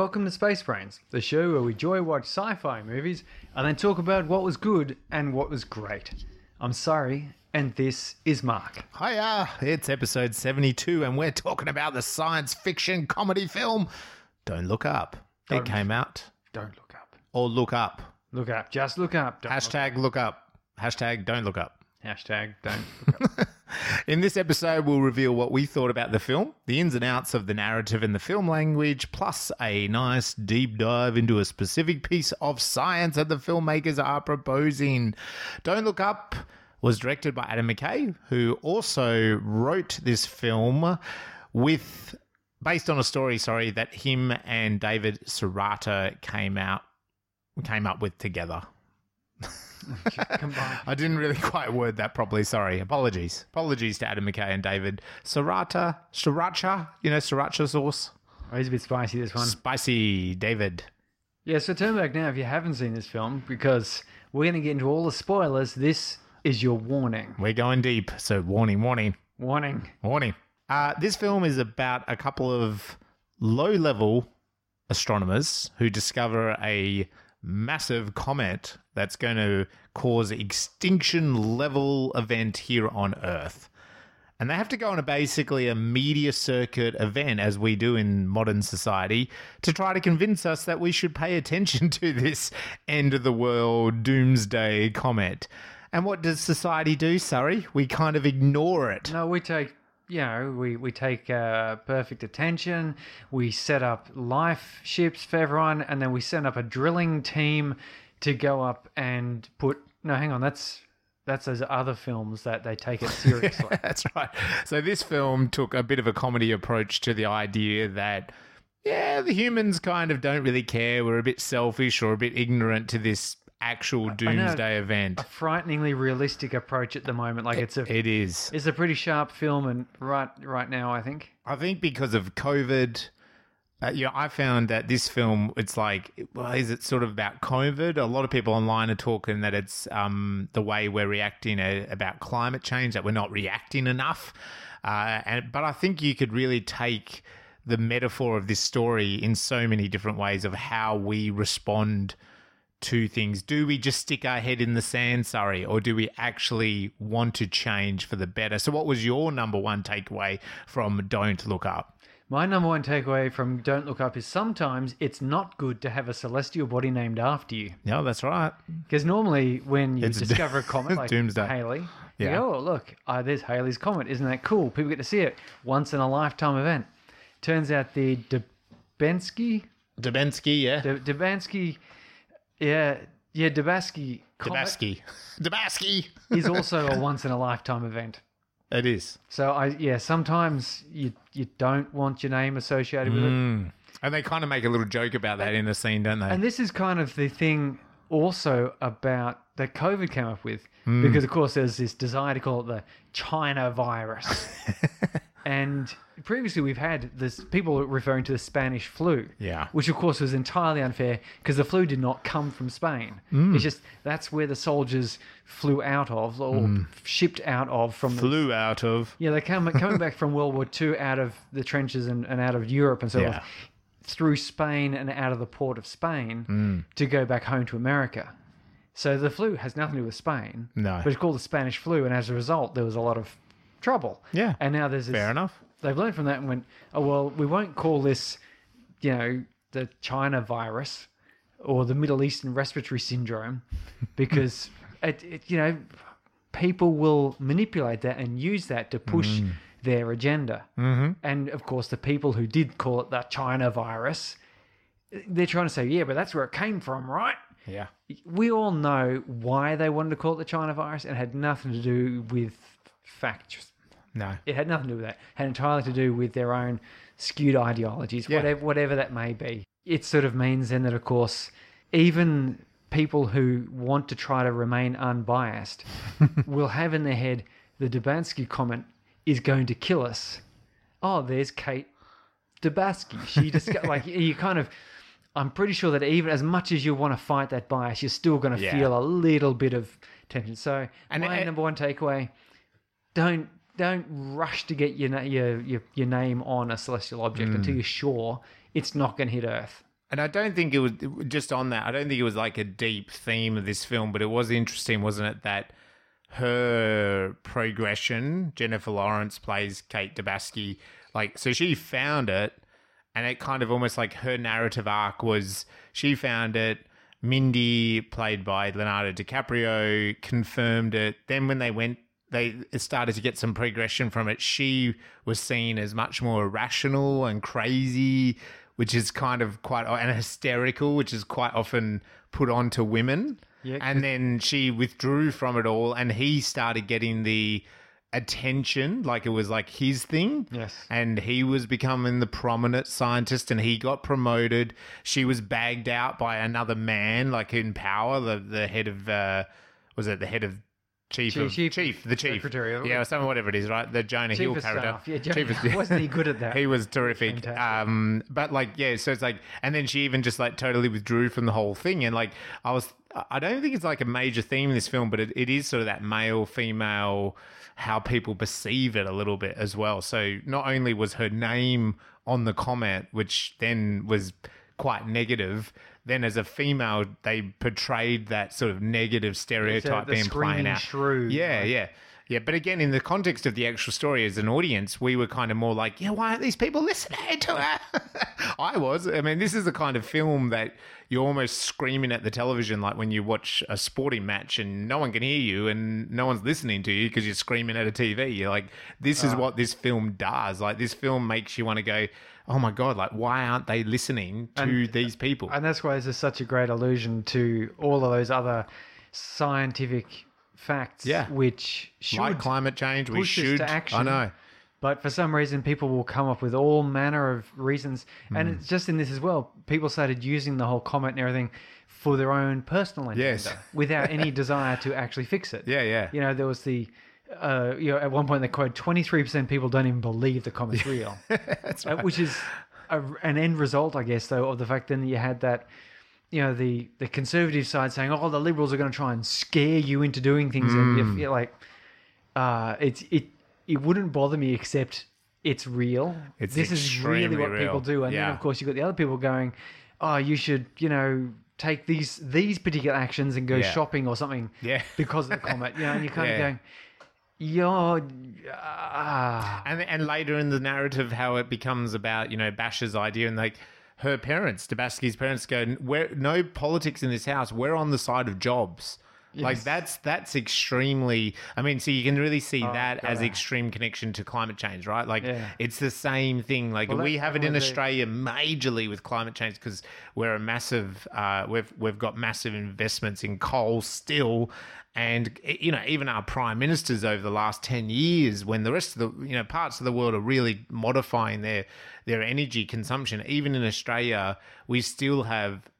Welcome to Space Brains, the show where we joy watch sci fi movies and then talk about what was good and what was great. I'm sorry, and this is Mark. Hiya, it's episode 72, and we're talking about the science fiction comedy film Don't Look Up. Don't. It came out, Don't look up. or Look Up. Look up. Just look up. Don't Hashtag Look Up. Hashtag Don't Look Up. Hashtag don't look up. In this episode, we'll reveal what we thought about the film, the ins and outs of the narrative and the film language, plus a nice deep dive into a specific piece of science that the filmmakers are proposing. Don't Look Up was directed by Adam McKay, who also wrote this film with based on a story, sorry, that him and David Sirota came out came up with together. I didn't really quite word that properly. Sorry. Apologies. Apologies to Adam McKay and David. Sriracha, sriracha, you know, sriracha sauce. Oh, he's a bit spicy, this one. Spicy, David. Yeah, so turn back now if you haven't seen this film because we're going to get into all the spoilers. This is your warning. We're going deep. So, warning, warning, Warning. warning. Uh, this film is about a couple of low level astronomers who discover a massive comet that's going to cause extinction level event here on Earth. And they have to go on a basically a media circuit event, as we do in modern society, to try to convince us that we should pay attention to this end of the world doomsday comet. And what does society do, Surrey? We kind of ignore it. No, we take, you know, we, we take uh, perfect attention. We set up life ships for everyone, and then we send up a drilling team to go up and put. No, hang on, that's that's those other films that they take it seriously. That's right. So this film took a bit of a comedy approach to the idea that yeah, the humans kind of don't really care. We're a bit selfish or a bit ignorant to this actual know. doomsday event. a frighteningly realistic approach at the moment. Like it's a It is. it's a pretty sharp film, and right right now, I think. I think because of COVID, uh, know, I found that this film, it's like, well, is it sort of about COVID? A lot of people online are talking that it's um, the way we're reacting uh, about climate change, that we're not reacting enough. Uh, and but I think you could really take the metaphor of this story in so many different ways of how we respond to things. Do we just stick our head in the sand, sorry, or do we actually want to change for the better? So, what was your number one takeaway from Don't Look Up? My number one takeaway from Don't Look Up is sometimes it's not good to have a celestial body named after you. No, that's right. Because normally when you It's discover a comet like doomsday. Halley, you Yeah. go, oh, look, uh, there's Halley's comet. Isn't that cool? People get to see it once in a lifetime event. Turns out the Debensky, Dubensky, yeah. De- Debansky, yeah, yeah, Debasky comet Dabasky. Dabasky. is also a once in a lifetime event. It is. So I yeah, sometimes you you don't want your name associated with it. Mm. And they kind of make a little joke about that in the scene, don't they? And this is kind of the thing also about that COVID came up with, Hmm. because of course there's this desire to call it the China virus. and previously we've had this people referring to the Spanish flu. Yeah. Which of course was entirely unfair because the flu did not come from Spain. Hmm. It's just that's where the soldiers flew out of or shipped out of from the Flew out of. yeah, they come coming back from World War II out of the trenches and, and out of Europe and so Yeah. forth, through Spain and out of the port of Spain Hmm. to go back home to America. So the flu has nothing to do with Spain. No. But it's called the Spanish flu, and as a result, there was a lot of trouble. Yeah. And now there's this. Fair enough. They've learned from that and went, oh, well, we won't call this, you know, the China virus or the Middle Eastern respiratory syndrome because, it, it, you know, people will manipulate that and use that to push their agenda. Mm-hmm. And of course, the people who did call it the China virus, they're trying to say, yeah, but that's where it came from, right? Yeah. we all know why they wanted to call it the China virus. and had nothing to do with facts. No. It had nothing to do with that. It had entirely to do with their own skewed ideologies, Yeah. whatever, whatever that may be. It sort of means then that, of course, even people who want to try to remain unbiased will have in their head the Dubansky comment is going to kill us. Oh, there's Kate Dubansky. She just like you kind of. I'm pretty sure that even as much as you want to fight that bias, you're still going to Yeah. feel a little bit of tension. So, And my it- number one takeaway: don't don't rush to get your your your, your name on a celestial object Hmm. until you're sure it's not going to hit Earth. And I don't think it was just on that. I don't think it was like a deep theme of this film, but it was interesting, wasn't it? That her progression, Jennifer Lawrence plays Kate Dabasky, like so she found it, and it kind of almost like her narrative arc was she found it. Mindy, played by Leonardo DiCaprio, confirmed it. Then when they went they started to get some progression from it. She was seen as much more irrational and crazy, which is kind of quite and hysterical, which is quite often put on to women. Yeah, and then she withdrew from it all, and he started getting the attention, like it was like his thing. Yes. And he was becoming the prominent scientist and he got promoted. She was bagged out by another man, like in power, the the head of uh was it the head of chief Chief- of chief- chief, the chief. secretary Yeah, or something whatever it is, right? The Jonah Chief Hill character. Yeah, Jonah- Chief of- wasn't he good at that? he was terrific. Um, but like, yeah, so it's like, and then she even just like totally withdrew from the whole thing. And like, I was, I don't think it's like a major theme in this film, but it, it is sort of that male female, how people perceive it a little bit as well. So not only was her name on the comment, which then was quite negative. Then, as a female, they portrayed that sort of negative stereotype being playing out. shrew, Yeah, like- yeah. Yeah, but again, in the context of the actual story as an audience, we were kind of more like, yeah, why aren't these people listening to her? I was. I mean, this is the kind of film that you're almost screaming at the television, like when you watch a sporting match and no one can hear you and no one's listening to you because you're screaming at a TV. You're like, this is ah. what this film does. Like, this film makes you want to go, oh my God, like, why aren't they listening to these people? And that's why this is such a great allusion to all of those other scientific facts, Yeah. which should like climate change, we should. to action. I know. But for some reason, people will come up with all manner of reasons. And Hmm. it's just in this as well. People started using the whole comment and everything for their own personal agenda Yes. without any desire to actually fix it. Yeah, yeah. You know, there was the, uh, you know, at one point they quoted 23% of people don't even believe the comment's real. That's Uh, which is a, an end result, I guess, though, of the fact then that you had that, you know, the the conservative side saying, "Oh, the liberals are going to try and scare you into doing things," and Mm. you feel like, uh, it's it it wouldn't bother me except it's real. It's this is really what real. people do, and then of course you have got the other people going, "Oh, you should, you know." Take these these particular actions and go Yeah. shopping or something Yeah. because of the comet. you know, and you're kind Yeah. of going, "You're ah, And and later in the narrative, how it becomes about you know Bash's idea and like her parents, Dabasky's parents, go, "We're no politics in this house. We're on the side of jobs." Like that's that's extremely. I mean, so you can really see that as extreme connection to climate change, right? Like Yeah. it's the same thing. Like Well, we have it in Australia majorly with climate change because we're a massive. Uh, we've we've got massive investments in coal still. And you know, even our prime ministers over the last ten years, when the rest of the you know parts of the world are really modifying their their energy consumption, even in Australia, we still have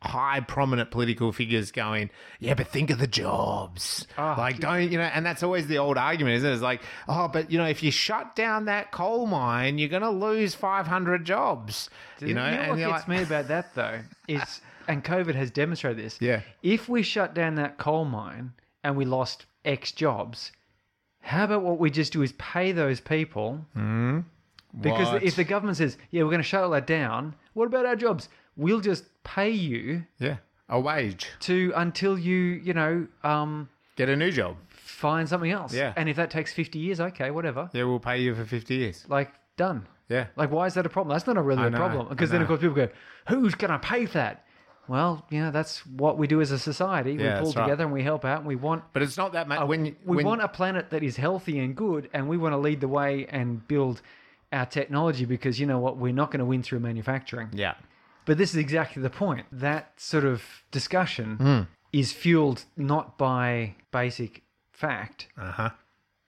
high prominent political figures going, yeah, but think of the jobs. Ah, like, don't you know? And that's always the old argument, isn't it? It's like, oh, but you know, if you shut down that coal mine, you're going to lose five hundred jobs. You know, what and you're gets like, me about that though is, and COVID has demonstrated this. Yeah. If we shut down that coal mine and we lost X jobs, how about what we just do is pay those people? Because What? if the government says, "Yeah, we're going to shut all that down," what about our jobs? We'll just pay you yeah, a wage, to until you, you know, um, get a new job. find something else. Yeah. And if that takes fifty years, okay, whatever. Yeah, we'll pay you for fifty years. Like done. Yeah. Like, why is that a problem? That's not a really I a know, problem. I Because then, of know. course, people go, who's going to pay for that? Well, you know, that's what we do as a society. We pull that's right. together and we help out and we want But it's not that much. when you- we when, want a planet that is healthy and good and we want to lead the way and build our technology because you know what we're not going to win through manufacturing yeah, But this is exactly the point. That sort of discussion Hmm. is fueled not by basic fact. Uh huh.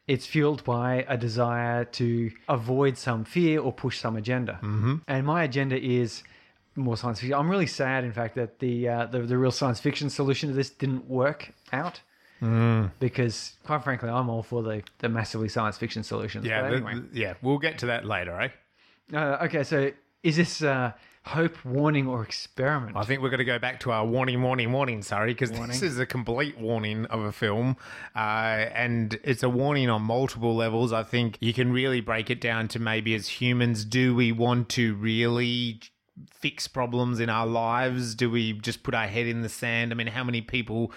It's fueled by a desire to avoid some fear or push some agenda. Mm-hmm. And my agenda is more science fiction. I'm really sad, in fact, that the uh, the, the real science fiction solution to this didn't work out. Mm. Because, quite frankly, I'm all for the, the massively science fiction solutions. Yeah, anyway. the- yeah. We'll get to that later, eh? Uh, okay, so is this uh, hope, warning, or experiment? I think we're going to go back to our warning, warning, warning, sorry, because this is a complete warning of a film. Uh, and it's a warning on multiple levels. I think you can really break it down to maybe as humans, do we want to really fix problems in our lives? Do we just put our head in the sand? I mean, how many people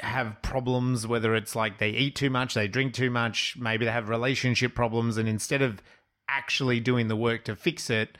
have problems, whether it's like they eat too much, they drink too much, maybe they have relationship problems, and instead of actually doing the work to fix it,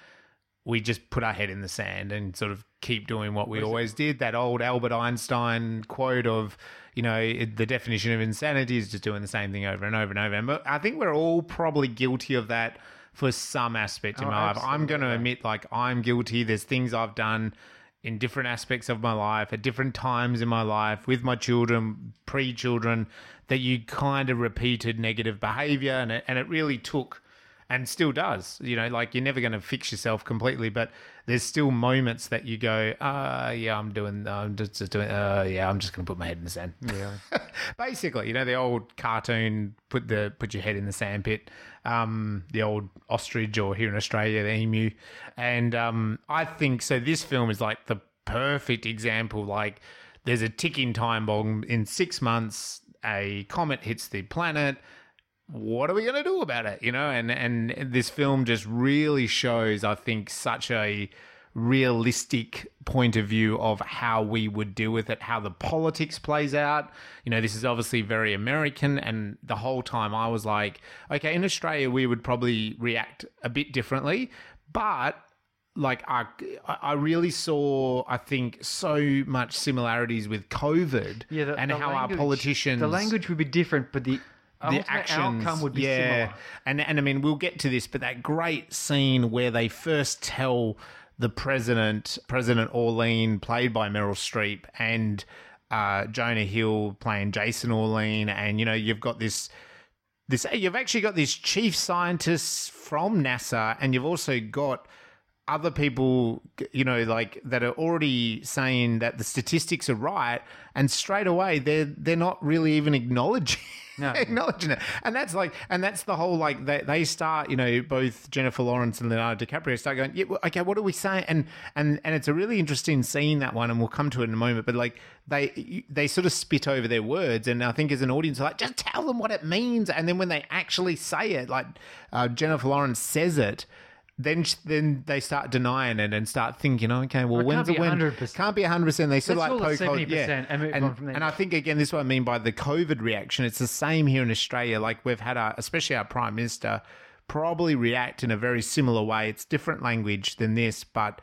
we just put our head in the sand and sort of keep doing what we always did. That old Albert Einstein quote of, you know, it, the definition of insanity is just doing the same thing over and over and over. And I think we're all probably guilty of that for some aspect in Oh, my life. I'm going to admit, like, I'm guilty. There's things I've done in different aspects of my life at different times in my life with my children, pre children, that you kind of repeated negative behavior. And it, and it really took and still does. You know, like you're never going to fix yourself completely, but there's still moments that you go, uh, yeah, I'm doing, I'm just, just doing, uh, yeah, I'm just going to put my head in the sand. Yeah. Basically, you know, the old cartoon, put the put your head in the sandpit, um, the old ostrich, or here in Australia, the emu, and um, I think so. This film is like the perfect example. Like, there's a ticking time bomb. In six months, a comet hits the planet what are we going to do about it? You know and and this film just really shows i think such a realistic point of view of how we would deal with it how the politics plays out. You know this is obviously very american and the whole time i was like okay in australia we would probably react a bit differently but like I, I really saw, I think, so much similarities with COVID Yeah, the, and the how our politicians The language would be different, but the, the actions, outcome would be yeah. similar. And and I mean, we'll get to this, but that great scene where they first tell the president, President Orlean, played by Meryl Streep, and uh, Jonah Hill playing Jason Orlean, and you know you've got this. This you've actually got these chief scientists from NASA, and you've also got other people, you know, like that are already saying that the statistics are right, and straight away they're they're not really even acknowledging No. acknowledging it. And that's like, and that's the whole like they they start, you know, both Jennifer Lawrence and Leonardo DiCaprio start going, yeah, okay, what are we saying? And and and it's a really interesting scene that one, and we'll come to it in a moment. But like they they sort of spit over their words, and I think as an audience, like just tell them what it means, and then when they actually say it, like uh, Jennifer Lawrence says it then then they start denying it and start thinking, okay, well, Well, it when's can't be when? 100%. Can't be hundred percent. They sort of like it poke 70% yeah. and move and, on from there. and I think again, this is what I mean by the COVID reaction. It's the same here in Australia. Like we've had our, especially our prime minister, probably react in a very similar way. It's different language than this, but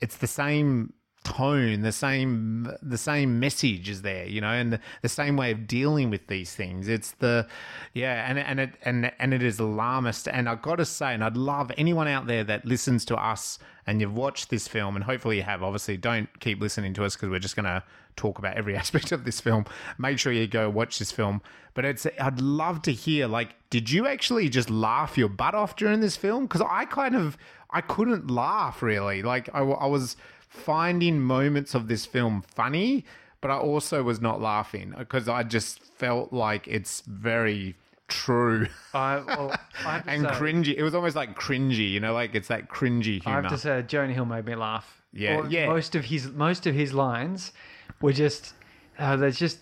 it's the same tone, the same the same message is there, you know, and the, the same way of dealing with these things. It's the yeah, and and it and and it is alarmist. And I've got to say, and I'd love anyone out there that listens to us and you've watched this film, and hopefully you have. Obviously, don't keep listening to us because we're just going to talk about every aspect of this film. Make sure you go watch this film. But it's I'd love to hear like, did you actually just laugh your butt off during this film? Because I kind of I couldn't laugh really. Like I, I was finding moments of this film funny, but I also was not laughing because I just felt like it's very true I, well, I and say, cringy. It was almost like cringy, you know, like it's that cringy humor. I have to say, Jonah Hill made me laugh. Yeah, Or yeah. Most of his most of his lines were just uh, they're just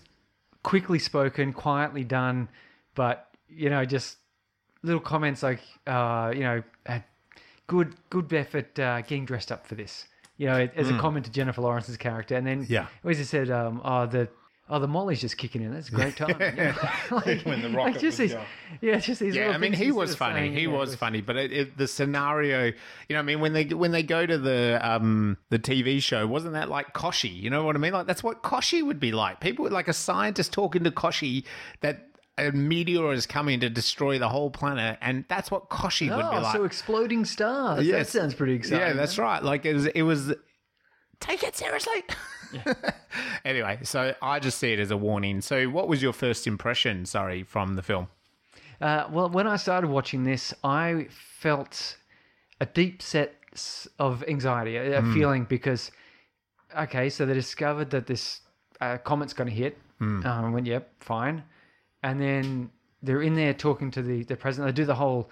quickly spoken, quietly done, but you know, just little comments like, uh, you know, uh, good good effort uh, getting dressed up for this. You know, as a comment to Jennifer Lawrence's character, and then Hmm. Yeah. always he said, um, "Oh, the." Oh, the Molly's just kicking in. That's a great time. You know? like, When the rocket just was these, going. yeah, just these. yeah, little I mean, things he he's was sort of funny. saying, he it was funny, but it, it, the scenario, you know, I mean, when they when they go to the um the TV show, wasn't that like Kochie? You know what I mean? Like that's what Kochie would be like. People like a scientist talking to Kochie that a meteor is coming to destroy the whole planet, and that's what Kochie would be Oh, like. so exploding stars. Yes. That sounds pretty exciting. Yeah, that's right. Like it was, it was take it seriously. anyway, so I just see it as a warning. So, what was your first impression? Sorry, from the film. Uh, well, when I started watching this, I felt a deep set of anxiety, a, a feeling because, okay, so they discovered that this uh, comet's going to hit. Um, I went, yep, fine. And then they're in there talking to the, the president. They do the whole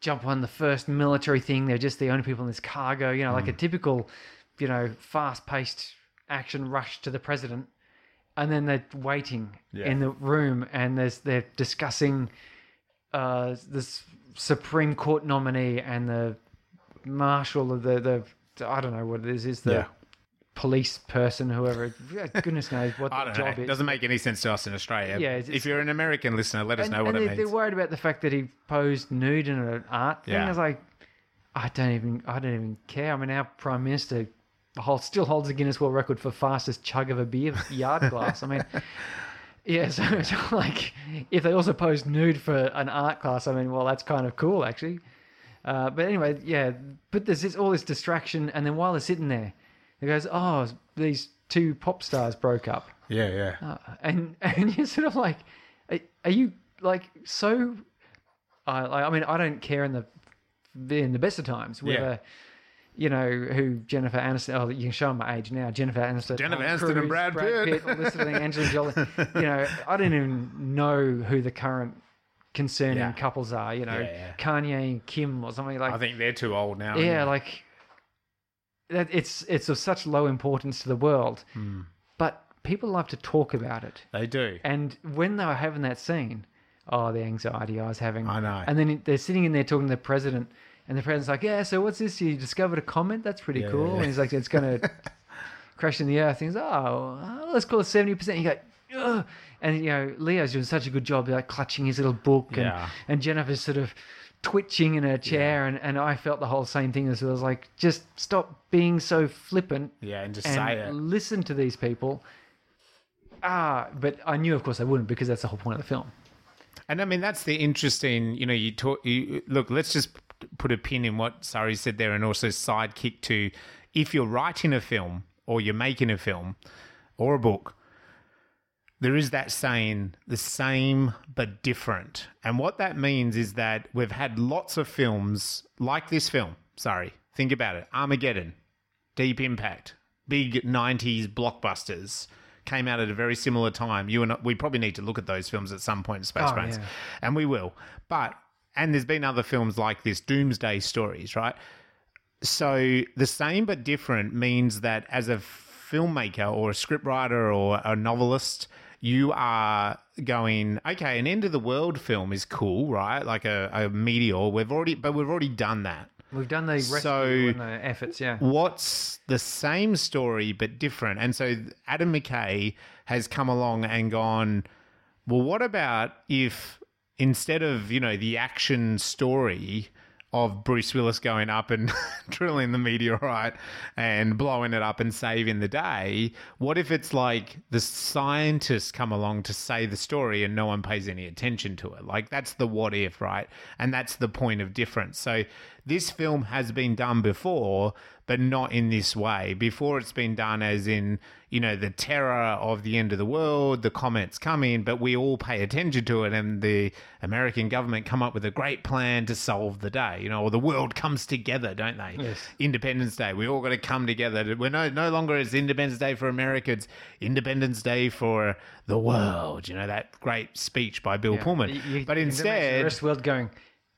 jump on the first military thing. They're just the only people in this cargo, you know, like a typical, you know, fast paced action rush to the president. And then they're waiting in the room and there's they're discussing uh, this Supreme Court nominee and the marshal of the, the I don't know what it is, is the Yeah. Police person, whoever. Goodness knows what the don't know. job It is. doesn't make any sense to us in Australia. Yeah, it's- if you're an American listener, let us and, know what it they, means. They're worried about the fact that he posed nude in an art thing. Yeah. I was like, I don't even, I don't even care. I mean, our prime minister hold, still holds the Guinness World Record for fastest chug of a beer yard glass. I mean, yeah. So it's like, if they also posed nude for an art class, I mean, well, that's kind of cool, actually. Uh, but anyway, yeah. But there's this, all this distraction, and then while they're sitting there, he goes, "Oh, these two pop stars broke up." yeah, yeah. Uh, and and you're sort of like, are, are you like so? I I I mean, I don't care in the in the best of times whether. Yeah. You know who Jennifer Aniston? Oh, you can show my age now. Jennifer Aniston, Jennifer Tom Aniston and Cruise, Brad Pitt. all this sort of thing. Angelina Jolie. You know, I don't even know who the current concerning Yeah. couples are. You know, Yeah, yeah. Kanye and Kim or something like. I think they're too old now. yeah, like that. It's it's of such low importance to the world, Hmm. but people love to talk about it. they do. And when they were having that scene, oh, the anxiety I was having. I know. And then they're sitting in there talking to the president, and the president's like, "Yeah, so what's this? You discovered a comet? That's pretty Yeah, cool." yeah, yeah. And he's like, "It's going to crash in the earth." And he's, "Oh, uh, let's call it seventy percent." You go. Ugh. And you know Leo's doing such a good job, like clutching his little book, and, and Jennifer's sort of twitching in her chair, and, and I felt the whole same thing as well. I was like, just stop being so flippant Yeah, and just and say it. listen to these people. Ah, but I knew, of course, I wouldn't because that's the whole point of the film. And I mean, that's the interesting, you know, you talk, you, look, let's just put a pin in what Sari said there and also sidekick to if you're writing a film or you're making a film or a book, there is that saying, the same but different. And what that means is that we've had lots of films like this film. Sorry, think about it Armageddon, Deep Impact, big 90s blockbusters came out at a very similar time. You and I, we probably need to look at those films at some point in Space Oh, Brains. yeah. And we will. But, and there's been other films like this, Doomsday Stories, right? So the same but different means that as a filmmaker or a scriptwriter or a novelist, you are going, okay, an end of the world film is cool, right? Like a, a meteor. We've already, but we've already done that. We've done the rescue So- the efforts, yeah. What's the same story but different? And so Adam McKay has come along and gone, well, what about if instead of, you know, the action story of Bruce Willis going up and drilling the meteorite and blowing it up and saving the day, what if it's like the scientists come along to say the story and no one pays any attention to it? Like that's the what if, right? And that's the point of difference. So this film has been done before, but not in this way. Before it's been done as in, you know, the terror of the end of the world, the comets coming, but we all pay attention to it and the American government come up with a great plan to solve the day, you know, or the world comes together, don't they? Yes. Independence Day. We all got to come together. We're no, no longer it's Independence Day for America, it's Independence Day for the world. You know, that great speech by Bill Pullman. You- you- but instead, the rest of the world going,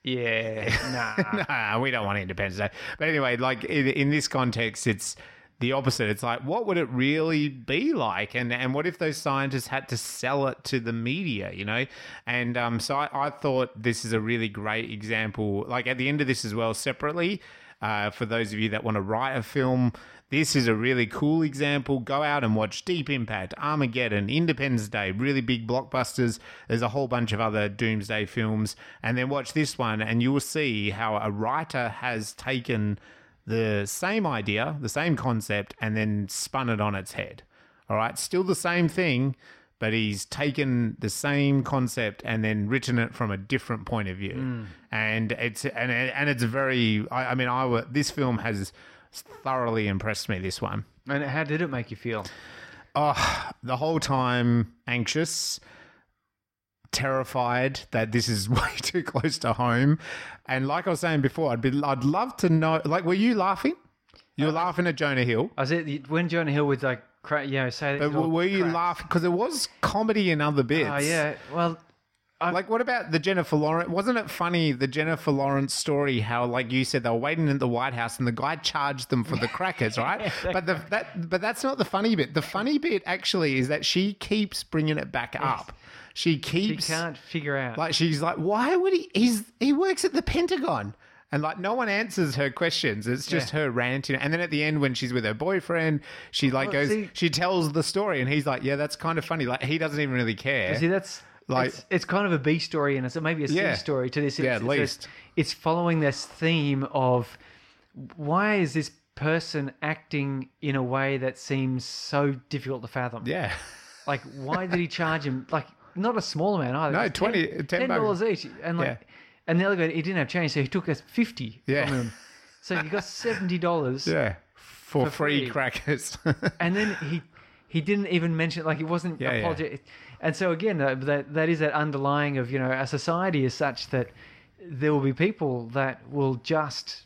yeah, nah. nah, we don't want Independence Day. But anyway, like in, in this context, it's the opposite. It's like, what would it really be like? And and what if those scientists had to sell it to the media, you know? And um, so I, I thought this is a really great example. Like at the end of this as well, separately, uh, for those of you that want to write a film, this is a really cool example. Go out and watch Deep Impact, Armageddon, Independence Day, really big blockbusters. There's a whole bunch of other doomsday films. And then watch this one, and you will see how a writer has taken the same idea, the same concept, and then spun it on its head. All right, still the same thing, but he's taken the same concept and then written it from a different point of view. Mm. And it's and and it's very. I, I mean, I this film has thoroughly impressed me. This one. And how did it make you feel? Oh, the whole time anxious, terrified that this is way too close to home. And like I was saying before, I'd be I'd love to know like were you laughing? You were uh, laughing at Jonah Hill. I was it when Jonah Hill would like, cra- you know, say that. But were you cracked. laughing because there was comedy in other oh, bits? Oh yeah. Well, Like what about the Jennifer Lawrence? Wasn't it funny the Jennifer Lawrence story? How like you said they were waiting at the White House and the guy charged them for the crackers, right? but the, that but that's not the funny bit. The funny bit actually is that she keeps bringing it back up. She keeps can't figure out. like she's like, why would he? He's he works at the Pentagon. And like no one answers her questions. It's just her ranting. And then at the end, when she's with her boyfriend, she like Well, goes, see- she tells the story, and he's like, "Yeah, that's kind of funny." Like he doesn't even really care. See, that's Like- it's, it's kind of a B story and it's maybe a C Yeah. story to this. It's, Yeah, at it's least. it's following this theme of why is this person acting in a way that seems so difficult to fathom? yeah. Like, why did he charge him? Like, not a small amount either. No, It 20 ten 10 dollars each, and like, Yeah. and the other guy he didn't have change, so he took us fifty Yeah. from him. So he got seventy dollars. Yeah. For, For free, free. crackers. and then he he didn't even mention like he wasn't Yeah, yeah. And so again that that is that underlying of you know our society is such that there will be people that will just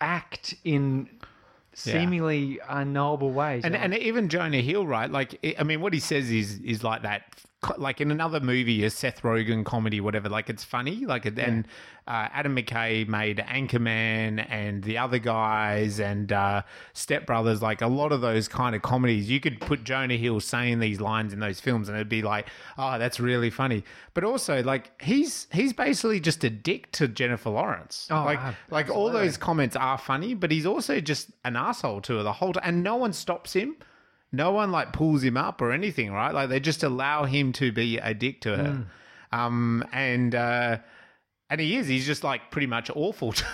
act in seemingly unknowable ways and and even Jonah Hill, right? Like, I- I mean, what he says is is like that. Like in another movie, a Seth Rogen comedy, whatever. Like it's funny. Like it, and uh, Adam McKay made Anchorman and the other guys and uh, Step Brothers. Like a lot of those kind of comedies, you could put Jonah Hill saying these lines in those films, and it'd be like, oh, that's really funny. But also, like he's he's basically just a dick to Jennifer Lawrence. Oh, like like all those comments are funny, but he's also just an asshole to her the whole time, and no one stops him. No one like pulls him up or anything, right? Like they just allow him to be a dick to her, um, and uh, and he is. He's just like pretty much awful to.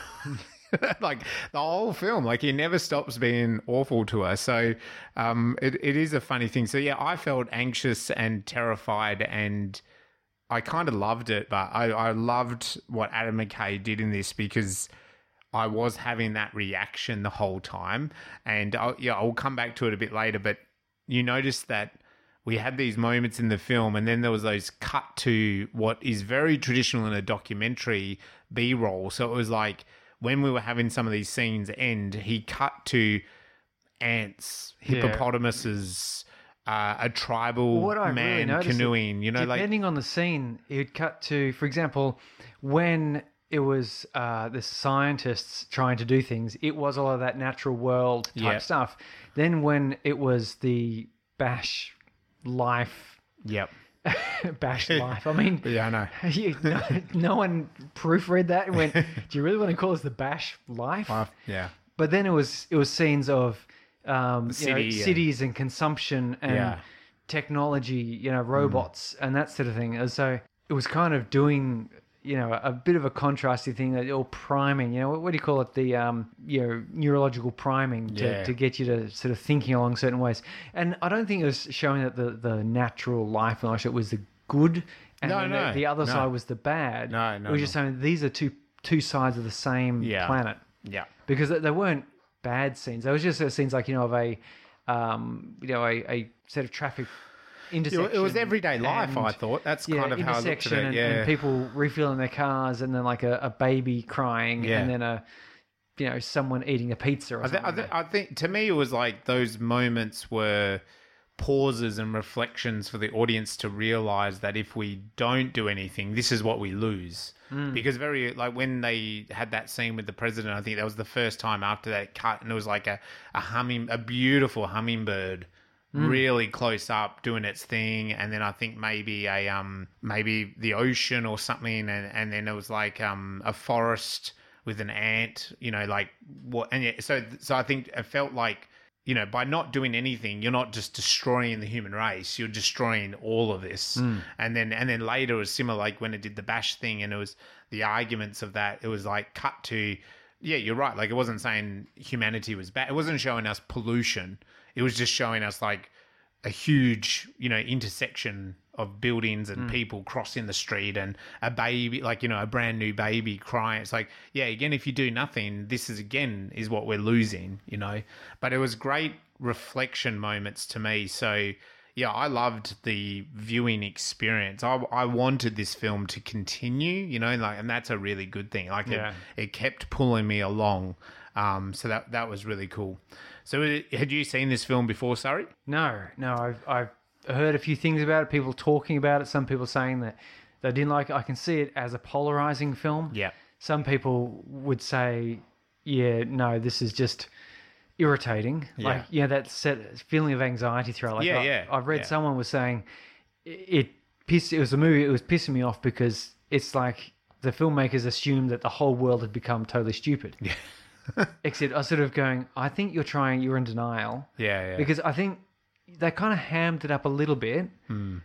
like the whole film, like he never stops being awful to her. So um, it, it is a funny thing. So yeah, I felt anxious and terrified and I kind of loved it, but I, I loved what Adam McKay did in this because I was having that reaction the whole time. And I'll, yeah, I'll come back to it a bit later, but you notice that we had these moments in the film, and then there was those cut to what is very traditional in a documentary B roll. So it was like when we were having some of these scenes end, he cut to ants, Yeah. hippopotamuses, uh, a tribal really man noticed canoeing. You know, like depending on the scene, it would cut to, for example, when it was uh, the scientists trying to do things, it was all of that natural world type Yeah. stuff. Then when it was the bash life, yep, bash life. I mean, yeah, I know. you, no, no one proofread that and went, "Do you really want to call this the bash life?" Well, yeah. But then it was it was scenes of um, you know, cities and consumption and Yeah. technology, you know, robots and that sort of thing. And so it was kind of doing you know a bit of a contrasty thing that or priming. You know, what, do you call it? The um, you know neurological priming to, Yeah. to get you to sort of thinking along certain ways. And I don't think it was showing that the the natural life and it was the good. And No, no, the, the other no. side was the bad. No, no, It was just saying these are two two sides of the same Yeah. planet Yeah. because they- weren't bad scenes. They was just uh, scenes like you know of a, um, you know, a, a set of traffic intersection. it was everyday life, I thought. That's yeah, kind of how I looked at it. and, yeah. and people refilling their cars, and then like a, a baby crying, Yeah. and then a, you know, someone eating a pizza or I, th- something. I, th- I think to me it was like those moments were pauses and reflections for the audience to realize that if we don't do anything, this is what we lose. Hmm. Because very like when they had that scene with the president, I think that was the first time after that cut, and it was like a a humming, a beautiful hummingbird. Really close up, doing its thing, and then I think maybe a um maybe the ocean or something, and and then it was like um a forest with an ant, you know, like what? And yeah, so so I think it felt like you know by not doing anything, you're not just destroying the human race, you're destroying all of this. And then and then later it was similar, like when it did the bash thing, and it was the arguments of that. It was like cut to, yeah, you're right. Like it wasn't saying humanity was bad. It wasn't showing us pollution. It was just showing us like a huge, you know, intersection of buildings and people crossing the street and a baby, like, you know, a brand new baby crying. It's like, yeah, again, if you do nothing, this is again is what we're losing, you know. But it was great reflection moments to me. So yeah, I loved the viewing experience. I, I wanted this film to continue, you know, like, and that's a really good thing. Like, Yeah. it, it kept pulling me along. Um, so that that was really cool. So, had you seen this film before, Surrey? No, no, I've I've heard a few things about it. People talking about it. Some people saying that they didn't like it. I can see it as a polarizing film. Yeah. Some people would say, yeah, no, this is just irritating. Yeah. Like, yeah, that set, feeling of anxiety throughout. Like, Yeah, I, yeah, I've read yeah. someone was saying it, it pissed. It was a movie. It was pissing me off because it's like the filmmakers assumed that the whole world had become totally stupid. Yeah. Except I was sort of going, I think you're trying. You're in denial Yeah, yeah. because I think they kind of hammed it up a little bit, Hmm.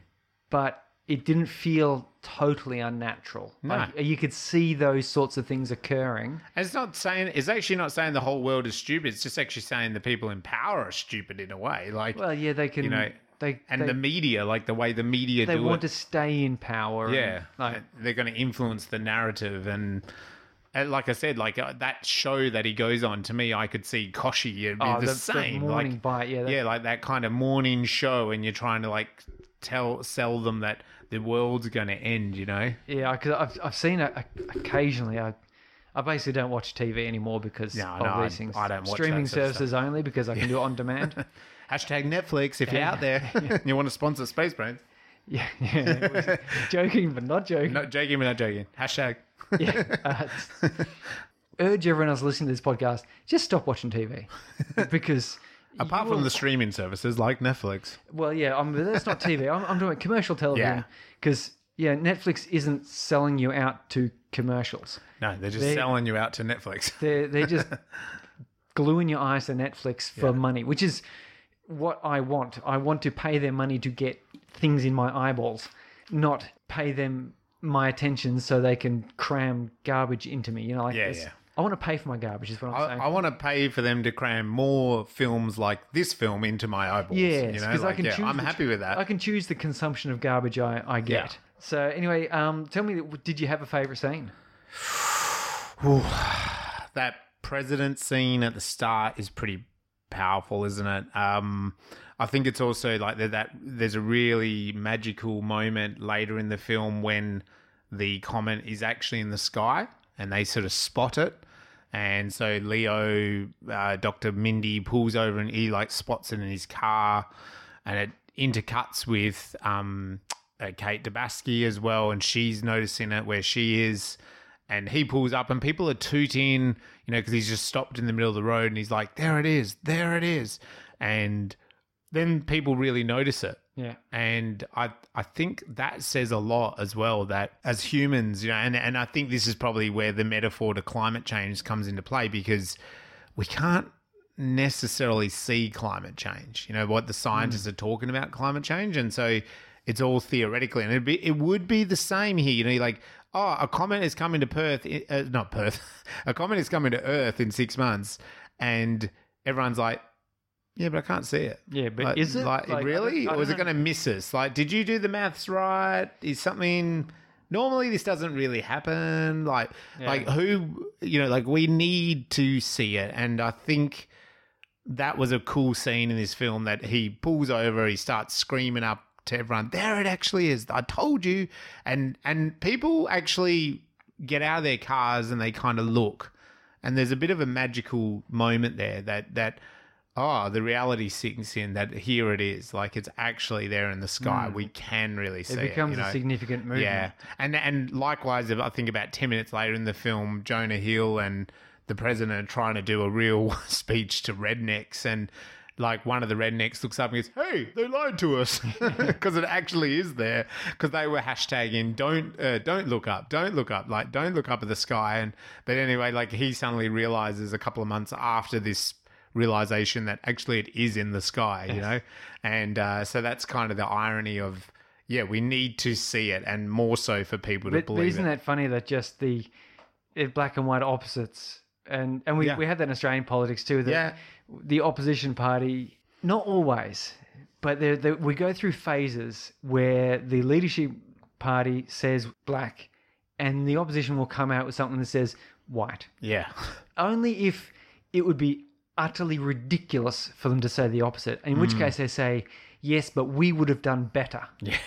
but it didn't feel totally unnatural. Like, you could see those sorts of things occurring. And it's not saying it's actually not saying the whole world is stupid. It's just actually saying the people in power are stupid in a way. Like Well, yeah, they can. You know, they and they, the media, like the way the media they want it. to stay in power. and, yeah, like they're going to influence the narrative and. And like I said, like uh, that show that he goes on, to me, I could see Kochie it'd be oh, the, the, same. the morning like, bite. Yeah, that, yeah, like that kind of morning show, and you're trying to like tell sell them that the world's going to end. You know? yeah. Because I've I've seen it occasionally. I I basically don't watch TV anymore because No, of no, I- these things. I don't watch Streaming that sort of services only because I can do it on demand. Hashtag Netflix if you're out there, you want to sponsor Space Brains. yeah, yeah. joking, but not joking. Not joking, but not joking. Hashtag. yeah. Uh, urge everyone else listening to this podcast just stop watching TV because Apart from will- the streaming services like Netflix. well, yeah, I'm, that's not TV. I'm, I'm doing commercial television because yeah, Netflix isn't selling you out to commercials. No, they're just They- selling you out to Netflix. They're they're just gluing your eyes to Netflix for money, which is what I want. I want to pay them money to get things in my eyeballs, not pay them my attention so they can cram garbage into me. You know, like Yeah, this. yeah. I want to pay for my garbage. Is what I'm I, saying. I want to pay for them to cram more films like this film into my eyeballs. Yes, you know, because like, I can yeah, choose. I'm the- happy with that. I can choose the consumption of garbage I, I get. Yeah. So anyway, um, tell me, did you have a favorite scene? that president scene at the start is pretty powerful, isn't it? Um, I think it's also like that, there's a really magical moment later in the film when the comet is actually in the sky and they sort of spot it. And so Leo, uh, Dr. Mindy pulls over and he like spots it in his car and it intercuts with um, uh, Kate Dabasky as well. And she's noticing it where she is and he pulls up and people are tooting, you know, because he's just stopped in the middle of the road and he's like, there it is, there it is. And then people really notice it. Yeah. And I I think that says a lot as well that as humans, you know, and, and I think this is probably where the metaphor to climate change comes into play because we can't necessarily see climate change. You know, what the scientists are talking about climate change. And so it's all theoretically. And it'd be, it would be the same here. You know, like, oh, a comet is coming to Perth, uh, not Perth, a comet is coming to Earth in six months. And everyone's like, yeah, but I can't see it. Yeah, but Like, is it? like, Like, I really, don't- I or is it going to miss us? Like, did you do the maths right? Is something normally this doesn't really happen? Like, Yeah. like who you know, like we need to see it, and I think that was a cool scene in this film that he pulls over, he starts screaming up to everyone, "There it actually is! I told you!" And and people actually get out of their cars and they kind of look, and there's a bit of a magical moment there that that oh, the reality sinks in that here it is. Like it's actually there in the sky. We can really see It it. becomes you know? a significant movement. Yeah, and and likewise, I think about ten minutes later in the film, Jonah Hill and the president are trying to do a real speech to rednecks, and like one of the rednecks looks up and goes, "Hey, they lied to us," because it actually is there because they were hashtagging "Don't uh, don't look up, don't look up, like don't look up at the sky." And but anyway, like he suddenly realizes a couple of months after this realization that actually it is in the sky, you know, and uh, so that's kind of the irony of yeah, we need to see it, and more so for people to But, but believe isn't it. that funny that just the uh, black and white opposites, and and we, Yeah. we have that in Australian politics too. That Yeah. the opposition party, not always, but they're, they we go through phases where the leadership party says black, and the opposition will come out with something that says white. yeah, Only if it would be utterly ridiculous for them to say the opposite. In which case they say, yes, but we would have done better. Yeah.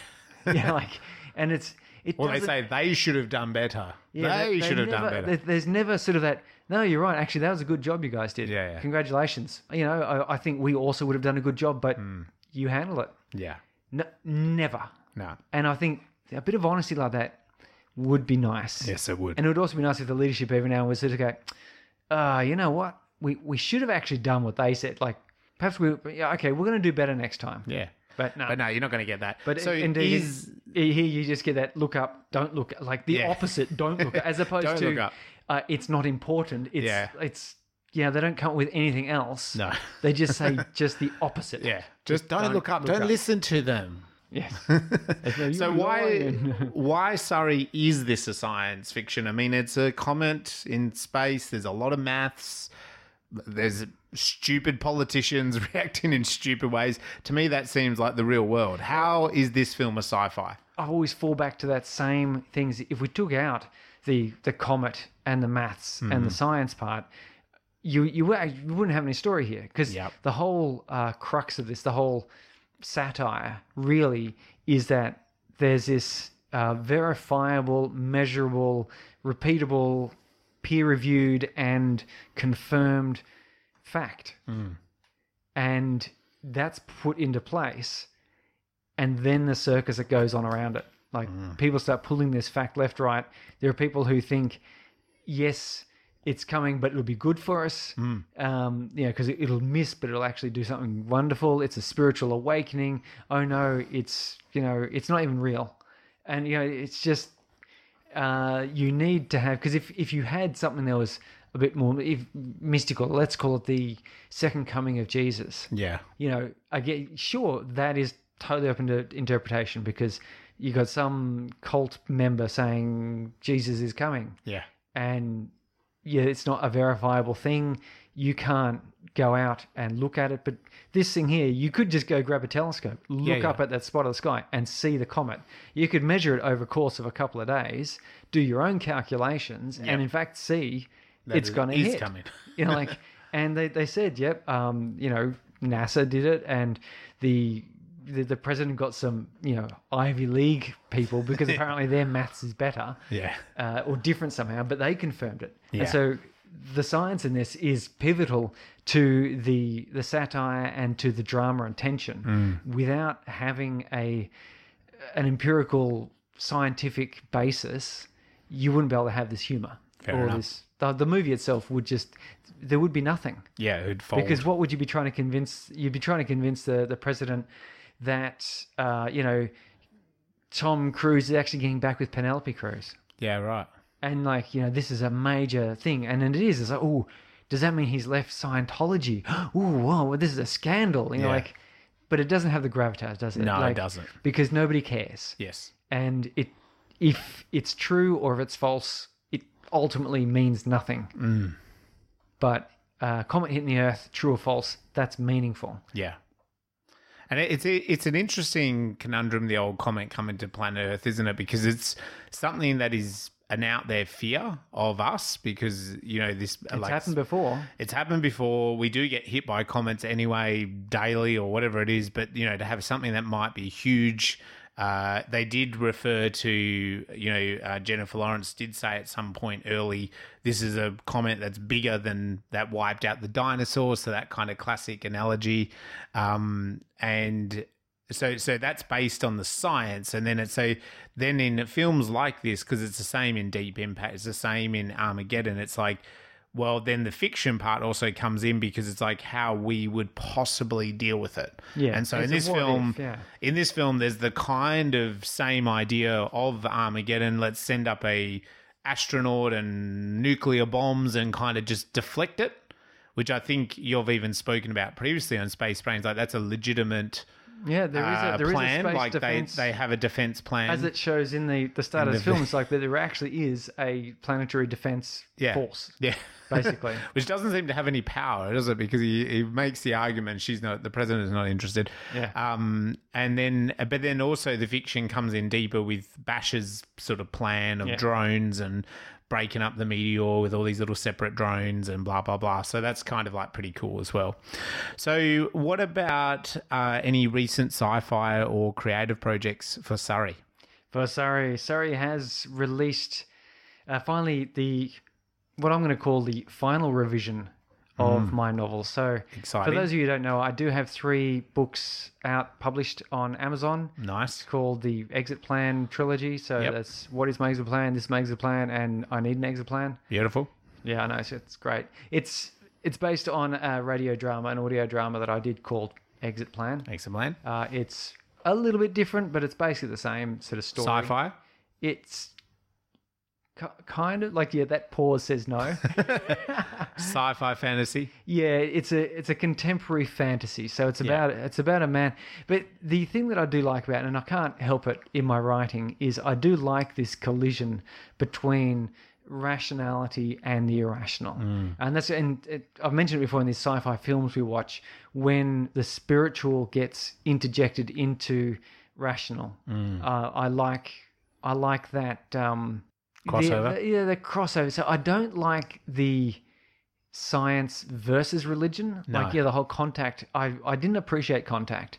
yeah, like, and it's it. Well, they say they should have done better. yeah, they, should have never, done better. There's never sort of that. No, you're right. Actually, that was a good job you guys did. Yeah, yeah. Congratulations. You know, I, I think we also would have done a good job, but Hmm. you handle it. yeah. N- never. No. And I think a bit of honesty like that would be nice. Yes, it would. And it would also be nice if the leadership every now and then was sort of go, uh, you know what? We we should have actually done what they said. Like perhaps we yeah, okay, we're gonna do better next time. yeah. But no. But no, you're not going to get that. But so indeed, is here you just get that look up, don't look like the Yeah. opposite, don't look as opposed to. Uh, it's not important. It's Yeah. it's yeah, they don't come up with anything else. no. They just say just the opposite. Yeah. Just don't, don't look up. look don't up. listen to them. Yes. So why why Surrey is this a science fiction? I mean, it's a comment in space. There's a lot of maths. There's stupid politicians reacting in stupid ways. To me, that seems like the real world. How is this film a sci-fi? I always fall back to that same things. If we took out the the comet and the maths and Mm. the science part, you you, you wouldn't have any story here because Yep. the whole uh, crux of this, the whole satire, really is that there's this uh, verifiable, measurable, repeatable, peer-reviewed, and confirmed fact, Mm. and that's put into place and then the circus that goes on around it. Like people start pulling this fact left, right. There are people who think, yes, it's coming, but it'll be good for us. Um, you know, because it'll miss, but it'll actually do something wonderful. It's a spiritual awakening. Oh no, it's you know, it's not even real. And you know, it's just uh, you need to have because if if you had something that was a bit more if, mystical, let's call it the second coming of Jesus Yeah. you know, I get sure that is totally open to interpretation because you got some cult member saying Jesus is coming, Yeah. and yeah, it's not a verifiable thing. You can't go out and look at it, but this thing here, you could just go grab a telescope, look yeah. up at that spot of the sky, and see the comet. You could measure it over course of a couple of days, do your own calculations, and in fact see it's going to hit coming. you know, like, and they, they said, yep, um, you know, NASA did it, and the, the the president got some, you know, Ivy League people because apparently their maths is better, Yeah. uh, or different somehow, but they confirmed it. Yeah. And so the science in this is pivotal to the the satire and to the drama and tension Mm. without having a an empirical scientific basis you wouldn't be able to have this humor Fair or enough. this the, the movie itself would just there would be nothing Yeah. It'd fold. because what would you be trying to convince you'd be trying to convince the the president that uh, you know Tom Cruise is actually getting back with Penelope Cruz yeah. Right. And like you know this is a major thing and it is it's like oh does that mean he's left scientology oh whoa well, this is a scandal you know Yeah. like but it doesn't have the gravitas does it No, it Like, doesn't. because nobody cares Yes. and it if it's true or if it's false it ultimately means nothing Mm. but uh, comet hitting the earth true or false that's meaningful Yeah. And it- it's it's an interesting conundrum, the old comet coming to planet Earth, isn't it? Because it's something that is an out there fear of us because you know this it's happened before It's happened before. We do get hit by comments anyway, daily or whatever it is. But you know, to have something that might be huge, uh, they did refer to you know uh, Jennifer Lawrence did say at some point early, this is a comment that's bigger than that wiped out the dinosaurs. So that kind of classic analogy, um, and so so that's based on the science. And then it's so then in films like this because it's the same in deep impact it's the same in armageddon it's like well then the fiction part also comes in because it's like how we would possibly deal with it. Yeah, and so in this film if, yeah. in this film there's the kind of same idea of armageddon. Let's send up a astronaut and nuclear bombs and kind of just deflect it which i think you've even spoken about previously on space brains. Like that's a legitimate yeah there is uh, a there is plan. a space like defense they they have a defense plan. as it shows in the the start In of the film it's like that there actually is a planetary defense Yeah. force yeah, basically which doesn't seem to have any power, does it? Because he, he makes the argument she's not the president is not interested. Yeah. Um, and then but then also the fiction comes in deeper with Bash's sort of plan of Yeah. drones and breaking up the meteor with all these little separate drones and blah blah blah. So that's kind of like pretty cool as well. So what about uh, any recent sci-fi or creative projects for Surrey? For Surrey, Surrey has released uh, finally the what I'm going to call the final revision of my novel. So, Exciting. for those of you who don't know, I do have three books out published on Amazon Nice. called the Exit Plan trilogy. So Yep. that's what is my exit plan, this is my exit plan, and I need an exit plan. Beautiful. Yeah, I know it's, it's great. It's it's based on a radio drama, an audio drama that I did called Exit Plan. Excellent. Uh, it's a little bit different, but it's basically the same sort of story. Sci-fi. It's ki- kind of like yeah, that pause says no. Sci-fi fantasy. yeah, it's a it's a contemporary fantasy. So it's about it's about a man. But the thing that I do like about it, and I can't help it in my writing, is I do like this collision between rationality and the irrational. And that's and it, I've mentioned it before in these sci-fi films we watch when the spiritual gets interjected into rational. Uh, I like I like that um, Crossover? the- yeah, the crossover. So I don't like the science versus religion. Like yeah, the whole contact. I I didn't appreciate contact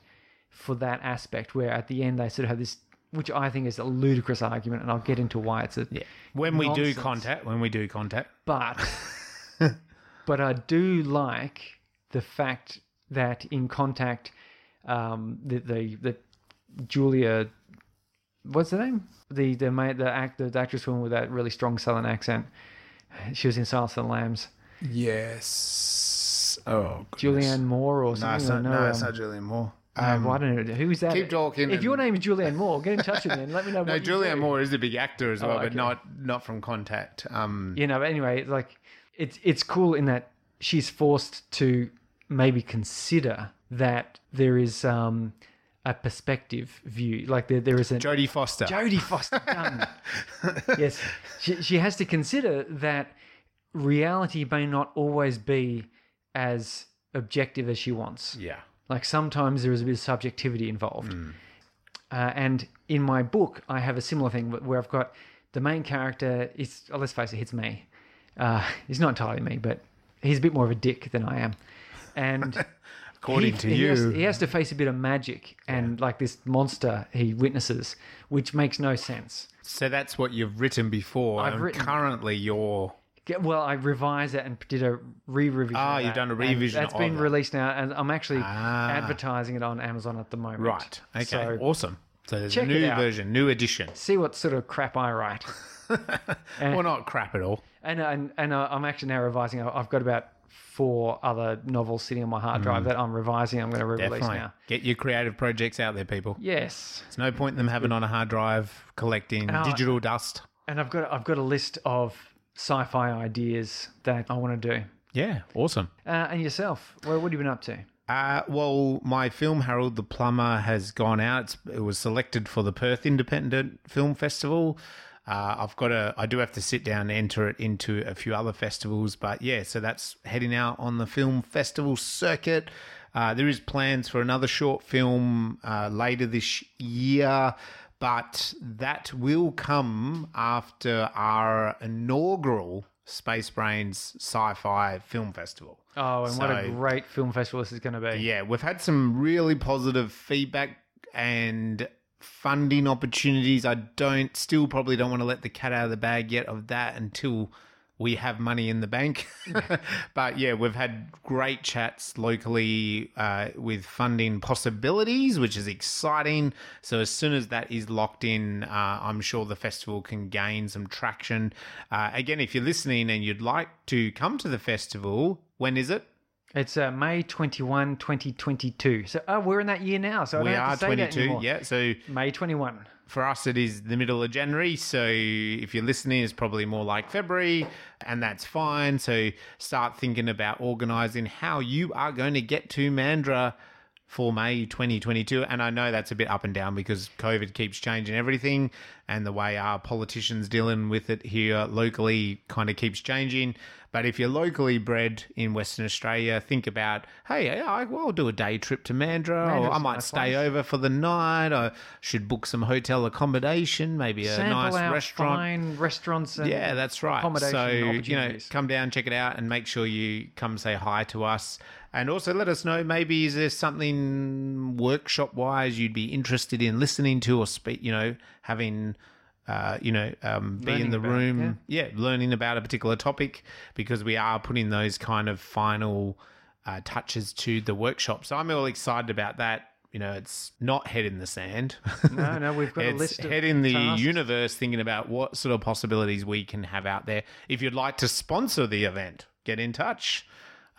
for that aspect where at the end they sort of have this, which I think is a ludicrous argument, and I'll get into why it's a Yeah. When we do contact, when we do contact, but but I do like the fact that in contact, um, the the, the Julia, what's the name? The the mate, the act the actress woman with that really strong Southern accent. She was in Silence of the Lambs. Yes. Oh, goodness. Julianne Moore or No, something. it's not, no, no, um, it's not Julianne Moore. Um, well, I don't know. Who is that? keep talking If your name is Julianne Moore, get in touch with me and let me know. no, Julianne do. Moore is a big actor as well, okay. but not not from Contact. Um, you know but anyway like it's it's cool in that she's forced to maybe consider that there is um a perspective view like there, there is a Jodie Foster. Jodie Foster yes she, she has to consider that reality may not always be as objective as she wants yeah. like sometimes there is a bit of subjectivity involved. Uh, and in my book, I have a similar thing where I've got the main character. Is oh, let's face it, it's me. Uh, he's not entirely me, but he's a bit more of a dick than I am. And According he, to he you, has, he has to face a bit of magic and like this monster he witnesses, which makes no sense. so that's what you've written before. I've and written- currently you're Get- Well, I revised it and did a re-revision. Ah, you've done a revision That's been that. released now, and I'm actually Ah. advertising it on Amazon at the moment. right. Okay. So awesome. So there's a new version, new edition. see what sort of crap I write. well, not crap at all. And and, and uh, I'm actually now revising. I've got about four other novels sitting on my hard drive that I'm revising. I'm going to re-release Mm. Definitely. now. Get your creative projects out there, people. Yes, There's no point in them having on a hard drive collecting Oh. digital dust. and I've got I've got a list of sci-fi ideas that I want to do. Yeah, awesome. Uh, and yourself, what, what have you been up to? Uh, well, my film Harold the Plumber has gone out. It was selected for the Perth Independent Film Festival. Uh, I've got to, I do have to sit down and enter it into a few other festivals, but yeah, so that's heading out on the film festival circuit. Uh, there is plans for another short film uh, later this year, but that will come after our inaugural Space Brains Sci-Fi Film Festival. Oh, and what a great film festival this is going to be. Yeah, we've had some really positive feedback and funding opportunities. I don't still probably don't want to let the cat out of the bag yet of that until we have money in the bank. but yeah, we've had great chats locally uh, with funding possibilities, which is exciting. So as soon as that is locked in, uh, I'm sure the festival can gain some traction. Uh, again, if you're listening and you'd like to come to the festival, when is it? It's uh, May 21, 2022. So oh, we're in that year now. So I We are to say 22. anymore. Yeah. So May 21. for us, it is the middle of January. So if you're listening, it's probably more like February, and that's fine. So start thinking about organizing how you are going to get to Mandurah for May 2022. And I know that's a bit up and down because COVID keeps changing everything, and the way our politicians dealing with it here locally kind of keeps changing. But if you're locally bred in Western Australia, think about, hey, I, well, I'll do a day trip to Mandurah, or I might stay place. over for the night. I should book some hotel accommodation, maybe a Sample nice out restaurant. fine restaurants and Yeah, that's right. accommodation So, you know, come down, check it out, and make sure you come say hi to us. And also let us know maybe is there something workshop wise you'd be interested in listening to or speak, you know, having. Uh, you know, um, be in the about, room, yeah. learning about a particular topic because we are putting those kind of final uh, touches to the workshop. So I'm all excited about that. You know, it's not head in the sand. No, no, we've got a list of head in the tasks. universe thinking about what sort of possibilities we can have out there. If you'd like to sponsor the event, get in touch.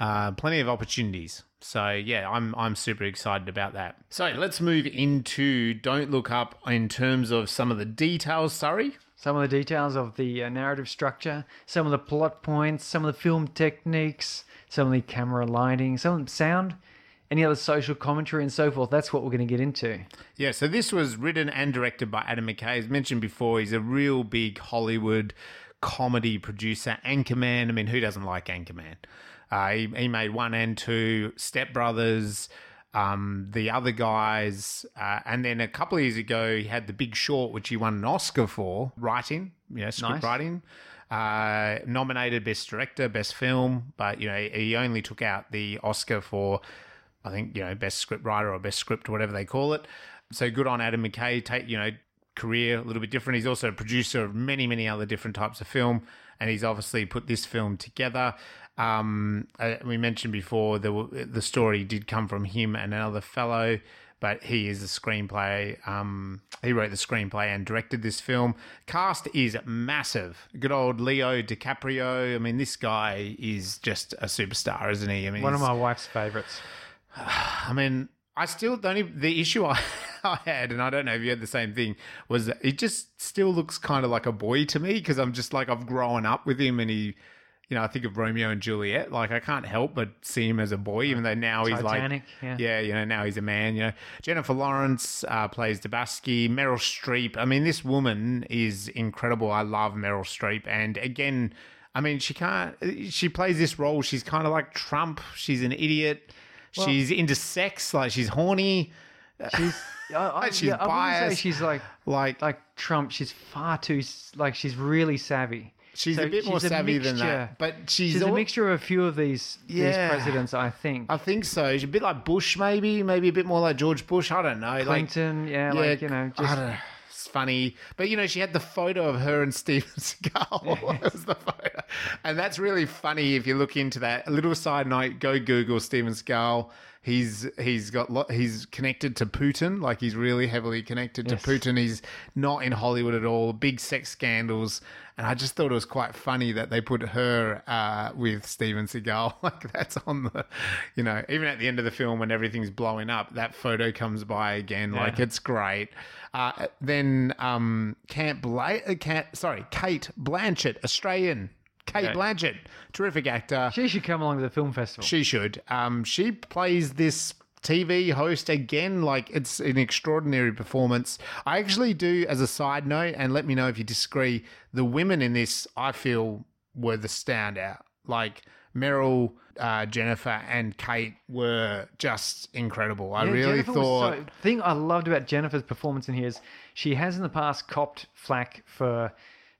Uh, plenty of opportunities. So yeah, I'm I'm super excited about that. So let's move into don't look up in terms of some of the details. Sorry, some of the details of the uh, narrative structure, some of the plot points, some of the film techniques, some of the camera lighting, some of the sound, any other social commentary and so forth. That's what we're going to get into. Yeah, so this was written and directed by Adam McKay. As mentioned before, he's a real big Hollywood comedy producer. Anchorman. I mean, who doesn't like Anchorman? Uh, he, he made one and two, Step Brothers, um, the other guys, uh, and then a couple of years ago, he had The Big Short, which he won an Oscar for writing, you know, script Nice. writing. Uh, nominated Best Director, Best Film, but you know he only took out the Oscar for I think you know best script writer or best script, whatever they call it. So good on Adam McKay. Take you know career a little bit different. He's also a producer of many many other different types of film, and he's obviously put this film together. Um, uh, we mentioned before the the story did come from him and another fellow. But he is the screenplay. Um, he wrote the screenplay and directed this film. Cast is massive. Good old Leo DiCaprio. I mean, this guy is just a superstar, isn't he? I mean, One of my wife's favorites. I mean, I still the only the issue I, I had, and I don't know if you had the same thing, was that it just still looks kind of like a boy to me because I'm just like I've grown up with him, and he, you know, I think of Romeo and Juliet. Like I can't help but see him as a boy, even though now he's Titanic, like, yeah. you know, now he's a man. You know, Jennifer Lawrence uh, plays Dibiasky, Meryl Streep. I mean, this woman is incredible. I love Meryl Streep, and again. I mean, she can't. She plays this role. She's kind of like Trump. She's an idiot. she's into sex. Like she's horny. She's, I, I, She's yeah, I wouldn't say biased. she's like Like like Trump. She's far too like she's really savvy. she's So a bit more she's a savvy than mixture. that. But she's, She's a al- mixture of a few of these these presidents, I think. I think so. She's a bit like Bush, maybe, maybe a bit more like George Bush. I don't know. Like, Clinton, yeah, like you know, I just don't know. Funny, but you know, she had the photo of her and Steven Seagal. was the photo, and that's really funny if you look into that. A little side note: go Google Steven Seagal. He's he's got lo- he's connected to Putin, like he's really heavily connected Yes. to Putin. He's not in Hollywood at all. Big sex scandals, and I just thought it was quite funny that they put her uh, with Steven Seagal. Like that's on the, you know, even at the end of the film when everything's blowing up, that photo comes by again. Like it's great. Uh, then um, Camp Bla- uh, Camp, sorry, Cate Blanchett, Australian. Cate Yeah. Blanchett, terrific actor. she should come along to the film festival. She should. Um, she plays this TV host again. Like it's an extraordinary performance. I actually do, as a side note, and let me know if you disagree. The women in this, I feel, were the standout. Like Meryl, uh, Jennifer, and Cate were just incredible. I Yeah, really Jennifer thought. so, the thing I loved about Jennifer's performance in here is she has in the past copped flack for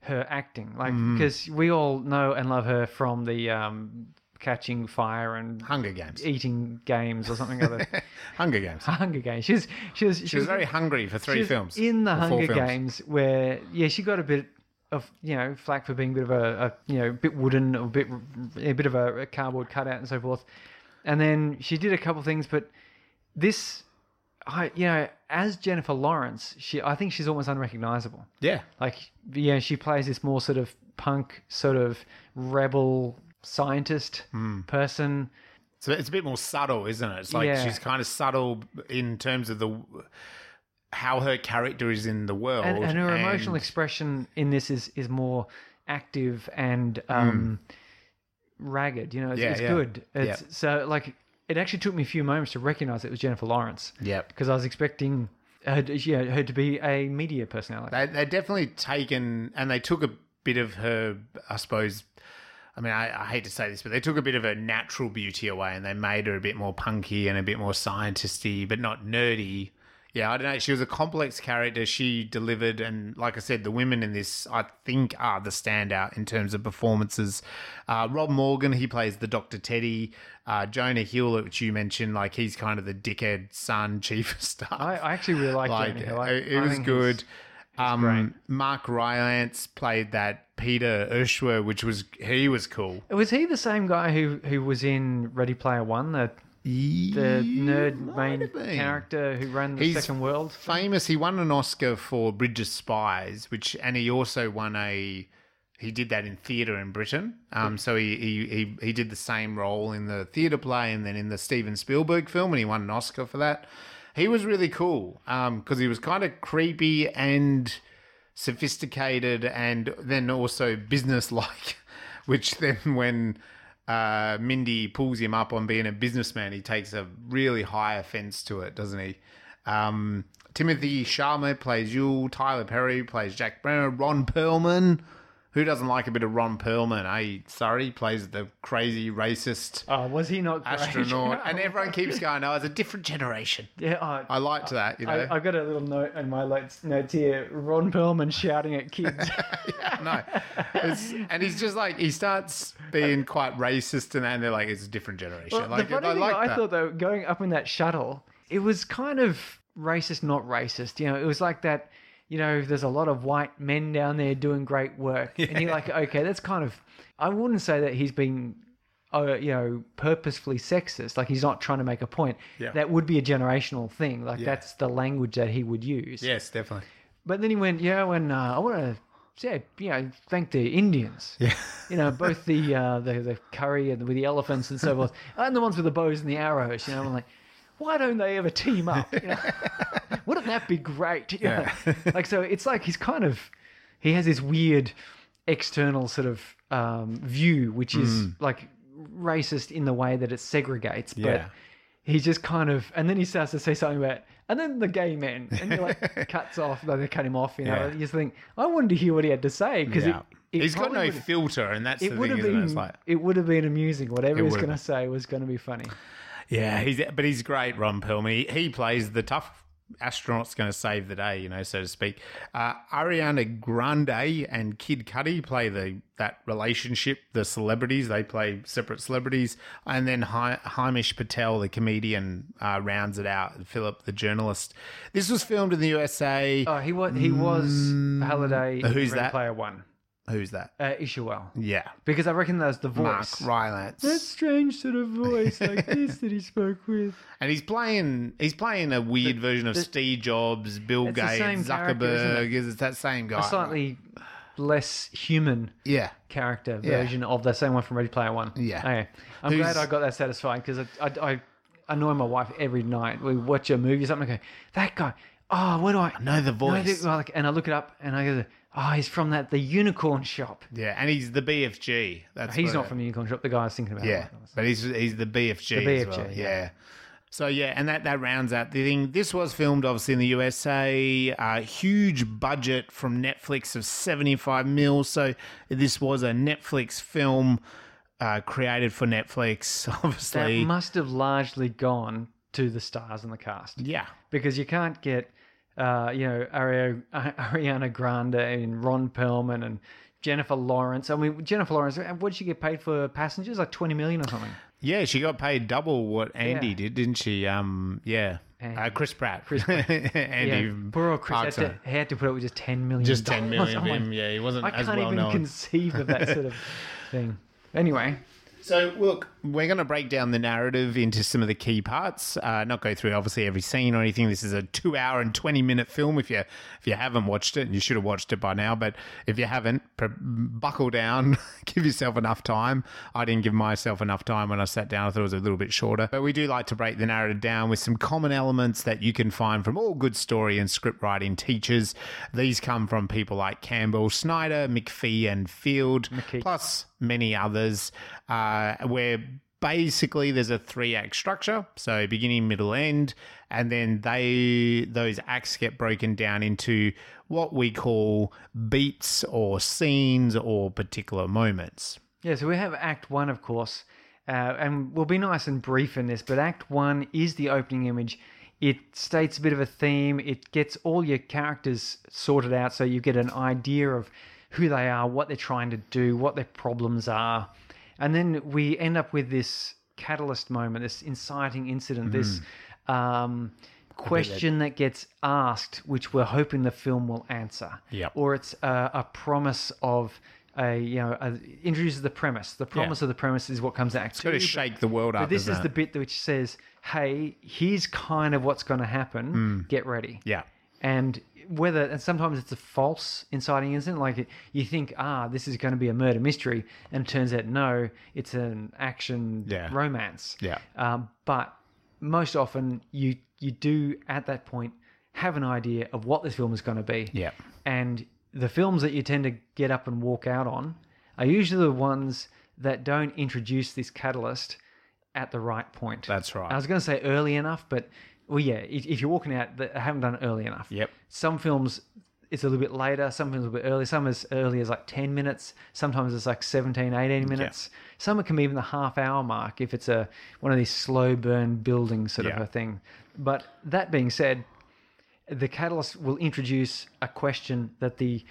her acting, like Mm. because we all know and love her from the um, Catching Fire and Hunger Games. Eating Games or something other. Hunger Games. Hunger Games. She's she was She was very hungry for three films. in the Hunger films. Games where yeah she got a bit of you know flack for being a bit of a, a you know bit wooden or a bit a bit of a, a cardboard cutout and so forth, and then she did a couple things, but this. I, you know, as Jennifer Lawrence, she I think she's almost unrecognizable. Yeah. Like, yeah, she plays this more sort of punk, sort of rebel scientist Hmm. person. So it's a bit more subtle, isn't it? It's like Yeah. she's kind of subtle in terms of the how her character is in the world, and, and her emotional expression in this is is more active and um, ragged. You know, it's, Hmm. Yeah, it's yeah. good. It's, Yeah. So like, it actually took me a few moments to recognize it was Jennifer Lawrence Yep. because I was expecting her, to- yeah, her to be a media personality. They they definitely taken and they took a bit of her, I suppose, I mean, I, I hate to say this, but they took a bit of her natural beauty away and they made her a bit more punky and a bit more scientisty, but not nerdy. Yeah, I don't know. She was a complex character. She delivered, and like I said, the women in this, I think, are the standout in terms of performances. Uh, Rob Morgan, he plays the Dr. Teddy. Uh, Jonah Hill, which you mentioned, like he's kind of the dickhead son, chief of staff. I, I actually really like, like Jonah Hill. I- it, was good. um. Mark Rylance played that Peter Isherwell, which was he was cool. Was he the same guy who, who was in Ready Player One, the the nerd main character who ran the He's Second World? famous. He won an Oscar for Bridge of Spies, which and he also won a. He did that in theatre in Britain. Um, so he, he he he did the same role in the theatre play and then in the Steven Spielberg film, and he won an Oscar for that. He was really cool um, because he was kind of creepy and sophisticated, and then also business-like. Which then when uh, Mindy pulls him up on being a businessman, he takes a really high offense to it, doesn't he? Um, Timothée Chalamet plays Yule. Tyler Perry plays Jack Bremmer. Ron Perlman. Who doesn't like a bit of Ron Perlman? Hey, Sorry, he plays the crazy racist Oh, was he not great? astronaut. and everyone keeps going, oh, it's a different generation. yeah, oh, I liked that, you know. I, I got a little note in my notes, notes here. Ron Perlman shouting at kids. no. It's, and he's just like, he starts being quite racist and then they're like, it's a different generation. Well, like, the funny I thing I that. thought though, going up in that shuttle, it was kind of racist, not racist. You know, it was like that. You know, there's a lot of white men down there doing great work, and you're like, okay, that's kind of. I wouldn't say that he's being, uh, you know, purposefully sexist. Like he's not trying to make a point. Yeah. That would be a generational thing. Like that's the language that he would use. yes, definitely. But then he went, yeah, when uh, I want to, yeah, you know, thank the Indians. Yeah. You know, both the uh, the the curry and with the elephants and so forth, and the ones with the bows and the arrows. You know, I'm like, why don't they ever team up? You know? Wouldn't that be great? You know? like so, it's like he's kind of he has this weird external sort of um, view, which is like racist in the way that it segregates, but Yeah. he's just kind of, and then he starts to say something about, and then the gay men, and he like cuts off, like they cut him off, you know. Yeah. You just think, I wanted to hear what he had to say because Yeah. it, it he's got no filter, and that's It the would thing, it? been, It's like, it would have been amusing. Whatever he was going to say was going to be funny. Yeah, he's but he's great, Ron Perlman. He, he plays the tough astronaut's going to save the day, you know, so to speak. Uh, Ariana Grande and Kid Cudi play the that relationship, the celebrities. They play separate celebrities, and then Himesh Patel, the comedian, uh, rounds it out. Philip, the journalist. This was filmed in the USA. Oh, he was he was Halliday. Mm. Who's Ready that? Player One? Who's that? Uh, Yeah, because I reckon that was the Mark voice. Rylance. That strange sort of voice like this that he spoke with. And he's playing he's playing a weird version of Steve Jobs, Bill It's the same Gates, character, isn't Zuckerberg. It's that same guy. A slightly less human yeah. character Yeah. version of the same one from Ready Player One. Yeah. Okay. I'm Who's- glad I got that satisfied because I, I, I annoy my wife every night. We watch a movie or something. I go, that guy. Oh, where do I, know the voice. well, like, and I look it up and I go, oh, he's from that the Unicorn Shop. Yeah, and he's the BFG. That's He's not from the Unicorn Shop. The guy I was thinking about. Yeah, but he's he's the BFG. The as well. BFG, yeah. yeah. So yeah, and that that rounds out the thing. This was filmed obviously in the USA. Uh, huge budget from Netflix of seventy five mil. So this was a Netflix film uh, created for Netflix. Obviously, That must have largely gone to the stars and the cast. yeah. because you can't get, uh, you know, Ari- Ariana Grande and Ron Perlman and Jennifer Lawrence. I mean, Jennifer Lawrence, what did she get paid for Passengers? Like twenty million or something. Yeah, she got paid double what Andy Yeah. did, didn't she? Um, yeah, uh, Chris Pratt. Chris Andy, yeah, poor old Chris had to, he had to put up with just ten million. just ten million of like. Yeah, he wasn't I as can't well even known. conceive of that sort of thing. Anyway, So, look, we're going to break down the narrative into some of the key parts. Uh, not go through obviously every scene or anything. This is a two-hour and twenty-minute film. If you if you haven't watched it, and you should have watched it by now, but if you haven't, pr- buckle down, give yourself enough time. I didn't give myself enough time when I sat down. I thought it was a little bit shorter, but we do like to break the narrative down with some common elements that you can find from all good story and script writing teachers. These come from people like Campbell, Snyder, McPhee, and Field, McKee. plus many others, uh, where basically there's a three act structure so beginning middle end and then they those acts get broken down into what we call beats or scenes or particular moments Yeah, so we have Act One, of course, uh, and we'll be nice and brief in this. But Act One is the opening image. It states a bit of a theme. It gets all your characters sorted out, so you get an idea of who they are, what they're trying to do, what their problems are, and then we end up with this catalyst moment, this inciting incident, this um, question that gets asked, which we're hoping the film will answer. Yep. Or it's a, a promise of a you know a, introduces the premise. The promise of the premise is what comes out. It's got to shake the world up. But this is the bit which says, "Hey, here's kind of what's going to happen. Get ready." yeah. and whether and sometimes it's a false inciting incident like you think ah this is going to be a murder mystery and it turns out no it's an action Yeah. romance Yeah. um, but most often you you do at that point have an idea of what this film is going to be Yeah. and the films that you tend to get up and walk out on are usually the ones that don't introduce this catalyst at the right point That's right. I was going to say early enough, but well, yeah, if, if you're walking out, they haven't done it early enough. Yep. Some films it's a little bit later, some films a bit early, some as early as like 10 minutes, sometimes it's like 17, 18 minutes. Some it can be even the half hour mark if it's a one of these slow burn building sort of a thing. But that being said, the catalyst will introduce a question that the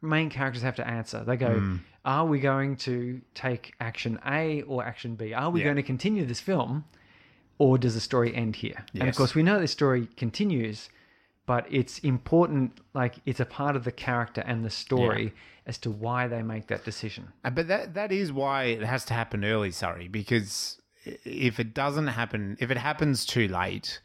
main characters have to answer. They go, Hmm. Are we going to take action A or action B? Are we Yeah. going to continue this film or does the story end here? And of course, we know this story continues, but it's important, like, it's a part of the character and the story as to why they make that decision. Uh, But that that is why it has to happen early, sorry, because if it doesn't happen, if it happens too late,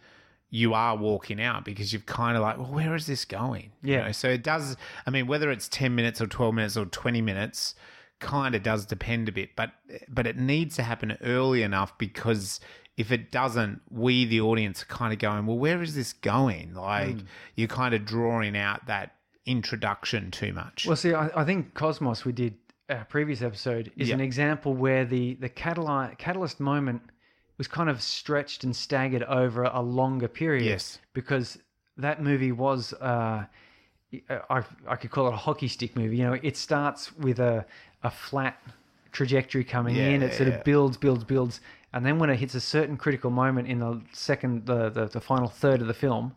you are walking out because you've kind of like, well, where is this going? You Yeah. know, so it does. I mean, whether it's ten minutes or twelve minutes or twenty minutes, kind of does depend a bit. But but it needs to happen early enough because if it doesn't, we the audience are kind of going, well, where is this going? Like you're kind of drawing out that introduction too much. Well, see, I, I think Cosmos, we did a previous episode, is Yeah. an example where the, the catalyst, catalyst moment was kind of stretched and staggered over a longer period. Yes. Because that movie was, uh, I, I could call it a hockey stick movie. You know, it starts with a, a flat trajectory coming Yeah, in, it sort yeah. of builds, builds, builds. And then when it hits a certain critical moment in the second, the, the, the final third of the film,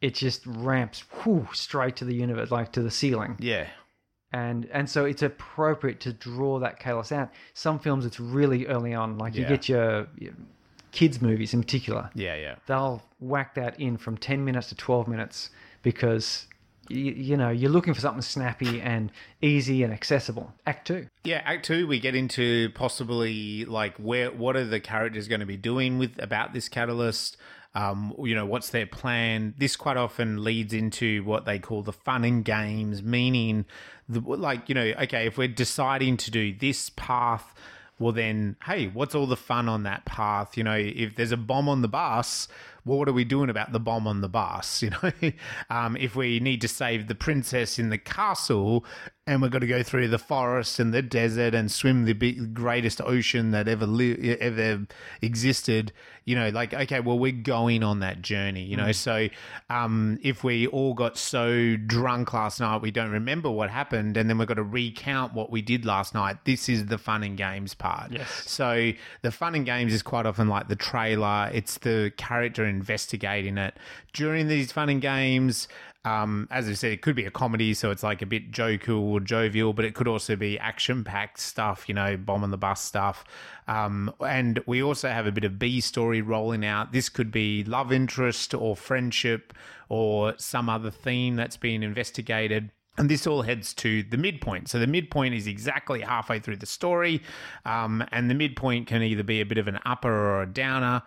it just ramps whew, straight to the universe, like to the ceiling yeah. and and so it's appropriate to draw that chaos out. Some films it's really early on, like you Yeah. get your, your kids movies in particular. Yeah, yeah. They'll whack that in from ten minutes to twelve minutes because you, you know you're looking for something snappy and easy and accessible. Act two. Yeah, Act Two, we get into possibly like where what are the characters going to be doing with about this catalyst. Um, you know, what's their plan? This quite often leads into what they call the fun and games, meaning the like you know, okay, if we're deciding to do this path, well then, hey, what's all the fun on that path? You know, if there's a bomb on the bus, well, what are we doing about the bomb on the bus? You know, um, if we need to save the princess in the castle and we've got to go through the forest and the desert and swim the big, greatest ocean that ever li- ever existed, you know, like okay, well, we're going on that journey, you know. So, um, if we all got so drunk last night we don't remember what happened, and then we've got to recount what we did last night, this is the fun and games part. Yes. So the fun and games is quite often like the trailer. It's the character investigating it during these fun and games. Um, as I said, it could be a comedy, so it's like a bit jovial or jovial, but it could also be action-packed stuff, you know, bomb on the bus stuff. Um, and we also have a bit of B story rolling out. This could be love interest or friendship or some other theme that's being investigated. And this all heads to the midpoint. So the midpoint is exactly halfway through the story. Um, and the midpoint can either be a bit of an upper or a downer,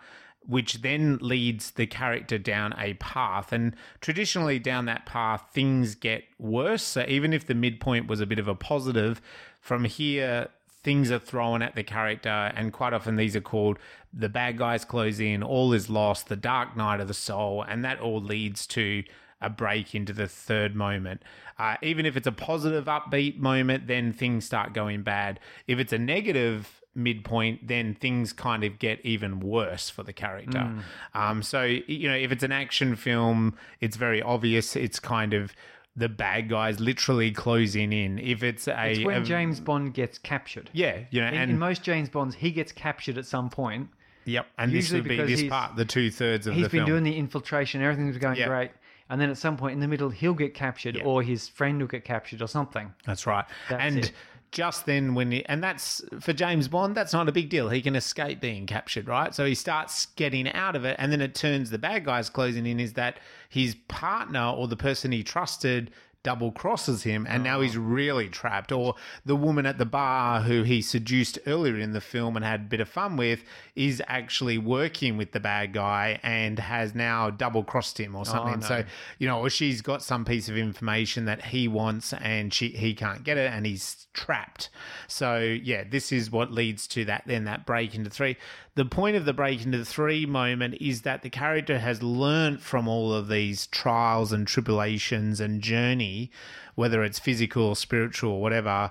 which then leads the character down a path. And traditionally, down that path, things get worse. So even if the midpoint was a bit of a positive, from here, things are thrown at the character. And quite often, these are called the bad guys close in, all is lost, the dark night of the soul. And that all leads to a break into the third moment. Uh, even if it's a positive, upbeat moment, then things start going bad. If it's a negative midpoint, then things kind of get even worse for the character. Um, so, you know, if it's an action film, it's very obvious. It's kind of the bad guys literally closing in. If it's a, It's when a- James Bond gets captured. yeah, you know, In, and in most James Bonds, he gets captured at some point. yep, and this usually would be this he's- part, the two thirds of He's the been film. doing the infiltration, everything's going Yeah. great. And then at some point in the middle, he'll get captured, Yeah. or his friend will get captured, or something. That's right. That's and it. Just then, when he, and that's for James Bond, that's not a big deal. He can escape being captured, right? So he starts getting out of it, and then it turns the bad guys closing in. Is that his partner or the person he trusted? Double crosses him, and now he's oh. really trapped. Or the woman at the bar who he seduced earlier in the film and had a bit of fun with is actually working with the bad guy and has now double crossed him or oh, something. no. So you know, or she's got some piece of information that he wants and she he can't get it and he's trapped. So yeah, this is what leads to that then that break into three. The point of the break into the three moment is that the character has learnt from all of these trials and tribulations and journey, whether it's physical or spiritual or whatever.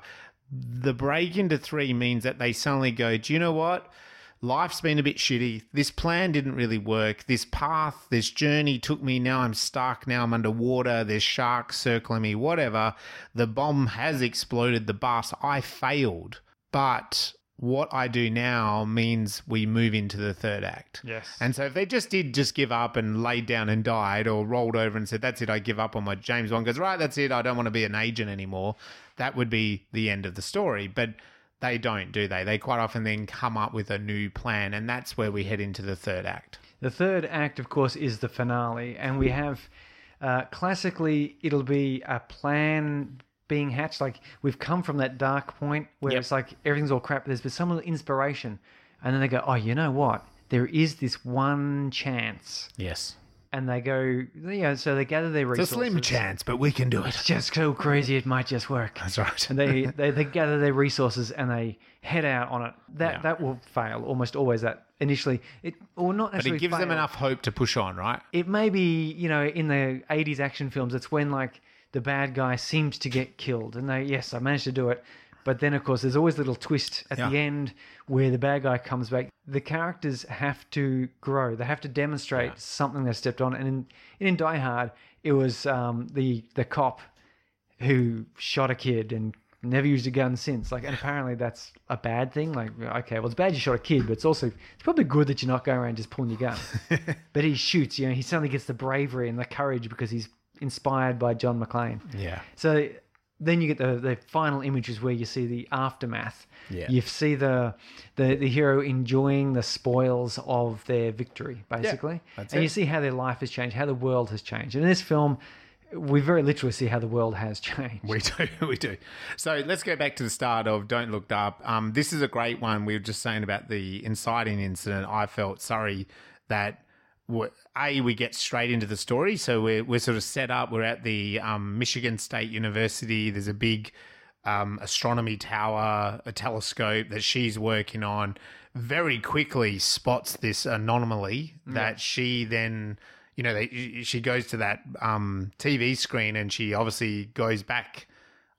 The break into three means that they suddenly go, Do you know what? life's been a bit shitty. This plan didn't really work. This path, this journey took me. Now I'm stuck. Now I'm underwater. There's sharks circling me, whatever. The bomb has exploded. The bus, I failed. But what I do now means we move into the third act. Yes. And so if they just did just give up and laid down and died or rolled over and said, that's it, I give up on my James Bond goes, right, that's it, I don't want to be an agent anymore, that would be the end of the story. But they don't, do they? They quite often then come up with a new plan, and that's where we head into the third act. The third act, of course, is the finale, and we have uh, classically it'll be a plan being hatched. Like we've come from that dark point where Yep. it's like everything's all crap. There's been some little inspiration, and then they go, "Oh, you know what? There is this one chance." Yes. And they go, you know, so they gather their resources. It's a slim chance, but we can do it. It's just so crazy, it might just work. That's right. and they, they they gather their resources and they head out on it. That Yeah. that will fail almost always. That initially it or not but it gives them enough hope to push on, right? It may be you know in the '80s action films. It's when like the bad guy seems to get killed, and they yes, I managed to do it. But then, of course, there's always a little twist at the end where the bad guy comes back. The characters have to grow. They have to demonstrate something they stepped on. And in, in Die Hard, it was um, the the cop who shot a kid and never used a gun since. Like, and apparently that's a bad thing. Like, okay, well, it's bad you shot a kid, but it's also it's probably good that you're not going around just pulling your gun. but he shoots. You know, he suddenly gets the bravery and the courage because he's inspired by John McClane. Yeah. So then you get the, the final images where you see the aftermath. Yeah. You see the, the the hero enjoying the spoils of their victory, basically. that's and it. you see how their life has changed, how the world has changed. And in this film, we very literally see how the world has changed. We do, we do. So let's go back to the start of Don't Look Up. Um, this is a great one. We were just saying about the inciting incident. I felt sorry that a we get straight into the story. So we're we're sort of set up. We're at the um, Michigan State University. There's a big um, astronomy tower, a telescope that she's working on. Very quickly spots this anomaly that she then you know, they, she goes to that um, TV screen and she obviously goes back,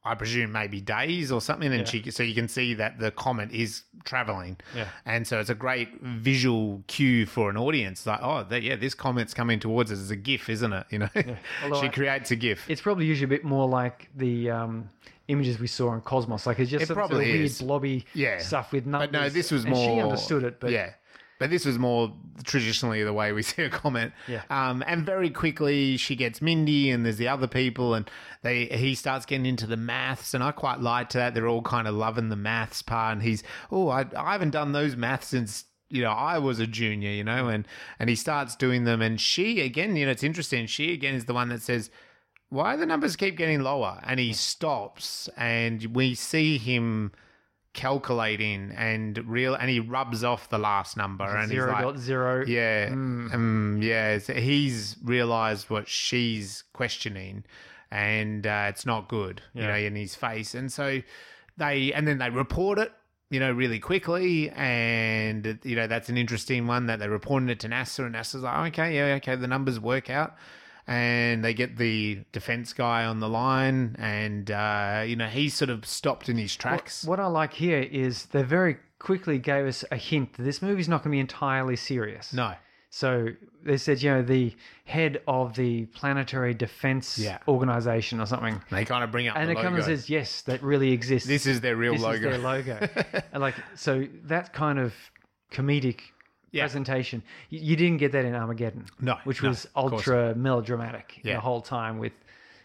I presume maybe days or something, and she so you can see that the comet is traveling. Yeah. and so it's a great visual cue for an audience. Like, oh, that, yeah, this comet's coming towards us. It's a GIF, isn't it? You know, Although she I- creates a GIF. It's probably usually a bit more like the um, images we saw in Cosmos. Like it's just It some sort of probably weird blobby Yeah. stuff with numbers. But no, this was and more. she understood it, but yeah. But this was more traditionally the way we see a comment. Yeah. Um, and very quickly she gets Mindy and there's the other people and they he starts getting into the maths and I quite like to that. They're all kind of loving the maths part and he's oh I, I haven't done those maths since you know I was a junior you know and and he starts doing them and she again you know it's interesting she again is the one that says why the numbers keep getting lower and he stops and we see him calculating and real and he rubs off the last number and zero he's like dot zero. yeah um, yeah so he's realized what she's questioning and uh, it's not good you know in his face. And so they and then they report it you know really quickly. And you know that's an interesting one that they're reporting it to NASA and NASA's like okay yeah okay the numbers work out and they get the defense guy on the line and uh, you know he's sort of stopped in his tracks What I like here is they very quickly gave us a hint that this movie's not going to be entirely serious. no So they said, you know, the head of the Planetary Defense Yeah. Organization or something. They kind of bring up And it comes and says, yes, that really exists. this is their real this logo. is their logo. and like, so that kind of comedic Yeah. presentation, you, you didn't get that in Armageddon. No, Which no, was ultra melodramatic Yeah. the whole time with,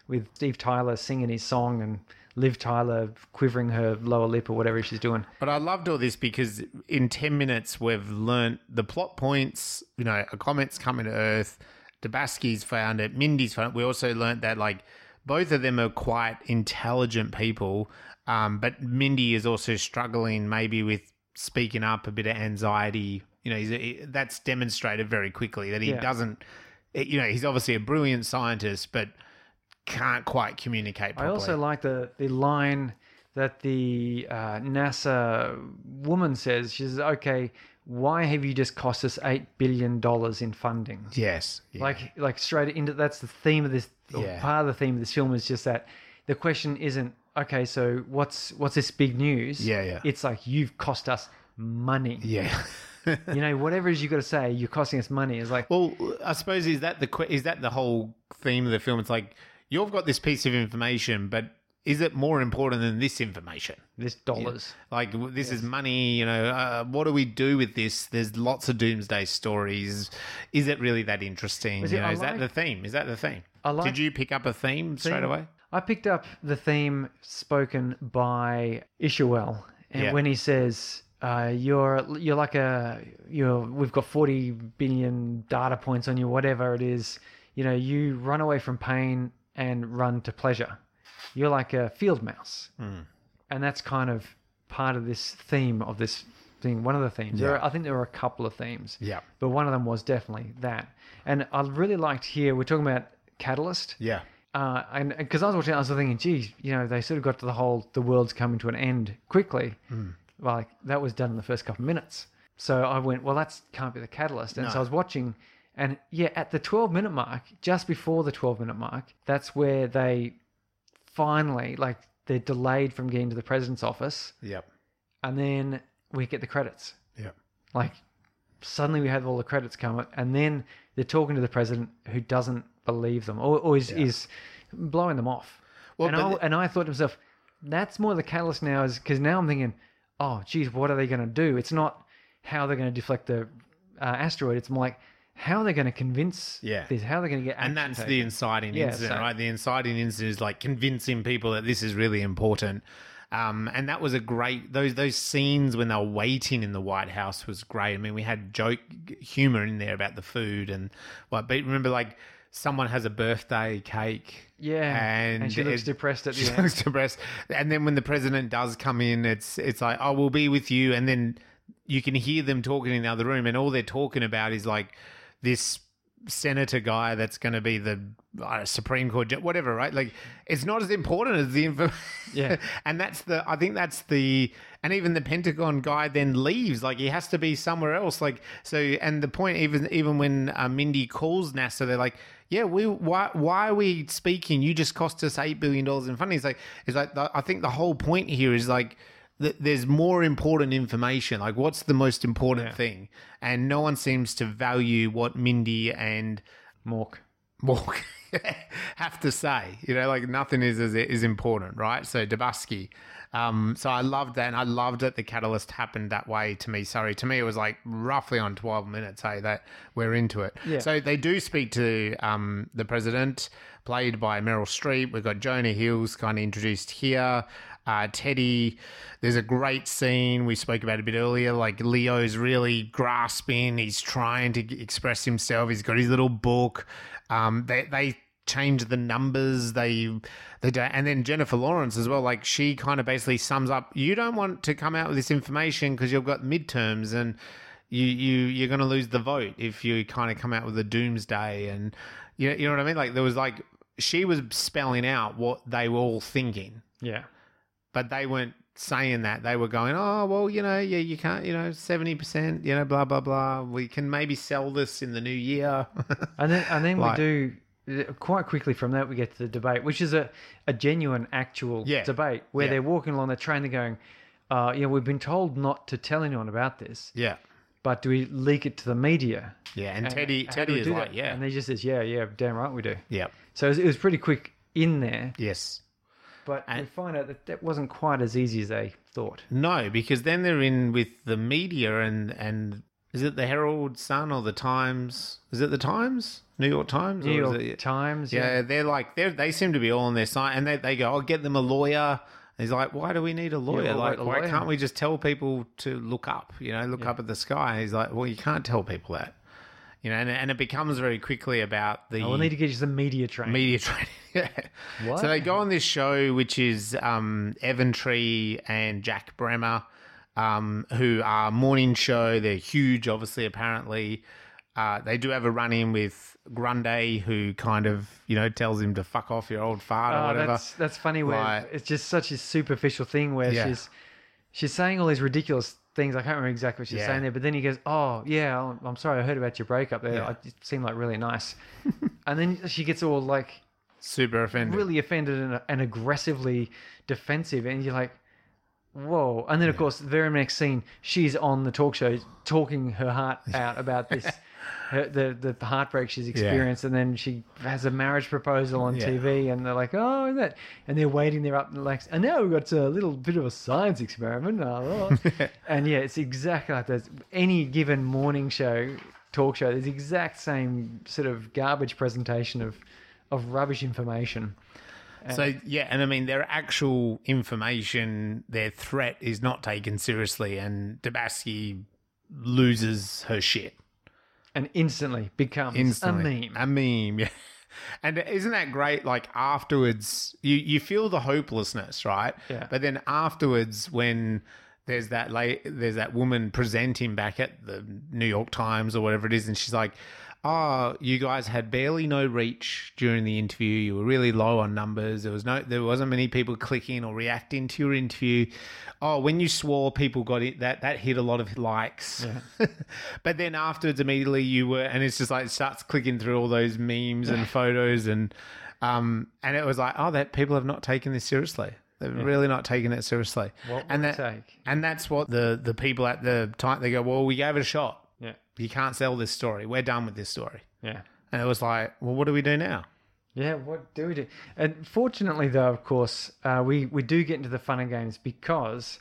with Steve Tyler singing his song and Liv Tyler quivering her lower lip or whatever she's doing. But I loved all this because in 10 minutes, we've learnt the plot points. You know, a comet's coming to Earth. Dibiasky's found it. Mindy's found it. We also learnt that, like, both of them are quite intelligent people. Um, but Mindy is also struggling maybe with speaking up, a bit of anxiety. You know, he's he, that's demonstrated very quickly that he Yeah. doesn't, you know, he's obviously a brilliant scientist, but can't quite communicate I also like the, the line that the uh, NASA woman says. She says, okay, why have you just cost us $8 billion in funding? yes. yeah. like like straight into that's the theme of this Yeah. part of the theme of this film is just that the question isn't okay so what's what's this big news Yeah, yeah. it's like you've cost us money yeah. you know whatever it is you've got to say you're costing us money it's like Well, I suppose is that the is that the whole theme of the film? It's like you've got this piece of information, but is it more important than this information? this dollars Like w- this is money, you know. Uh, what do we do with this? There's lots of doomsday stories. Is it really that interesting? Is you know, is that the theme? Is that the theme? I like- Did you pick up a theme straight away? I picked up the theme spoken by Isherwell, and Yeah. when he says, uh, "You're you're like a you're we've got forty billion data points on you, whatever it is. You know, you run away from pain and run to pleasure. You're like a field mouse, Hmm. and that's kind of part of this theme of this thing. One of the themes. There Yeah. are, I think there were a couple of themes. Yeah. But one of them was definitely that, and I really liked here. We're talking about Catalyst Yeah. uh, and because I was watching, I was thinking, geez, you know, they sort of got to the whole the world's coming to an end quickly. Like that was done in the first couple of minutes. So I went, well, that can't be the catalyst. And so I was watching, and yeah, at the 12 minute mark, just before the 12 minute mark, that's where they finally, like, they're delayed from getting to the president's office, Yep. and then we get the credits. Yep. Like, suddenly we have all the credits come, and then they're talking to the president who doesn't believe them or, or is, is blowing them off. Well, and, I, the- and I thought to myself, that's more the catalyst now, is because now I'm thinking, oh, geez, what are they going to do? It's not how they're going to deflect the uh, asteroid. It's more like how are they going to convince Yeah. this? How are they going to get and that's the taken? inciting Yeah, incident, so- right? The inciting incident is like convincing people that this is really important. Um, and that was a great those those scenes when they were waiting in the White House was great. I mean, we had joke humor in there about the food and what. But remember, like someone has a birthday cake. Yeah, and, and she looks it- depressed at the she end. looks depressed. And then when the president does come in, it's it's like, oh, we'll be with you. And then you can hear them talking in the other room, and all they're talking about is like this senator guy that's going to be the uh, Supreme Court, whatever, right? Like, it's not as important as the info. Yeah. and that's the, I think that's the, and even the Pentagon guy then leaves. Like, he has to be somewhere else. Like, so, and the point, even even when uh, Mindy calls NASA, they're like, yeah, we why why are we speaking? You just cost us eight billion dollars in funding. It's like, it's like the, I think the whole point here is like. th- There's more important information. Like, what's the most important Yeah. thing? And no one seems to value what Mindy and Mork. Mork have to say. You know, like nothing is is, is important, right? So Dibiasky. Um, so I loved that, and I loved that the catalyst happened that way to me. Sorry, to me it was like roughly on twelve minutes. Hey, that we're into it. Yeah. So they do speak to um, the president, played by Meryl Streep. We've got Jonah Hills kind of introduced here. Uh, Teddy, there's a great scene we spoke about a bit earlier. Like Leo's really grasping, he's trying to express himself. He's got his little book. Um, they they change the numbers. They they do, and then Jennifer Lawrence as well. Like she kind of basically sums up. You don't want to come out with this information because you've got midterms and you you you're going to lose the vote if you kind of come out with a doomsday and you you know what I mean. Like there was like she was spelling out what they were all thinking Yeah. but they weren't saying that. They were going, oh, well, you know, yeah, you can't, you know, 70%, you know, blah, blah, blah. We can maybe sell this in the new year. And then and then Like- we do quite quickly from that we get to the debate, which is a, a genuine actual Yeah. debate where Yeah. they're walking along the train, they're going, uh, you know, we've been told not to tell anyone about this. yeah. but do we leak it to the media? Yeah, and And Teddy Teddy is like, that? yeah, and he just says, "Yeah, yeah, damn right we do." yeah, So it was, it was pretty quick in there, yes. but we And- find out that that wasn't quite as easy as they thought. No, because then they're in with the media and and is it the Herald Sun or the Times? Is it the Times? New York Times? New York it- Times, Yeah, they're like they they seem to be all on their side, and they they go, "I'll get them a lawyer." And he's like, "Why do we need a lawyer? well, like, why lawyer. can't we just tell people to look up? You know, look up at the sky." He's like, "Well, you can't tell people that." You know, and, and it becomes very quickly about the I will need to get you some media training. media training. yeah. What? So they go on this show, which is um, Evan Tree and Jack Bremmer, um, who are morning show. They're huge, obviously. Apparently, uh, they do have a run in with Grundy, who kind of you know tells him to fuck off your old fart or Oh, whatever. that's that's funny. Where Like- it's just such a superficial thing where Yeah. she's she's saying all these ridiculous things. I can't remember exactly what she's Yeah. saying there, but then he goes, "Oh yeah, I'm- I'm sorry, I heard about your breakup. There, Yeah. it seemed like really nice." and then she gets all like Super offended. really offended and, and aggressively defensive, and you're like, "Whoa!" And then of course, the very next scene, she's on the talk show talking her heart out about this. Her, the the heartbreak she's experienced, and then she has a marriage proposal on Yeah. TV, and they're like, "Oh, is that?" And they're waiting there up, and like, and now we've got a little bit of a science experiment, oh, oh." and yeah, it's exactly like that. Any given morning show, talk show, there's the exact same sort of garbage presentation of of rubbish information. So yeah, and I mean their actual information, their threat is not taken seriously, and Dibiasky loses her shit. and instantly becomes instantly. a meme. A meme, yeah. And isn't that great? Like afterwards, you you feel the hopelessness, right? Yeah. But then afterwards, when there's that late, there's that woman presenting back at the New York Times or whatever it is, and she's like, "Oh, you guys had barely no reach during the interview. You were really low on numbers. There was no, there wasn't many people clicking or reacting to your interview. Oh, when you swore, people got it. That that hit a lot of likes. but then afterwards, immediately you were, and it's just like it starts clicking through all those memes and photos, and um, and it was like, oh, that people have not taken this seriously. They've really not taken it seriously. What and that, take? and that's what the the people at the time they go, well, we gave it a shot. You can't sell this story. We're done with this story. yeah. And it was like, well, what do we do now? Yeah, what do we do? And fortunately, though, of course, uh, we we do get into the fun and games because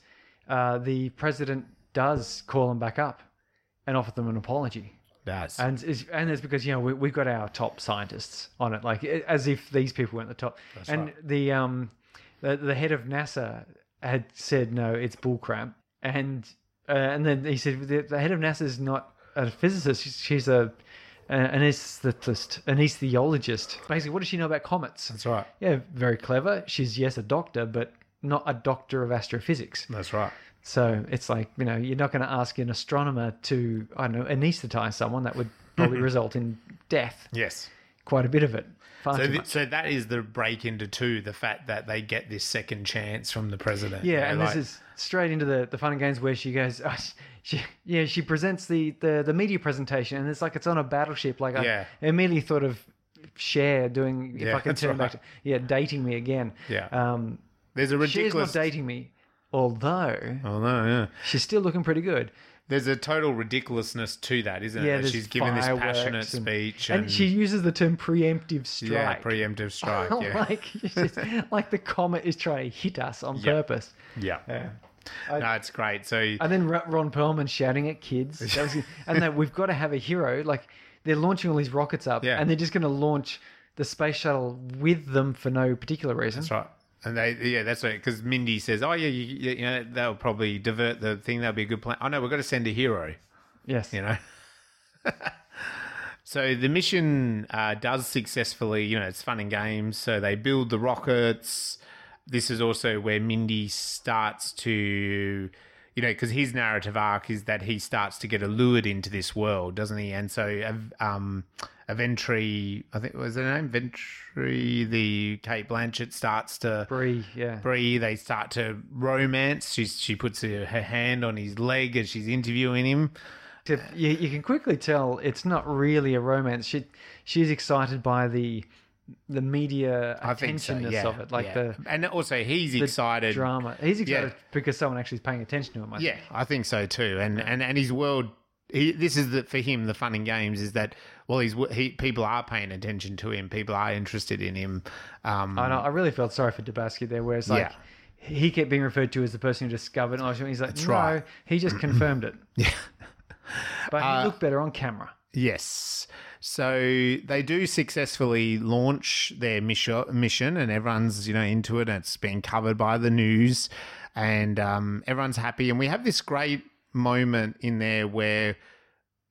uh, the president does call them back up and offer them an apology. That's And it's, and it's because you know we we've got our top scientists on it, like as if these people weren't the top. and right. the um the, the head of NASA had said no, it's bullcrap. And uh, and then he said the, the head of NASA is not a physicist; she's, she's a an anesthetist, anesthesiologist. Basically, what does she know about comets? that's right. Yeah, very clever. She's yes a doctor, but not a doctor of astrophysics. That's right. So it's like, you know, you're not going to ask an astronomer to, I don't know, anesthetize someone. That would probably result in death, Yes. quite a bit of it. So, th- so that is the break into two, the fact that they get this second chance from the president. Yeah, You know, and like- this is straight into the, the fun and games where she goes, oh, she, yeah, she presents the, the, the media presentation, and it's like it's on a battleship. Like Yeah. I immediately thought of Cher doing, if Yeah, I can turn back to, yeah, dating me again. Yeah. Um, There's a ridiculous. Cher's not dating me, although no, yeah. she's still looking pretty good. There's a total ridiculousness to that, isn't Yeah, it? That she's giving this passionate speech And, and, she uses the term preemptive strike. yeah, preemptive strike. Yeah, like, just- like the comet is trying to hit us on Yeah. purpose. yeah. Yeah. No, it's great. So And then Ron Perlman shouting at kids. Was, and that we've got to have a hero. Like they're launching all these rockets up, Yeah. and they're just going to launch the space shuttle with them for no particular reason. That's right. And they, yeah, that's right. Because Mindy says, "Oh yeah, you, you know, they'll probably divert the thing. That'll be a good plan." Oh no, we've got to send a hero. Yes. You know. so the mission uh, does successfully. You know, it's fun and games. So they build the rockets. This is also where Mindy starts to, you know, because his narrative arc is that he starts to get allured into this world, doesn't he? And so, um, Aventry, I think was her name, Ventry, the Cate Blanchett starts to Brie, yeah. Brie, they start to romance. She's she puts her, her hand on his leg as she's interviewing him. You, you can quickly tell it's not really a romance. She she's excited by the the media I think so. attentionness Yeah, of it, like yeah. the, and also he's the excited. drama. He's excited Yeah. because someone actually is paying attention to him. I Yeah, think. I think so too. And and and his world he, this is the, for him the fun and games is that well he's he, people are paying attention to him people are interested in him um I know. I really felt sorry for Dibiasky there, where it's like he kept being referred to as the person who discovered. it. He's like, no, right. he just confirmed it. Yeah. but Uh, he looked better on camera. Yes. So they do successfully launch their mission, and everyone's you know into it. And it's been covered by the news, and um, everyone's happy. And we have this great moment in there where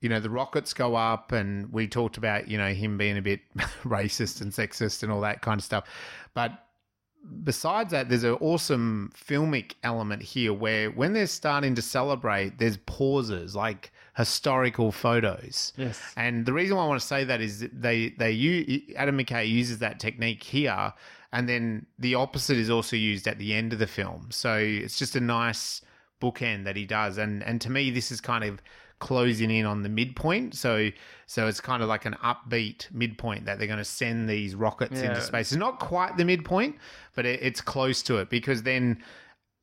you know the rockets go up, and we talked about you know him being a bit racist and sexist and all that kind of stuff. But besides that, there's an awesome filmic element here where when they're starting to celebrate, there's pauses like historical photos. Yes. And the reason why I want to say that is that they they use, Adam McKay uses that technique here, and then the opposite is also used at the end of the film. So it's just a nice bookend that he does, and and to me this is kind of closing in on the midpoint. So so it's kind of like an upbeat midpoint that they're going to send these rockets Yeah. into space. It's not quite the midpoint, but it, it's close to it because then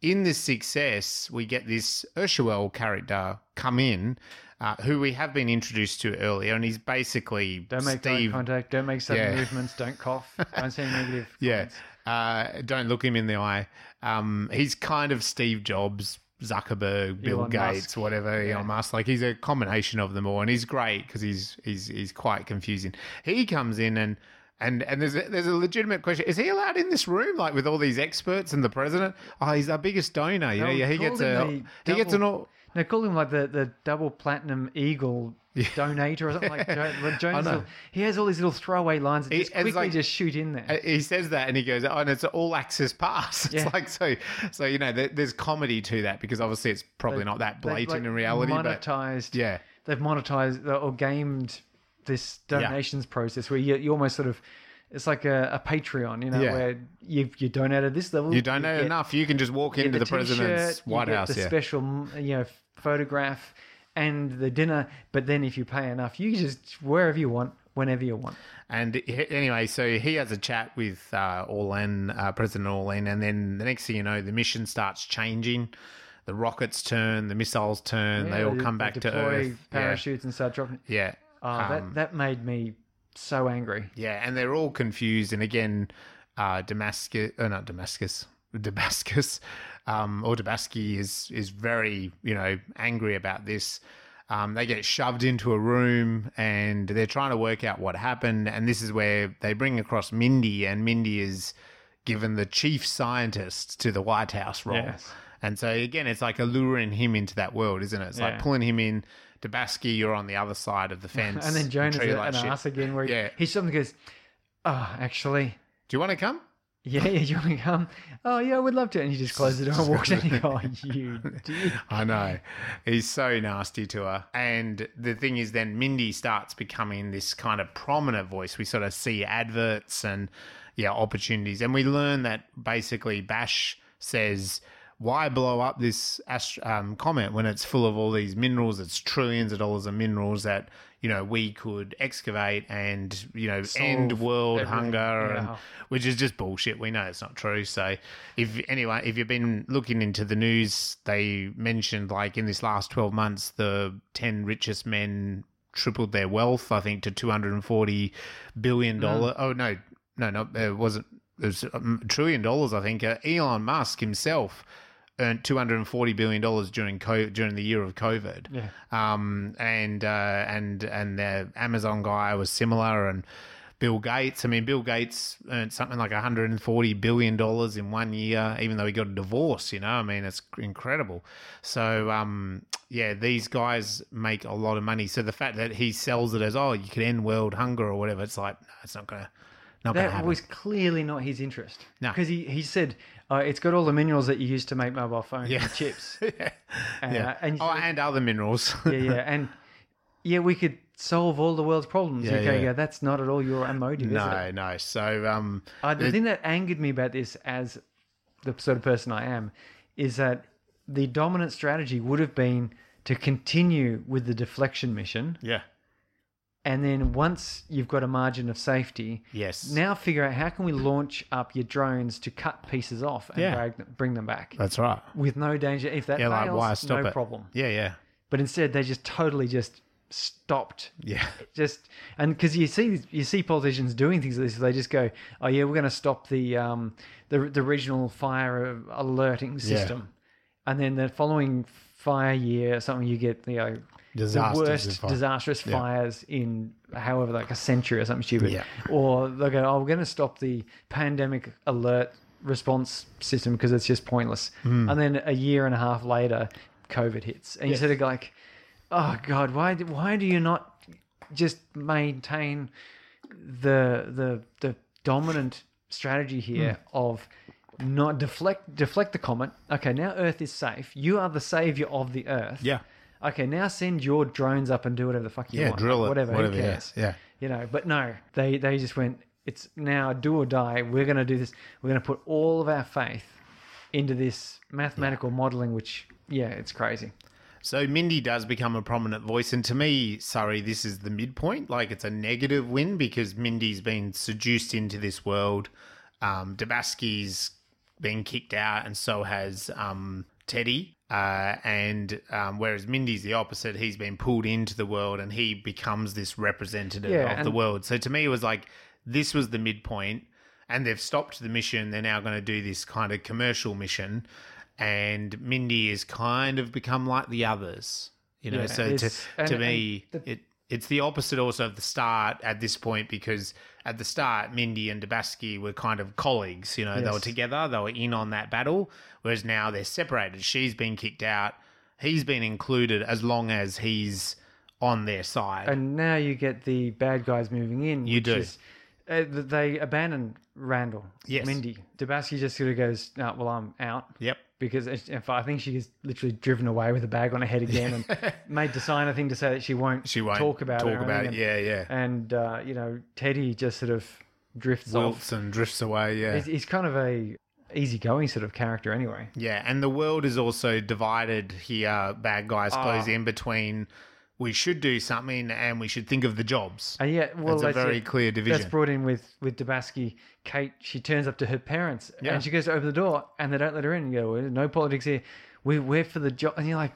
in this success, we get this Isherwell character come in, uh, who we have been introduced to earlier, and he's basically Don't make Steve. eye contact. Don't make sudden Yeah. movements. Don't cough. Don't say negative. Yeah, uh, don't look him in the eye. Um, he's kind of Steve Jobs, Zuckerberg, Bill Elon Gates, Musk. whatever. Yeah. Elon Musk. Like he's a combination of them all, and he's great because he's he's he's quite confusing. He comes in and. And and there's a, there's a legitimate question: Is he allowed in this room, like with all these experts and the president? Oh, he's our biggest donor. You know, yeah, he gets a he gets an all. They call him like the, the double platinum eagle donator or something like that. But Jones, will- he has all these little throwaway lines that He- just quickly like- just shoot in there. Uh, he says that and he goes, oh, and it's all access pass. It's Yeah. like so, so you know, there, there's comedy to that because obviously it's probably not that blatant like, in reality, but monetized. yeah, they've monetized or gamed this donations process where you, you almost sort of it's like a, a Patreon, you know, Yeah. where you you donate at this level, you donate get- enough, you can just walk into the, president's t-shirt, you White House. the Yeah, special, you know, photograph and the dinner. But then if you pay enough, you just wherever you want, whenever you want. and anyway, so he has a chat with uh, Orlean, uh, President Orlean, and then the next thing you know, the mission starts changing. The rockets turn, the missiles turn, they all come back to Earth. Yeah, Parachutes and start dropping. yeah. Oh, Um, that that made me so angry. Yeah, and they're all confused. And again, uh, Damascus, uh, not Damascus, Damascus, um, or Dibiasky is is very you know angry about this. Um, they get shoved into a room and they're trying to work out what happened. And this is where they bring across Mindy, and Mindy is given the chief scientist to the White House role. Yes. And so again, it's like alluring him into that world, isn't it? It's like pulling him in. Dibiasky, you're on the other side of the fence. And then Jonas is like an shit. ass again, where he, Yeah. he suddenly goes, "Oh, actually, Do you want to come? Yeah, yeah, you want to come? Oh, yeah, I would love to." And he just closes the door and walks you go, "Oh, you did." I know. He's so nasty to her. And the thing is, then Mindy starts becoming this kind of prominent voice. We sort of see adverts and, yeah, opportunities. And we learn that basically Bash says, why blow up this ast- um, comet when it's full of all these minerals? It's trillions of dollars of minerals that, you know, we could excavate and, you know, end world everything. hunger and which is just bullshit. We know it's not true. So, if anyway, if you've been looking into the news, they mentioned like in this last twelve months, the ten richest men tripled their wealth. I think to two hundred and forty billion dollar. Oh no, no, no, it wasn't. It was a trillion dollars. I think uh, Elon Musk himself earned two hundred and forty billion dollars during co- during the year of COVID. Yeah. Um, and uh, and and the Amazon guy was similar, and Bill Gates. I mean, Bill Gates earned something like 140 billion dollars in one year, even though he got a divorce. You know, I mean, it's incredible. So, um, yeah, these guys make a lot of money. So the fact that he sells it as, oh, you could end world hunger or whatever, it's like, no, it's not gonna, not That was clearly not his interest. No. Because he, he said, uh, it's got all the minerals that you use to make mobile phones Yeah. and chips. yeah. Uh, yeah. and oh, and other minerals. yeah, yeah. And yeah, we could solve all the world's problems. Yeah, okay, yeah. yeah. that's not at all your motive, is no, it? no. So, um, Uh, the thing that angered me about this, as the sort of person I am, is that the dominant strategy would have been to continue with the deflection mission, yeah, and then once you've got a margin of safety, yes. now figure out how can we launch up your drones to cut pieces off and Yeah. drag them, bring them back that's right. with no danger. If that Yeah, like fails, why stop no it? problem. Yeah, yeah. but instead they just totally just stopped Yeah. just and because you see you see politicians doing things like this, they just go, "Oh yeah, we're going to stop the um, the the regional fire alerting system," and then the following fire year or something, you get you know the worst fire. disastrous Yeah. fires in however like a century or something stupid, Yeah. or they go, "Oh, we're going to stop the pandemic alert response system because it's just pointless," Hmm. and then a year and a half later, COVID hits, and you sort of go like oh god why do, why do you not just maintain the the the dominant strategy here Hmm. of not deflect deflect the comet okay now earth is safe you are the savior of the earth Yeah. Okay now send your drones up and do whatever the fuck you Yeah, want drill it, whatever, whatever, who yeah, cares yeah. you know but no they they just went it's now do or die we're going to do this we're going to put all of our faith into this mathematical modeling which yeah it's crazy So Mindy does become a prominent voice, and to me, sorry, this is the midpoint. Like it's a negative win because Mindy's been seduced into this world. Um, Dibiasky's been kicked out, and so has um, Teddy. Uh, and um, whereas Mindy's the opposite, he's been pulled into the world, and he becomes this representative Yeah, of the world. So to me, it was like this was the midpoint, and they've stopped the mission. They're now going to do this kind of commercial mission, and Mindy has kind of become like the others. You know, Yeah, so to, and- to and me, the- it it's the opposite also of the start at this point because at the start, Mindy and Dibiasky were kind of colleagues. You know, they were together, they were in on that battle, whereas now they're separated. She's been kicked out, he's been included as long as he's on their side. and now you get the bad guys moving in. You which do. Is, uh, they abandon Randall. Yes. Mindy. Dabaski just sort of goes, no, well, I'm out. yep. Because if I think she gets literally driven away with a bag on her head again and made to sign a thing to say that she won't, She won't talk about talk it. about it. anything. Yeah, yeah. And, uh, you know, Teddy just sort of drifts off. And drifts away. Yeah. He's, he's kind of a easygoing sort of character anyway. Yeah, and the world is also divided here, bad guys, Ah. in between we should do something and we should think of the jobs. And yeah, well, it's a very it. clear division. That's brought in with with Dibiasky. Kate, she turns up to her parents Yeah. and she goes to open the door and they don't let her in. And you go, "Well, no politics here. We we're for the job. And you're like,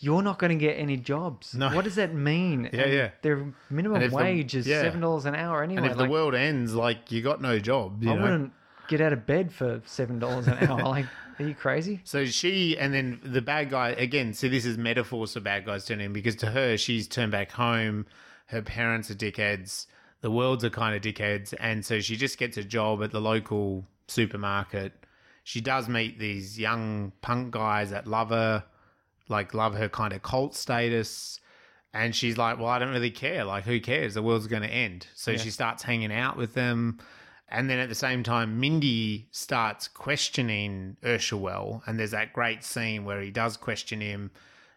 you're not going to get any jobs. No. What does that mean? Yeah, And yeah. Their minimum if the- wage is yeah. seven dollars an hour anyway. and if like, the world ends, like you got no job. You I know? wouldn't get out of bed for seven dollars an hour. like, are you crazy? So she, and then the bad guy again. See, this is metaphors for bad guys turning because to her, she's turned back home. Her parents are dickheads. The world's are kind of dickheads, and so she just gets a job at the local supermarket. She does meet these young punk guys that love her, like love her kind of cult status. And she's like, Well, I don't really care. Like, who cares? The world's going to end. So she starts hanging out with them. And then at the same time, Mindy starts questioning Ursula. And there's that great scene where he does question him.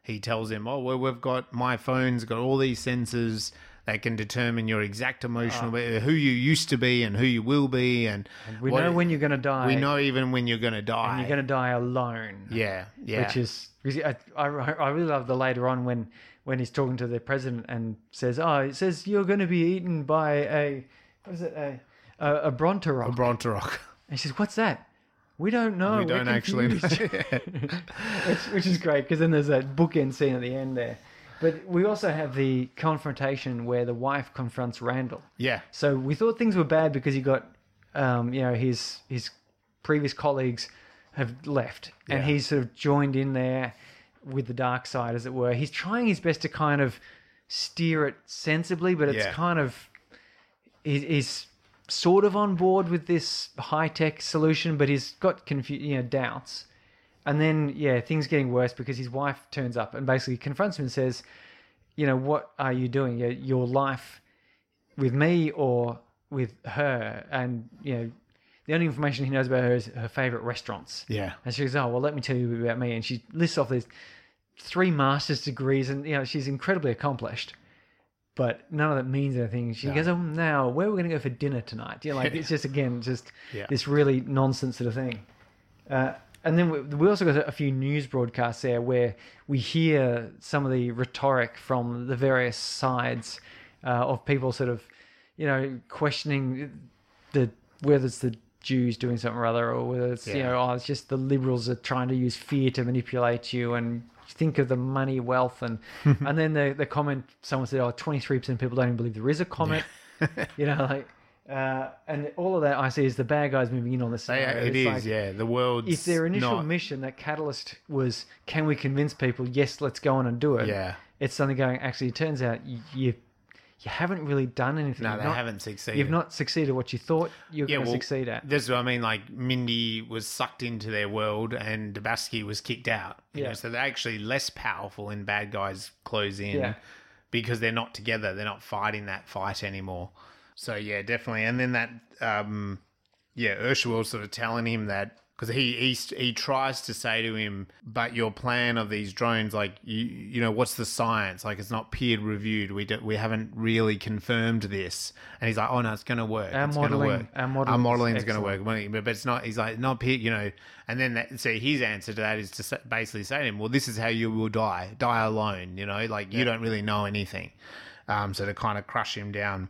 He tells him, Oh, well, we've got my phone's got all these sensors that can determine your exact emotional, ah. who you used to be and who you will be. And, We what- know when you're going to die. we know even when you're going to die. and you're going to die alone. yeah, yeah. which is because I, I I really love the later on when when he's talking to the president and says, "Oh, it says you're going to be eaten by a what is it a a, a Bronteroc." Bronteroc. and she says, "What's that?" We don't know. we We're don't actually know. which, which is great because then there's that bookend scene at the end there. But we also have the confrontation where the wife confronts Randall. yeah. So we thought things were bad because he got, um, you know, his his previous colleagues have left, and he's sort of joined in there with the dark side, as it were. He's trying his best to kind of steer it sensibly, but it's Yeah. kind of he- he's sort of on board with this high tech solution, but he's got confu- you know doubts. And then yeah, things getting worse because his wife turns up and basically confronts him and says, you know, what are you doing? Your, your life with me or with her? And you know, the only information he knows about her is her favorite restaurants. Yeah. And she goes, "Oh, well, let me tell you about me." And she lists off these three master's degrees, and you know, she's incredibly accomplished. But none of that means anything. She goes, "Oh, now where are we going to go for dinner tonight?" You know, like it's just again just Yeah. this really nonsense sort of thing. Uh, and then we, we also got a few news broadcasts there where we hear some of the rhetoric from the various sides uh, of people sort of, you know, questioning the whether it's the Jews doing something or other, or whether it's you know, oh, it's just the liberals are trying to use fear to manipulate you, and think of the money, wealth, and and then the the comment someone said, "Oh, 23 percent of people don't even believe there is a comet." you know, like. Uh, and all of that I see is the bad guys moving in on the scenario. it is, like, yeah. The world's If their initial not, mission, that catalyst was, can we convince people? Yes, let's go on and do it. yeah. It's suddenly going. Actually, it turns out you you, haven't really done anything. No, You've they not- haven't succeeded. You've not succeeded what you thought you were Yeah, going to well, succeed at. This is what I mean. Like Mindy was sucked into their world, and Dibiasky was kicked out. You Yeah. know, so they're actually less powerful in bad guys close in Yeah. because they're not together. They're not fighting that fight anymore. So yeah, definitely. And then that, um, yeah, Ursula sort of telling him that because he, he he tries to say to him, but your plan of these drones, like you you know, what's the science? Like it's not peer reviewed. We do, we haven't really confirmed this. And he's like, oh no, it's going to work. Our it's going to modelling- work. our Our modelling is going to work, but but it's not. He's like not peer, you know. And then that, so his answer to that is to basically say to him, well, this is how you will die, die alone. You know, like you don't really know anything. Um, so to kind of crush him down.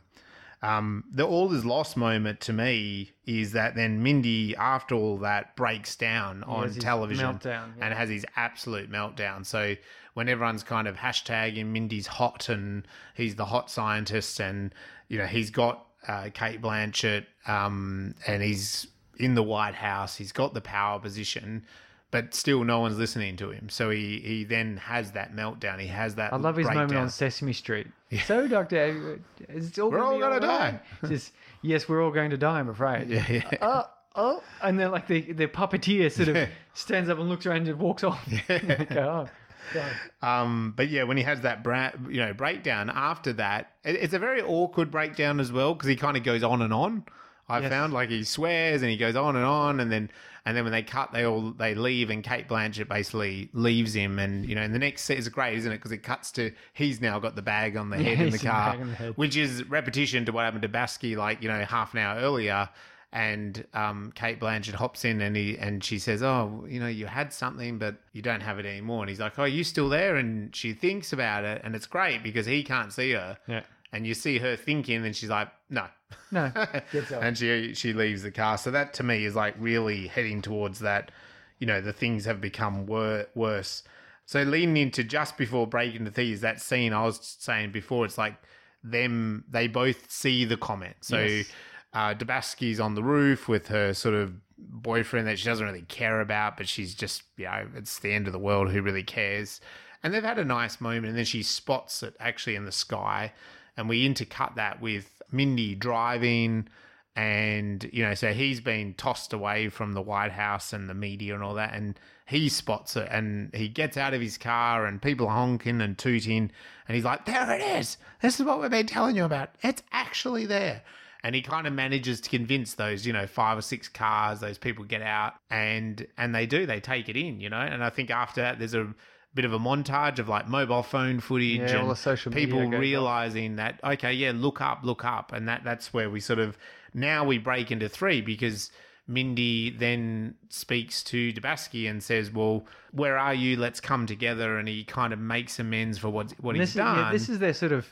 Um, the all is lost moment to me is that then Mindy, after all that, breaks down on television meltdown, yeah. and has his absolute meltdown. So when everyone's kind of hashtagging Mindy's hot and he's the hot scientist, and you know he's got uh, Cate Blanchett, um, and he's in the White House, he's got the power position. But still, no one's listening to him. So he, he then has that meltdown. He has that. I love his moment on Sesame Street. So, Doctor, it's all We're gonna all gonna all die. Just, yes, we're all going to die. I'm afraid. Yeah, yeah. Oh, oh, and then like the the puppeteer sort of stands up and looks around and walks off. Go, oh, Um, but yeah, when he has that bra- you know breakdown after that, it, it's a very awkward breakdown as well because he kind of goes on and on. I Yes. found like he swears and he goes on and on, and then and then when they cut, they all they leave, and Cate Blanchett basically leaves him, and you know, in the next set is great, isn't it? Because it cuts to he's now got the bag on the head in the he's the car, the which is repetition to what happened to Basky, like you know, half an hour earlier. And um, Cate Blanchett hops in and he and she says, "Oh, you know, you had something, but you don't have it anymore." And he's like, "Oh, you still there?" And she thinks about it, and it's great because he can't see her, Yeah. And you see her thinking, and she's like, "No." No. And she she leaves the car. So that to me is like really heading towards that. You know, the things have become wor- worse. So leading into just before breaking the thieves, that scene I was saying before, it's like them. They both see the comment. So Yes. uh, Dibiasky's on the roof with her sort of boyfriend that she doesn't really care about, but she's just you know it's the end of the world. Who really cares? And they've had a nice moment, and then she spots it actually in the sky, and we intercut that with Mindy driving, and you know, so he's been tossed away from the White House and the media and all that, and he spots it, and he gets out of his car, and people are honking and tooting, and he's like, "There it is! This is what we've been telling you about. It's actually there." And he kind of manages to convince those, you know, five or six cars, those people get out, and and they do, they take it in, you know. And I think after that, there's a bit of a montage of like mobile phone footage Yeah, all the social media people realizing that okay, yeah, look up, look up, and that that's where we sort of now we break into three because Mindy then speaks to Dibiasky and says, "Well, where are you? Let's come together." And he kind of makes amends for what what And he's this is, done. yeah, this is their sort of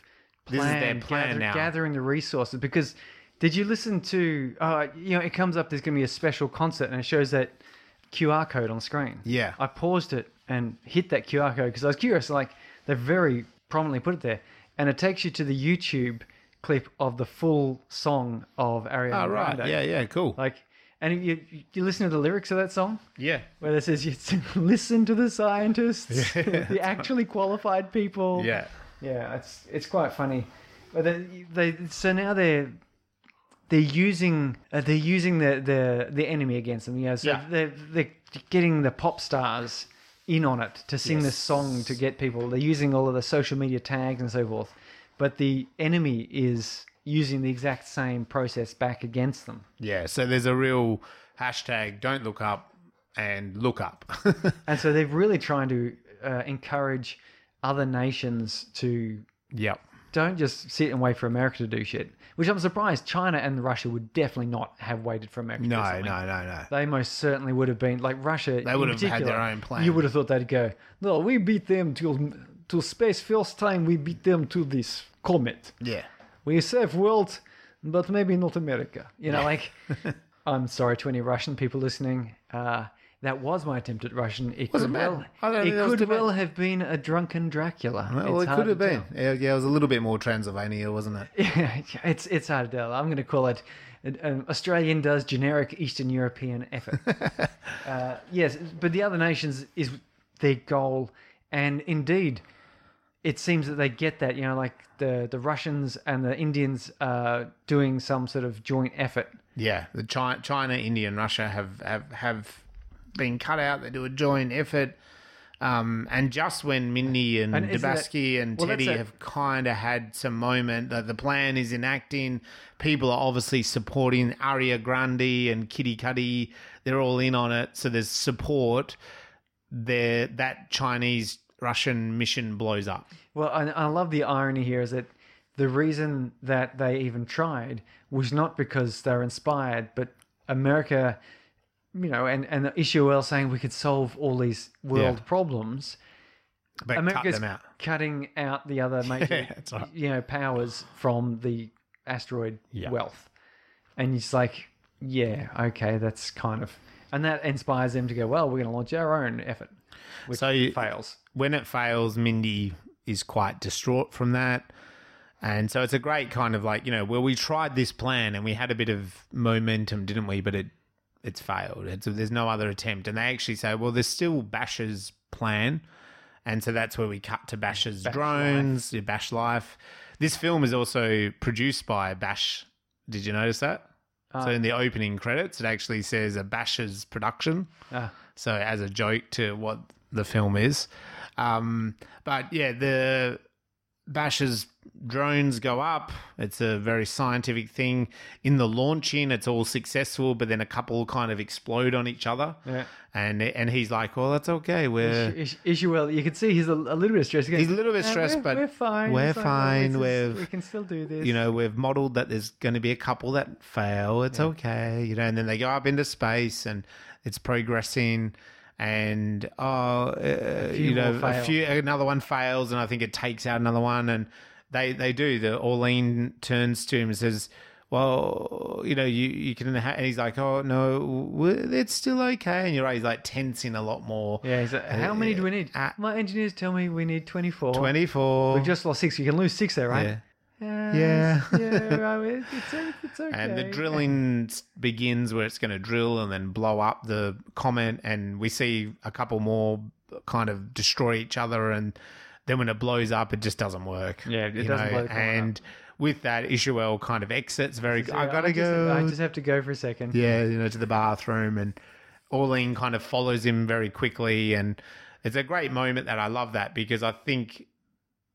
plan, This is their plan gather- now. gathering the resources. Because did you listen to? Uh, you know, it comes up. There's going to be a special concert, and it shows that QR code on screen. Yeah. I paused it and hit that QR code because I was curious. Like they very prominently put it there, and it takes you to the YouTube clip of the full song of Ariana oh right, Grande. yeah, yeah, cool, Like, and you you listen to the lyrics of that song yeah, where it says you listen to the scientists, the actually qualified people. yeah, Yeah, it's it's quite funny. But they, they so now they're they're using uh, they're using the, the the enemy against them. You know, so Yeah. they're they're getting the pop stars in on it to sing this song to get people. They're using all of the social media tags and so forth. But the enemy is using the exact same process back against them. yeah. So there's a real hashtag. Don't look up and look up. And so they're really trying to uh, encourage other nations to yep. Don't just sit and wait for America to do shit. Which I'm surprised China and Russia would definitely not have waited for America. to do No, something. no, no, no. They most certainly would have been like Russia. They would have had their own plan. You would have thought they'd go, no, we beat them to to space first time. We beat them to this comet. Yeah. We save world, but maybe not America. You know, like I'm sorry to any Russian people listening. Uh, that was my attempt at Russian. It Wasn't could well, I don't it was could well have been a drunken Dracula. Well, It's it could have been. Yeah, yeah, it was a little bit more Transylvania, wasn't it? Yeah, it's it's hard to tell. I'm going to call it um, Australian does generic Eastern European effort. uh, yes, but the other nations is their goal, and indeed, it seems that they get that. You know, like the the Russians and the Indians are doing some sort of joint effort. Yeah, the China, China, India, and Russia have have have been cut out. They do a joint effort. Um, and just when Mindy and, And Dibiasky and well, Teddy have kind of had some moment that the plan is enacting, people are obviously supporting Aria Grande and Kid Cudi. They're all in on it, so there's support. There, that Chinese Russian mission blows up. Well, and I love the irony here is that the reason that they even tried was not because they're inspired, but America, you know, and and Ishmael saying we could solve all these world Yeah. problems. But America's cut them out. cutting out the other major, Yeah, right. you know, powers from the asteroid Yeah. wealth, and it's like, yeah, okay, that's kind of, and that inspires them to go, well, we're going to launch our own effort, which So you- fails. when it fails, Mindy is quite distraught from that. And so it's a great kind of like, you know, well, we tried this plan and we had a bit of momentum, didn't we? But it it's failed. It's, there's no other attempt. And they actually say, well, there's still Bash's plan. And so that's where we cut to Bash's drones, yeah, Bash Life. This film is also produced by Bash. Did you notice that? so in the opening credits, it actually says a Bash's production. Ah. So as a joke to what the film is. Um, but yeah, the Bash's drones go up. It's a very scientific thing. In the launching, it's all successful, but then a couple kind of explode on each other. Yeah. And and he's like, "Well, that's okay. We're Ish- Ishmael, you can see he's a, little bit stressed. He goes, He's a little bit "Uh, stressed, we're, but we're fine. we're It's oh, fine, is- we've- we can still do this. you know, we've modeled that there's going to be a couple that fail. It's okay, you know, and then they go up into space and it's progressing. And oh, uh, you know, a few another one fails, and I think it takes out another one, and they they do. The Orlean turns to him and says, "Well, you know, you you can," ha-, and he's like, "Oh no, it's still okay." And you're right, he's like tensing a lot more. yeah, he's like, how many do we need? uh, My engineers tell me we need 24. Twenty four. We've just lost six. You can lose six there, right? Yeah. Yeah. Uh, yeah. yeah, right, it- it's, it's okay. And the drilling begins where it's going to drill and then blow up the comet, and we see a couple more kind of destroy each other, and then when it blows up, it just doesn't work. Yeah, it doesn't blow the comet And with that, Ishmael kind of exits. Very, Yeah, I gotta just, go. I just have to go for a second. yeah, you know, to the bathroom, and Orlean kind of follows him very quickly, and it's a great moment that I love that because I think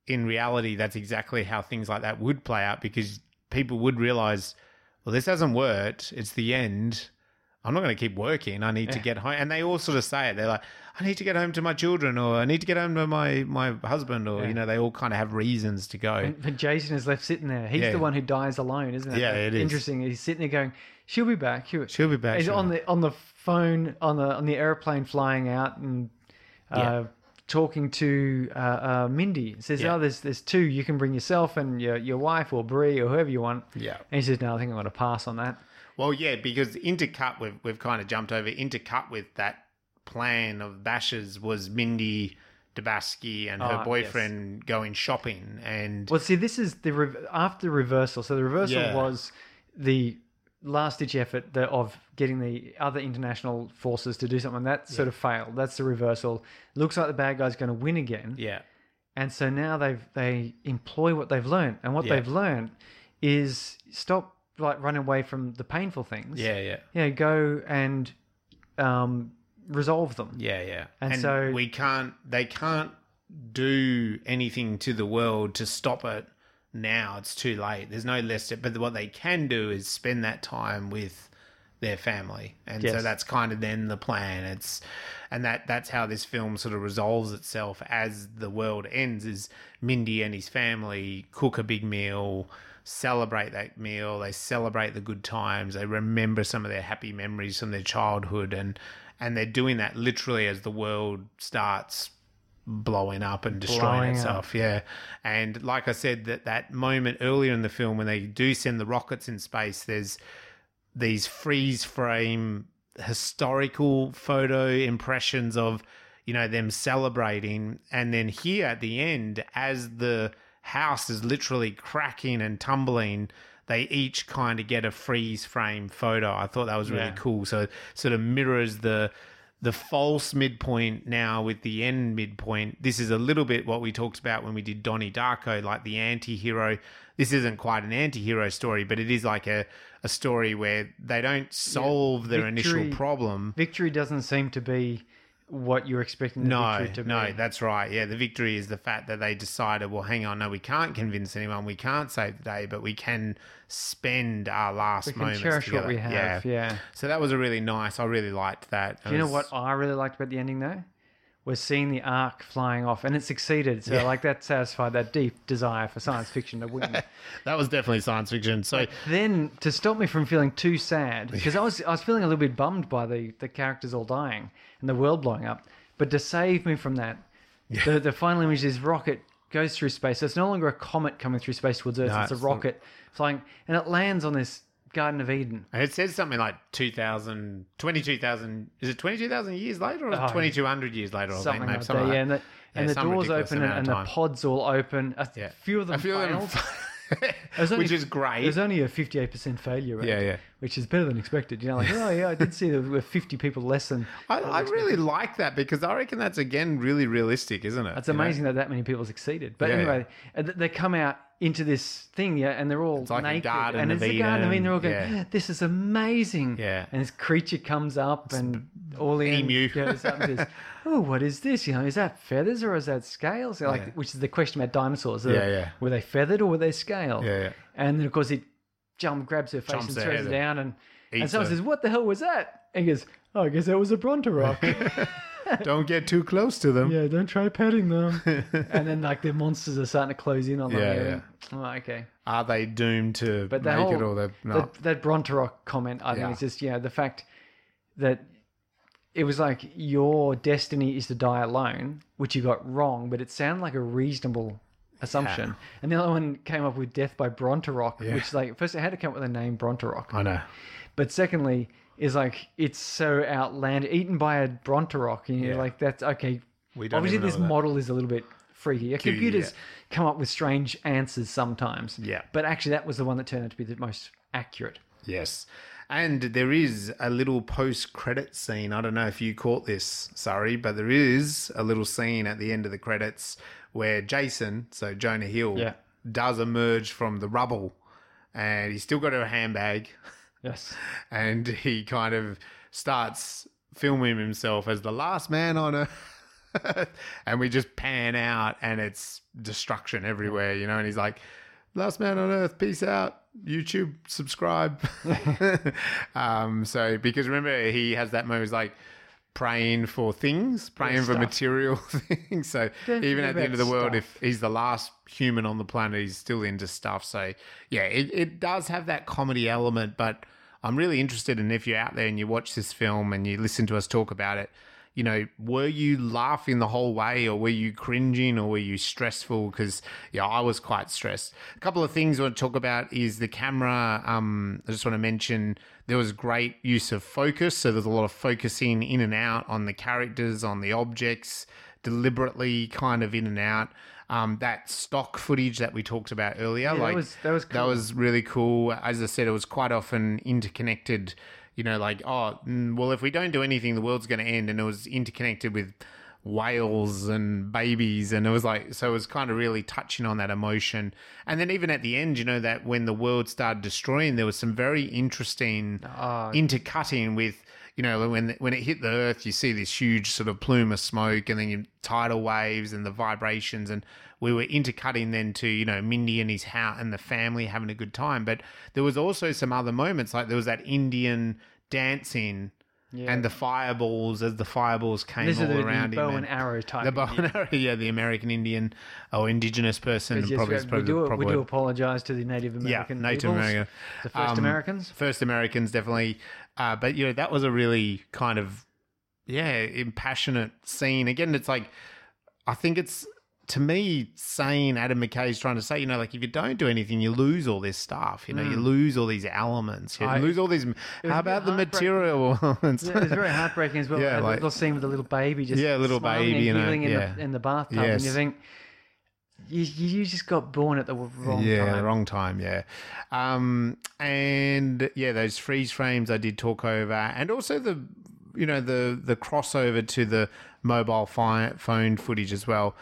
in reality that's exactly how things like that would play out because people would realize, well, this hasn't worked. It's the end. I'm not going to keep working. I need to get home. And they all sort of say it. They're like, I need to get home to my children, or I need to get home to my my husband, or you know, they all kind of have reasons to go. And- But Jason is left sitting there. He's Yeah. the one who dies alone, isn't it? Yeah, it is. Interesting. He's sitting there going, "She'll be back. She'll, She'll be back. He's she'll- on the on the phone on the on the airplane flying out and uh, Yeah. Talking to uh, uh, Mindy. Says, Yeah. "Oh, there's there's two. You can bring yourself and your your wife or Brie or whoever you want." Yeah. And he says, "No, I think I'm going to pass on that." Well, yeah, because intercut we've we've kind of jumped over. Intercut with that plan of Bash's was Mindy Dibiasky and her Ah, boyfriend going shopping, and Well, see, this is the re- after the reversal. So the reversal Yeah. was the last ditch effort the, of getting the other international forces to do something that sort of failed. That's the reversal. Looks like the bad guy's going to win again. yeah, and so now they've they employ what they've learned and what Yeah. they've learned is stop like running away from the painful things yeah, yeah, yeah go and um resolve them yeah, yeah. And so- we can't. They can't do anything to the world to stop it now. It's too late. There's no list, But what they can do is spend that time with their family, and so that's kind of then the plan. It's and that that's how this film sort of resolves itself as the world ends. Is Mindy and his family cook a big meal, celebrate that meal. They celebrate the good times. They remember some of their happy memories from their childhood, and and they're doing that literally as the world starts blowing up and destroying Blowing itself. Yeah, and like I said, that that moment earlier in the film when they do send the rockets in space, there's these freeze frame historical photo impressions of you know them celebrating and then here at the end as the house is literally cracking and tumbling they each kind of get a freeze frame photo i thought that was really Yeah. cool so it sort of mirrors the the false midpoint now with the end midpoint. This is a little bit what we talked about when we did Donnie Darko, like the anti-hero. This isn't quite an anti-hero story, but it is like a, a story where they don't solve their Victory- initial problem. Victory doesn't seem to be what you're expecting the No, victory to no, be. that's right. Yeah, the victory is the fact that they decided, well, hang on, no, we can't convince anyone, we can't save the day, but we can spend our last we can moments cherish together. what we have. Yeah. So that was a really nice. I really liked that. Do you know what I really liked about the ending though? Was seeing the ark flying off, and it succeeded. So Yeah. like that satisfied that deep desire for science fiction to win. That was definitely science fiction. So then to stop me from feeling too sad, because I was I was feeling a little bit bummed by the the characters all dying and the world blowing up, but to save me from that, the the final image is rocket goes through space. So it's no longer a comet coming through space towards Earth. No, it's a it's the- rocket flying, and it lands on this Garden of Eden. It says something like 2,000, 22,000, is it 22,000 years later or Oh, 2,200 years later? Or something maybe like something that. like Yeah, and the, and the doors open and, and the pods all open. A Yeah. few of them A few of them only- Which is great. There's only a 58% failure rate. Yeah, yeah. Which is better than expected. You know, like, oh, yeah, I did see there were 50 people less than. I, I really like that because I reckon that's, again, really realistic, isn't it? It's You know? amazing that that many people succeeded. But Yeah, anyway, uh, th- they come out into this thing, yeah, and they're all like a naked. Garden and it's a garden Eden, Eden. They're all going, yeah. this is amazing. Yeah. And this creature comes up and all in emu. goes up and says, oh, what is this? You know, is that feathers or is that scales? Like, Yeah. Which is the question about dinosaurs. Yeah, yeah. Were they feathered or were they scaled? Yeah, yeah. And then, of course, it jump grabs her face Jumps and throws it down. And, and someone her. says, what the hell was that? And he goes, oh, I guess that was a Bronteroc. Don't get too close to them. Yeah, don't try petting them. and then like the monsters are starting to close in on them. Yeah, yeah. Oh, okay. Are they doomed to But make whole, it or they're not? that, that Bronteroc comment, I think Yeah. it's just, yeah, the fact that it was like your destiny is to die alone, which you got wrong, but it sounded like a reasonable assumption. And the other one came up with death by Bronteroc, which like first it had to come up with the name Bronteroc. I know. But secondly, is like it's so outlandish, eaten by a Bronteroc, and you're Yeah. like, that's okay. We don't Obviously, this model is a little bit freaky. Yeah, Cute, computers come up with strange answers sometimes. Yeah. but actually, that was the one that turned out to be the most accurate. Yes. And there is a little post credit scene. I don't know if you caught this, sorry, but there is a little scene at the end of the credits where Jason, so Jonah Hill, Yeah. does emerge from the rubble and he's still got a handbag Yes, and he kind of starts filming himself as the last man on earth. and we just pan out and it's destruction everywhere, you know, and he's like, Last man on earth, peace out. YouTube, subscribe. um, so because remember he has that moment he's like praying for things, praying for material things. So Don't even at the end of the world, stuff. if he's the last human on the planet, he's still into stuff. So yeah, it, it does have that comedy element, but I'm really interested in if you're out there and you watch this film and you listen to us talk about it, you know, were you laughing the whole way or were you cringing or were you stressful? Because, yeah, I was quite stressed. A couple of things I want to talk about is the camera. Um, I just want to mention there was great use of focus. So there's a lot of focusing in and out on the characters, on the objects, deliberately kind of in and out. Um, that stock footage that we talked about earlier, that like was- that was that was really cool. As I said, it was quite often interconnected. You know, like oh, mm, well, if we don't do anything, the world's going to end, and it was interconnected with whales and babies, and it was like so. It was kind of really touching on that emotion. And then even at the end, you know, that when the world started destroying, there was some very interesting Ah. intercutting with. You know, when when it hit the earth, you see this huge sort of plume of smoke, and then tidal waves and the vibrations, and we were intercutting then to you know Mindy and his house and the family having a good time. But there was also some other moments, like there was that Indian dancing and the fireballs as the fireballs came this all is the, around the bow him. and arrow type. the bow and arrow, yeah, the American Indian or indigenous person, Yes, probably, is we, do, the proper we do apologize to the Native American yeah, Native American, the first Um, Americans. first Americans, definitely. Uh, but you know, that was a really kind of yeah, impassionate scene. Again, it's like I think it's to me, saying Adam McKay is trying to say, you know, like if you don't do anything, you lose all this stuff. You know, you lose all these elements. You Mm. I- lose all these. How about the material? elements? Yeah, it was very heartbreaking as well. Yeah, Yeah, like- little scene with the little baby just Yeah, little baby, and you know, in, yeah. the, in the bathtub, and you think you, you just got born at the wrong yeah, time. wrong time. Yeah, um, and yeah, those freeze frames I did talk over, and also the, you know, the the crossover to the mobile fi- phone footage as well.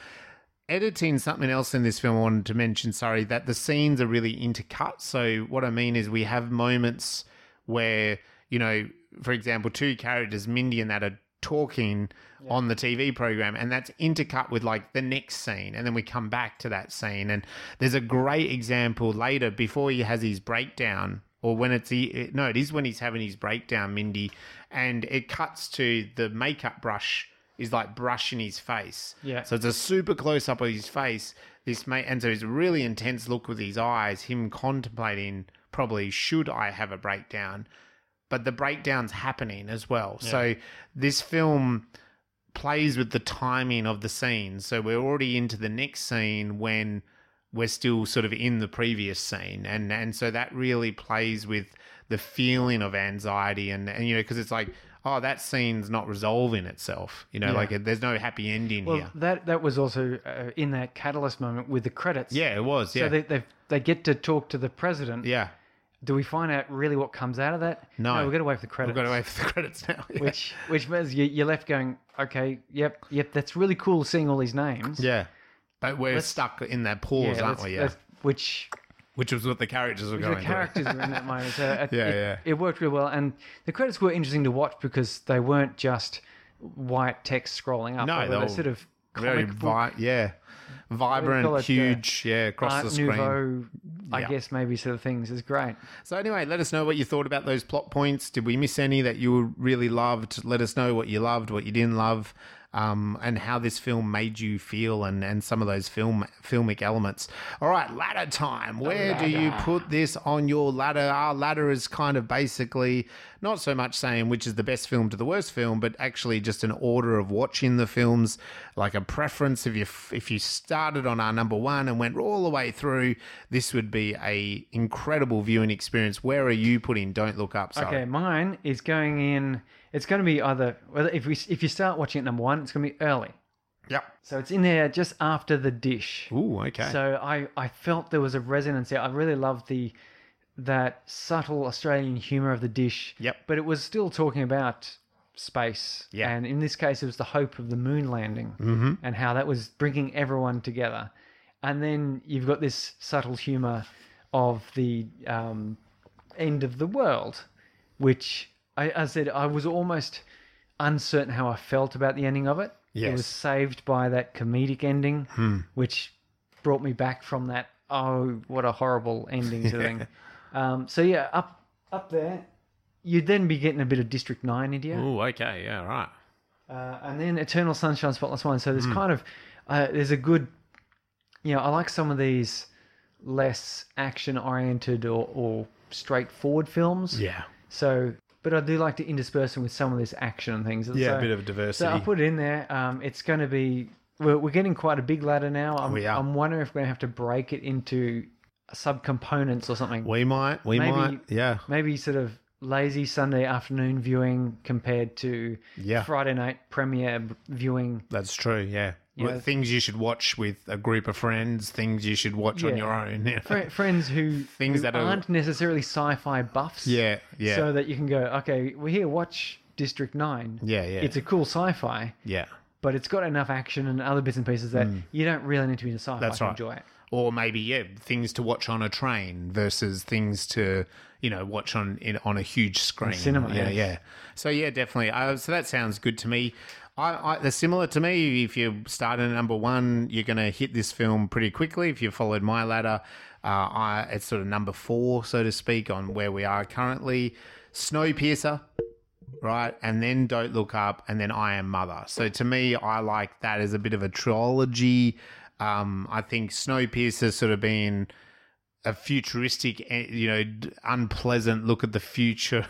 Editing something else in this film I wanted to mention. Sorry, that the scenes are really intercut. So what I mean is we have moments where you know, for example, two characters, Mindy and that, are talking on the TV program, and that's intercut with like the next scene, and then we come back to that scene. And there's a great example later before he has his breakdown, or when it's he, no, it is when he's having his breakdown, Mindy, and it cuts to the makeup brush is like brushing his face. Yeah. So it's a super close up of his face. This mate, and so it's a really intense look with his eyes. Him contemplating probably should I have a breakdown, but the breakdown's happening as well. So this film plays with the timing of the scene. So we're already into the next scene when we're still sort of in the previous scene, and and so that really plays with the feeling of anxiety and and you know because it's like oh that scene's not resolving itself you know Yeah. like there's no happy ending Well, here that that was also uh, in that catalyst moment with the credits. yeah it was yeah So they they they get to talk to the president. yeah Do we find out really what comes out of that? No. we've got to wait for the credits. we've got to wait for the credits now yeah. Which which means you, you're left going, okay, yep, yep, that's really cool seeing all these names. yeah but we're Let's- stuck in that pause Yeah, aren't we yeah which which was what the characters were going. the characters were in that moment. So it, Yeah, it, yeah. it worked really well, and the credits were interesting to watch because they weren't just white text scrolling up. No, they were sort of very vi- yeah vibrant uh, huge yeah across Art the screen Nouveau, I Yeah. guess maybe sort of things is great. So anyway, let us know what you thought about those plot points. Did we miss any that you really loved? Let us know what you loved, what you didn't love, um, and how this film made you feel, and, and some of those film filmic elements. All right, ladder time. Where do you put this on your ladder? Our ladder is kind of basically not so much saying which is the best film to the worst film, but actually just an order of watching the films, like a preference. If you if you started on our number one and went all the way through, this would be a incredible viewing experience. Where are you putting Don't Look Up? Sorry. Okay, mine is going in. It's going to be either whether if we if you start watching at number one, it's going to be early. Yep. So it's in there just after the dish. Ooh, okay. So I, I felt there was a resonance there. I really loved the that subtle Australian humour of the dish. Yep. But it was still talking about space. Yeah. And in this case, it was the hope of the moon landing mm-hmm. and how that was bringing everyone together. And then you've got this subtle humour of the um, end of the world, which I, I said I was almost uncertain how I felt about the ending of it. Yes. It was saved by that comedic ending, which brought me back from that. Oh, what a horrible ending to the thing. Um, so yeah, up up there, you'd then be getting a bit of District Nine you, Ooh, okay. Yeah, right. uh, and then Eternal Sunshine Spotless Mind. So there's Hmm. kind of uh, there's a good, you know, I like some of these less action oriented or, or straightforward films. Yeah. So, but I do like to intersperse them with some of this action and things. Yeah, so, a bit of diversity. So. I'll put it in there. Um, it's going to be. We're, we're getting quite a big ladder now. I'm, We are. I'm wondering if we're going to have to break it into subcomponents or something. we might. We Maybe- might. Yeah. Maybe sort of lazy Sunday afternoon viewing compared to Yeah. Friday night premiere viewing. That's true. Yeah. Yeah. Things you should watch with a group of friends. Things you should watch on your own. Yeah. Fri friends who, Things who that are- aren't necessarily sci-fi buffs. Yeah. Yeah. So that you can go, okay, we're here. Watch District Nine. yeah. Yeah. It's a cool sci-fi. yeah. but it's got enough action and other bits and pieces that you don't really need to be into sci-fi Mm. That's to right. enjoy it. Or maybe yeah, things to watch on a train versus things to you know watch on in, on a huge screen. cinema, Yeah. yes. Yeah. So yeah, definitely. Uh, so that sounds good to me. I, I, they're similar to me. If you start at number one, you're going to hit this film pretty quickly. If you followed my ladder, uh, I, it's sort of number four, so to speak, on where we are currently. Snowpiercer, right? And then Don't Look Up, and then I Am Mother. So to me, I like that as a bit of a trilogy. Um, I think Snowpiercer sort of being a futuristic, eh, you know, unpleasant look at the future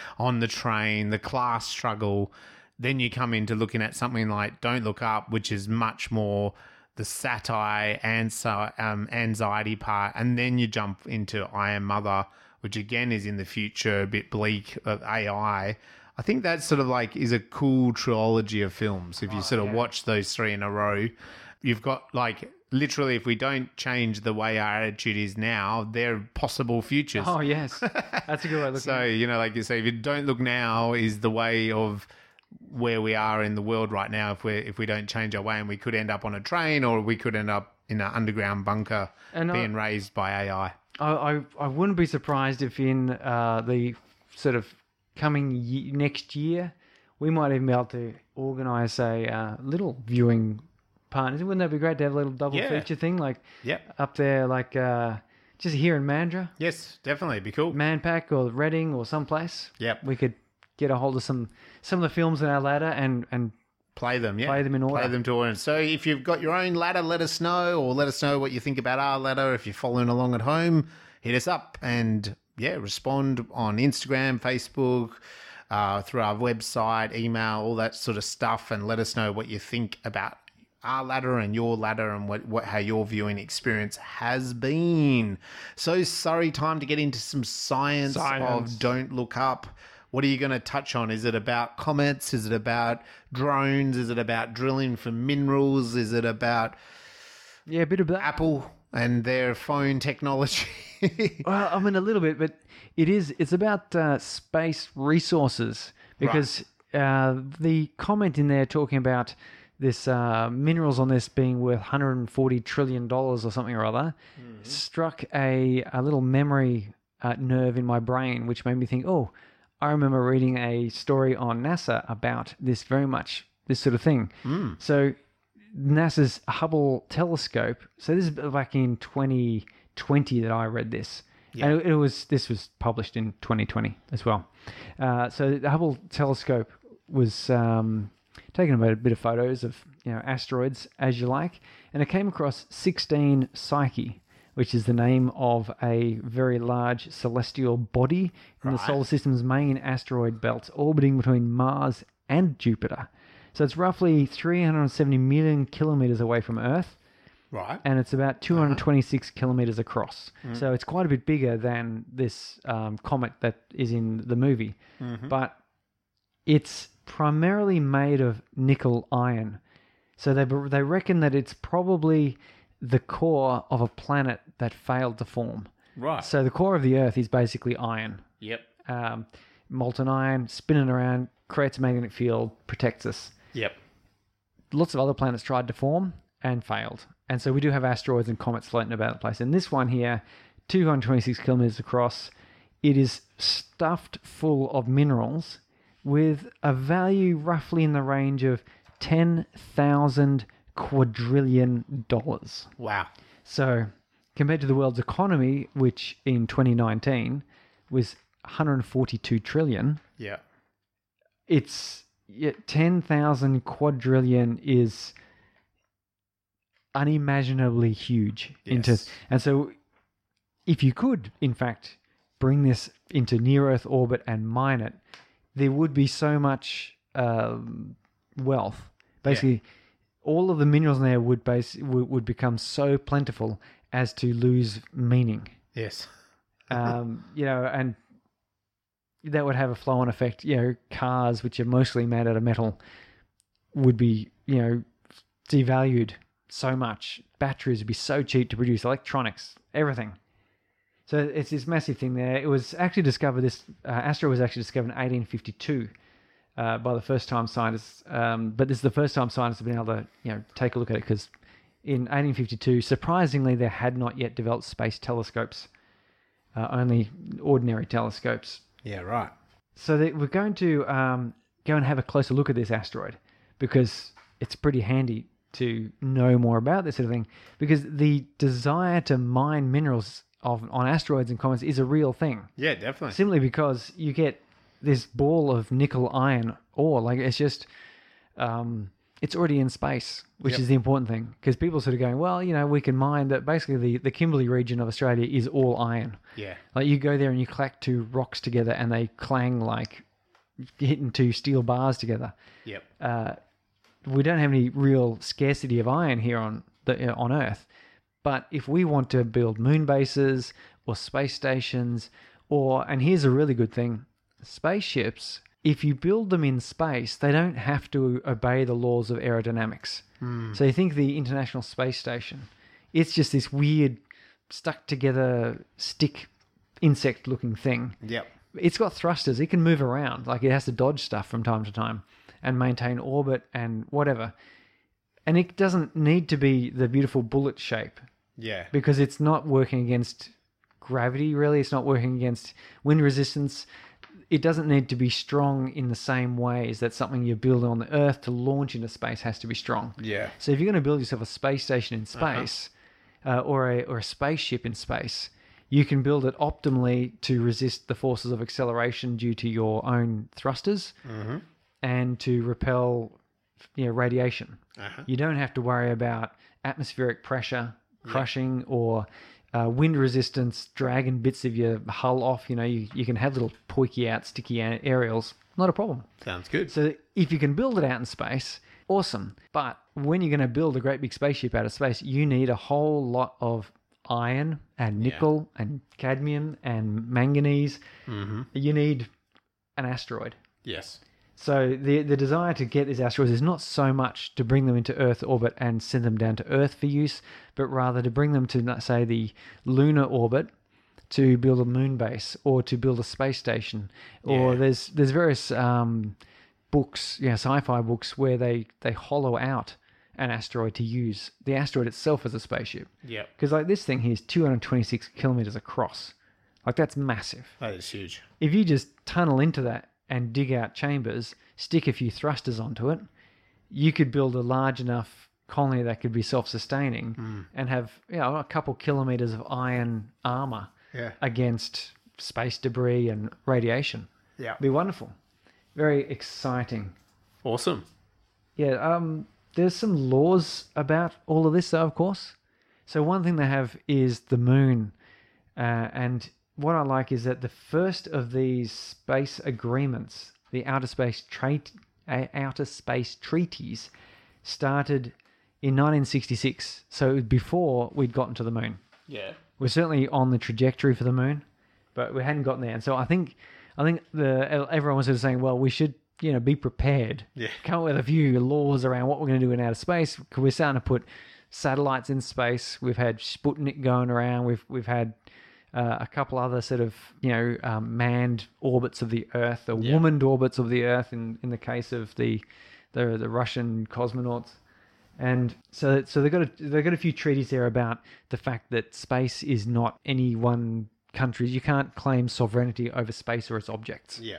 on the train, the class struggle. Then you come into looking at something like Don't Look Up, which is much more the satire and so um, anxiety part, and then you jump into I Am Mother, which again is in the future, a bit bleak of AI. I think that sort of like is a cool trilogy of films. If you sort of watch those three in a row, you've got like literally, if we don't change the way our attitude is now, they're possible futures. Oh yes, that's a good way. So, you know, like you say, if you don't look now is the way of where we are in the world right now. If we if we don't change our way, and we could end up on a train, or we could end up in an underground bunker And I- being raised by AI. I, I I wouldn't be surprised if in uh, the sort of coming ye- next year we might even be able to organise a uh, little viewing partners. Wouldn't that be great to have a little double Yeah. feature thing like Yep. up there, like uh, just here in Mandurah, Yes, definitely, be cool. Manpack or Reading or someplace? Yep. We could get a hold of some some of the films in our ladder and and Play them, yeah. Play them in order. Play them to order. So if you've got your own ladder, let us know, or let us know what you think about our ladder. If you're following along at home, hit us up and yeah, respond on Instagram, Facebook, uh, through our website, email, all that sort of stuff, and let us know what you think about our ladder and your ladder and what, what how your viewing experience has been. So sorry, time to get into some science, Science. of don't look up. What are you going to touch on? Is it about comets? Is it about drones? Is it about drilling for minerals? Is it about yeah, a bit of. Apple and their phone technology? Well, I mean a little bit, but it is. It's about uh, space resources because uh, the comment in there talking about this uh, minerals on this being worth 140 trillion dollars or something or other struck a a little memory uh, nerve in my brain, which made me think, oh, I remember reading a story on NASA about this very much this sort of thing. So NASA's Hubble telescope. So this is back in 2020 that I read this. And it, it was this was published in 2020 as well. Uh, so the Hubble telescope was um, taking about a bit of photos of you know asteroids as you like, and it came across 16 Psyche, which is the name of a very large celestial body in the solar system's main asteroid belt, orbiting between Mars and Jupiter. So it's roughly 370 million kilometers away from Earth, right. and it's about uh-huh. 226 kilometers across. Mm-hmm. So it's quite a bit bigger than this um, comet that is in the movie. Mm-hmm. But it's primarily made of nickel iron. So they they reckon that it's probably the core of a planet that failed to form. Right. So the core of the Earth is basically iron Yep. um, molten iron spinning around, creates a magnetic field, protects us. Yep. Lots of other planets tried to form and failed. And so we do have asteroids and comets floating about the place. And this one here, 226 kilometers across, it is stuffed full of minerals with a value roughly in the range of 10,000 quadrillion dollars. Wow. So, compared to the world's economy, which in 2019 was 142 trillion, Yeah. it's yeah, 10,000 quadrillion is unimaginably huge into Yes. and so if you could in fact bring this into near earth orbit and mine it there would be so much um, wealth basically all of the minerals in there would base would, would become so plentiful as to lose meaning Yes. um, you know, and that would have a flow on effect. You know, cars which are mostly made out of metal would be, you know, devalued so much. Batteries would be so cheap to produce. Electronics, everything. So it's this massive thing there. It was actually discovered. This uh, asteroid was actually discovered in 1852 uh, by the first time scientists. Um, but this is the first time scientists have been able to, you know, take a look at it because in 1852, surprisingly, there had not yet developed space telescopes, uh, only ordinary telescopes. Yeah. Right. So they, we're going to um, go and have a closer look at this asteroid because it's pretty handy to know more about this sort of thing. Because the desire to mine minerals of on asteroids and comets is a real thing. Yeah. Definitely. Simply because you get this ball of nickel iron ore, like it's just, um, it's already in space, which Yep. is the important thing. Because people sort of going, well, you know, we can mine that. Basically, the the Kimberley region of Australia is all iron. Yeah. Like you go there and you clack two rocks together and they clang like hitting two steel bars together. Yep. Uh, we don't have any real scarcity of iron here on the, uh, on Earth. But if we want to build moon bases or space stations, or and here's a really good thing, spaceships. If you build them in space, they don't have to obey the laws of aerodynamics. Hmm. So you think the International Space Station, it's just this weird, stuck together stick insect looking thing Yep. it's got thrusters. It can move around. Like it has to dodge stuff from time to time and maintain orbit and whatever. And it doesn't need to be the beautiful bullet shape Yeah. because it's not working against gravity, really. It's not working against wind resistance. It doesn't need to be strong in the same ways that something you're building on the Earth to launch into space has to be strong. Yeah. So if you're going to build yourself a space station in space, uh or a or a spaceship in space, you can build it optimally to resist the forces of acceleration due to your own thrusters and to repel, you know, radiation. Uh-huh. You don't have to worry about atmospheric pressure crushing or uh, wind resistance dragging bits of your hull off. You know, you, you can have little poiky out, sticky aerials. Not a problem. Sounds good. So if you can build it out in space, awesome. But when you're going to build a great big spaceship out of space, you need a whole lot of iron and nickel and cadmium and manganese. Mm-hmm. You need an asteroid. Yes. So the the desire to get these asteroids is not so much to bring them into Earth orbit and send them down to Earth for use, but rather to bring them to say the lunar orbit to build a moon base or to build a space station. Or Yeah. there's there's various um, books, yeah, sci-fi books where they they hollow out an asteroid to use the asteroid itself as a spaceship. Yep. Because like this thing here is 226 kilometers across. Like that's massive That is huge. if you just tunnel into that and dig out chambers, stick a few thrusters onto it, you could build a large enough colony that could be self-sustaining and have you know a couple kilometers of iron armor Yeah. against space debris and radiation. Yeah. It'd be wonderful. Very exciting. Awesome. Yeah, um, there's some laws about all of this, though, of course. So one thing they have is the moon, uh, and what I like is that the first of these space agreements, the outer space uh, outer space treaties, started in 1966. So before we'd gotten to the moon Yeah. we're certainly on the trajectory for the moon, but we hadn't gotten there. And so I think, I think the everyone was sort of saying, well, we should, you know, be prepared. Yeah. Come up with a few laws around what we're going to do in outer space. Because we're starting to put satellites in space. We've had Sputnik going around. We've we've had uh, a couple other sort of you know um, manned orbits of the Earth, or Yeah. womaned orbits of the Earth. In in the case of the the the Russian cosmonauts. And so, so they've got a, they've got a few treaties there about the fact that space is not any one country's. You can't claim sovereignty over space or its objects. Yeah.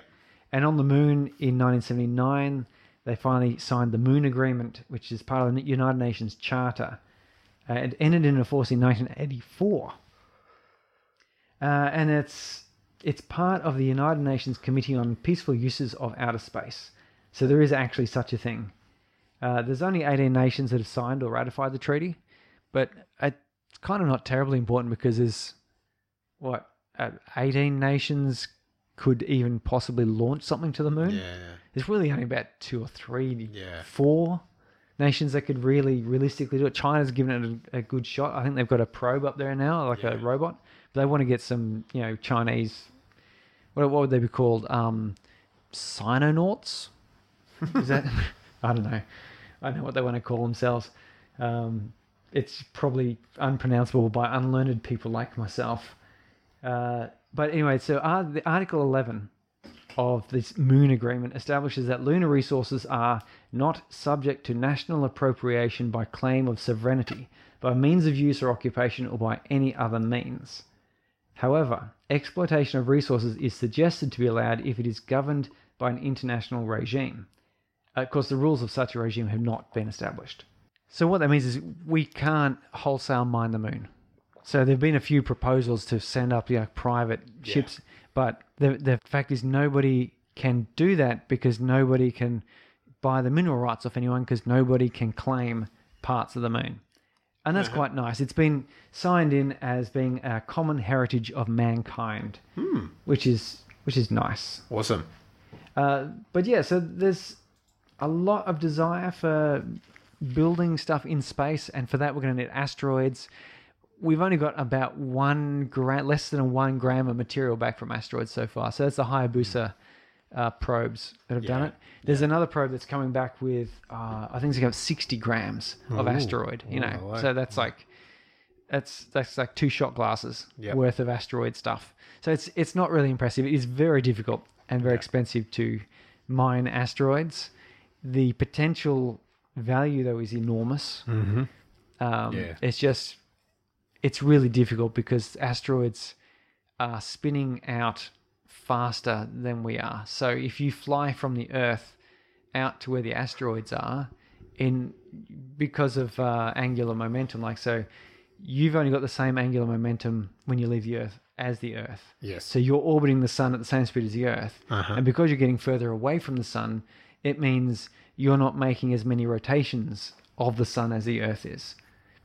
And on the moon in 1979, they finally signed the Moon Agreement, which is part of the United Nations Charter. Uh, it ended in force in 1984, uh, and it's it's part of the United Nations Committee on Peaceful Uses of Outer Space. So there is actually such a thing. Uh, there's only 18 nations that have signed or ratified the treaty, but it's kind of not terribly important because there's what uh, 18 nations could even possibly launch something to the moon. Yeah. There's really only about two or three, Yeah. four nations that could really realistically do it. China's given it a, a good shot. I think they've got a probe up there now, like a robot. They want to get some, you know, Chinese. What, what would they be called? Um, Sinonauts? Is that? I don't know. I don't know what they want to call themselves. Um, it's probably unpronounceable by unlearned people like myself. Uh, but anyway, so uh, the Article 11 of this Moon Agreement establishes that lunar resources are not subject to national appropriation by claim of sovereignty, by means of use or occupation, or by any other means. However, exploitation of resources is suggested to be allowed if it is governed by an international regime. Of course, the rules of such a regime have not been established. So, what that means is we can't wholesale mine the moon. So, there have been a few proposals to send up you know, private ships, but the, the fact is, nobody can do that because nobody can buy the mineral rights off anyone because nobody can claim parts of the moon. And that's quite nice. It's been signed in as being a common heritage of mankind, which is which is nice. Awesome. Uh, but yeah, so there's a lot of desire for building stuff in space, and for that we're going to need asteroids. We've only got about one gram, less than a one gram of material back from asteroids so far. So that's the Hayabusa uh, probes that have done it. There's another probe that's coming back with, uh, I think it's got 60 grams of Ooh. asteroid. You know, Oh, wow. so that's like that's that's like two shot glasses Yep. worth of asteroid stuff. So it's it's not really impressive. It is very difficult and very expensive to mine asteroids. The potential value though is enormous. Mm-hmm. Um, Yeah. It's just it's really difficult because asteroids are spinning out faster than we are. So if you fly from the Earth out to where the asteroids are, in because of uh, angular momentum, like so, you've only got the same angular momentum when you leave the Earth as the Earth. Yes. So you're orbiting the sun at the same speed as the Earth. Uh-huh. And because you're getting further away from the sun, it means you're not making as many rotations of the sun as the Earth is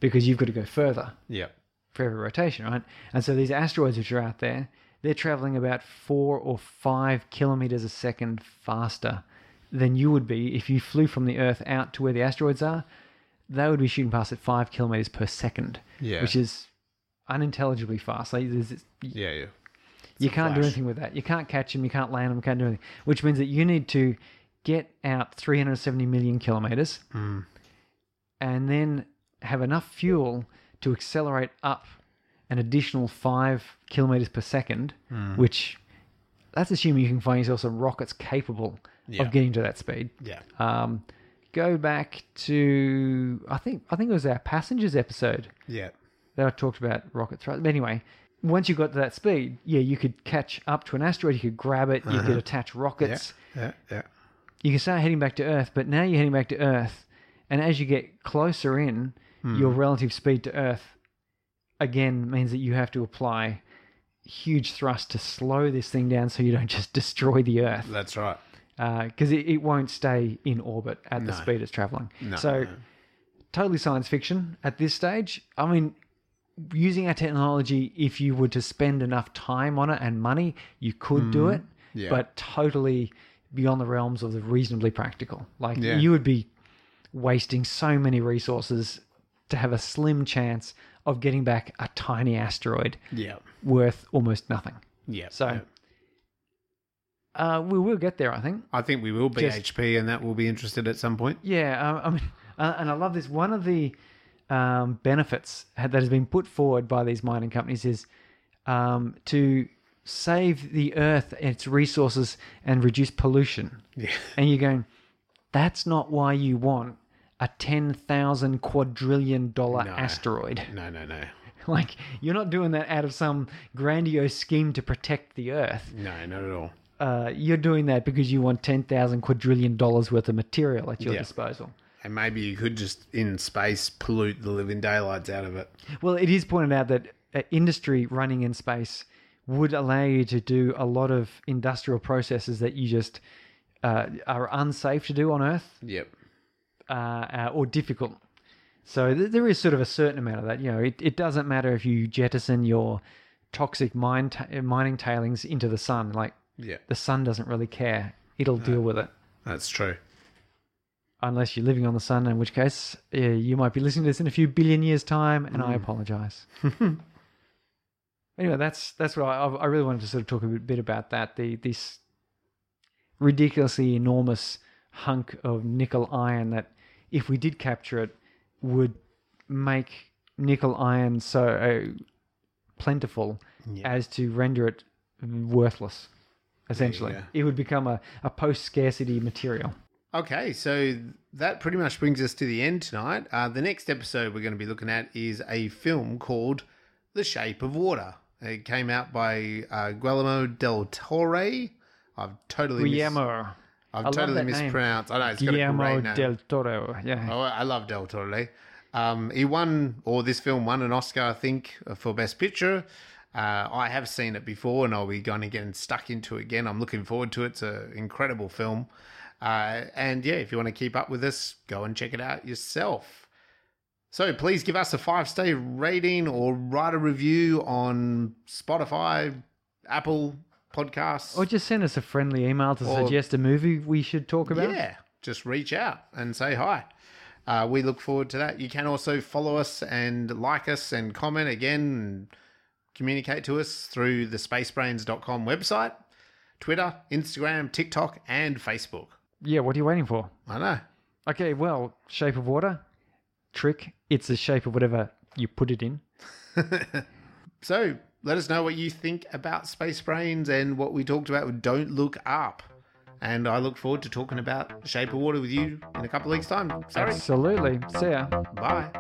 because you've got to go further Yep. for every rotation, right? And so these asteroids which are out there, they're traveling about four or five kilometers a second faster than you would be if you flew from the Earth out to where the asteroids are. They would be shooting past at five kilometers per second, Yeah. which is unintelligibly fast. Like there's, Yeah. Yeah. you can't do anything with that. You can't catch them. You can't land them. You can't do anything. Which means that you need to get out 370 million kilometers Mm. and then have enough fuel to accelerate up an additional five kilometers per second, Mm. which that's assuming you can find yourself some rockets capable Yeah. of getting to that speed. Yeah. Um, go back to I think I think it was our passengers episode Yeah. that I talked about rockets, right? But anyway, once you got to that speed, yeah, you could catch up to an asteroid, you could grab it, you could attach Uh-huh. Yeah. rockets, Yeah. Yeah. you can start heading back to Earth. But now you're heading back to Earth, and as you get closer in, your relative speed to Earth again means that you have to apply huge thrust to slow this thing down so you don't just destroy the Earth That's right. because it, it won't stay in orbit at the speed it's traveling. No. so no. totally science fiction at this stage. I mean, using our technology, if you were to spend enough time on it and money, you could do it, Mm-hmm. Yeah. but totally beyond the realms of the reasonably practical. Like Yeah. you would be wasting so many resources to have a slim chance of getting back a tiny asteroid Yeah. worth almost nothing. Yeah. So yeah. uh, we will get there, I think. I think we will be Just- HP, and that will be interested at some point. Yeah, um, I mean, uh, and I love this. One of the um, benefits that has been put forward by these mining companies is um, to save the earth, its resources, and reduce pollution. Yeah. And you're going, that's not why you want a ten thousand quadrillion dollar No. asteroid. No. No. No. Like you're not doing that out of some grandiose scheme to protect the earth. No. Not at all. Uh, you're doing that because you want ten thousand quadrillion dollars worth of material at your Yeah. disposal. And maybe you could just in space pollute the living daylights out of it. Well, it is pointed out that uh, industry running in space would allow you to do a lot of industrial processes that you just uh, are unsafe to do on Earth Yep. Uh, uh, or difficult. So th- there is sort of a certain amount of that. You know, it, it doesn't matter if you jettison your toxic mine ta- mining tailings into the sun. Like Yeah. the sun doesn't really care; it'll deal with it. That's true. Unless you're living on the sun, in which case yeah, you might be listening to this in a few billion years' time, and I apologize. anyway, that's that's what I, I really wanted to sort of talk a bit, bit about that. The this ridiculously enormous hunk of nickel iron that, if we did capture it, would make nickel iron so uh, plentiful Yeah. as to render it worthless. Essentially, go. it would become a, a post scarcity material. Okay, so that pretty much brings us to the end tonight. Uh, the next episode we're going to be looking at is a film called The Shape of Water. It came out by uh, Guillermo del Toro. I've totally mis- Guillermo. I've love totally mispronounced. I know it's got a Guillermo great name. del Toro. Yeah. Oh, I love Del Toro. Um, he won, or this film won an Oscar, I think, for Best Picture. Uh, I have seen it before, and I'll be going to get stuck into it again. I'm looking forward to it. It's an incredible film. Uh, and yeah, if you want to keep up with us, go and check it out yourself. So please give us a five star rating or write a review on Spotify, Apple Podcasts. Or just send us a friendly email to Or- suggest a movie we should talk about. Yeah, just reach out and say hi. uh, we look forward to that. You can also follow us and like us and comment again and communicate to us through the spacebrains.com website, Twitter, Instagram, TikTok, and Facebook. Yeah, what are you waiting for? I know. Okay, well, shape of water, trick. It's the shape of whatever you put it in. So let us know what you think about Space Brains and what we talked about with Don't Look Up. And I look forward to talking about Shape of Water with you in a couple of weeks' time. Sorry. Absolutely. See ya. Bye.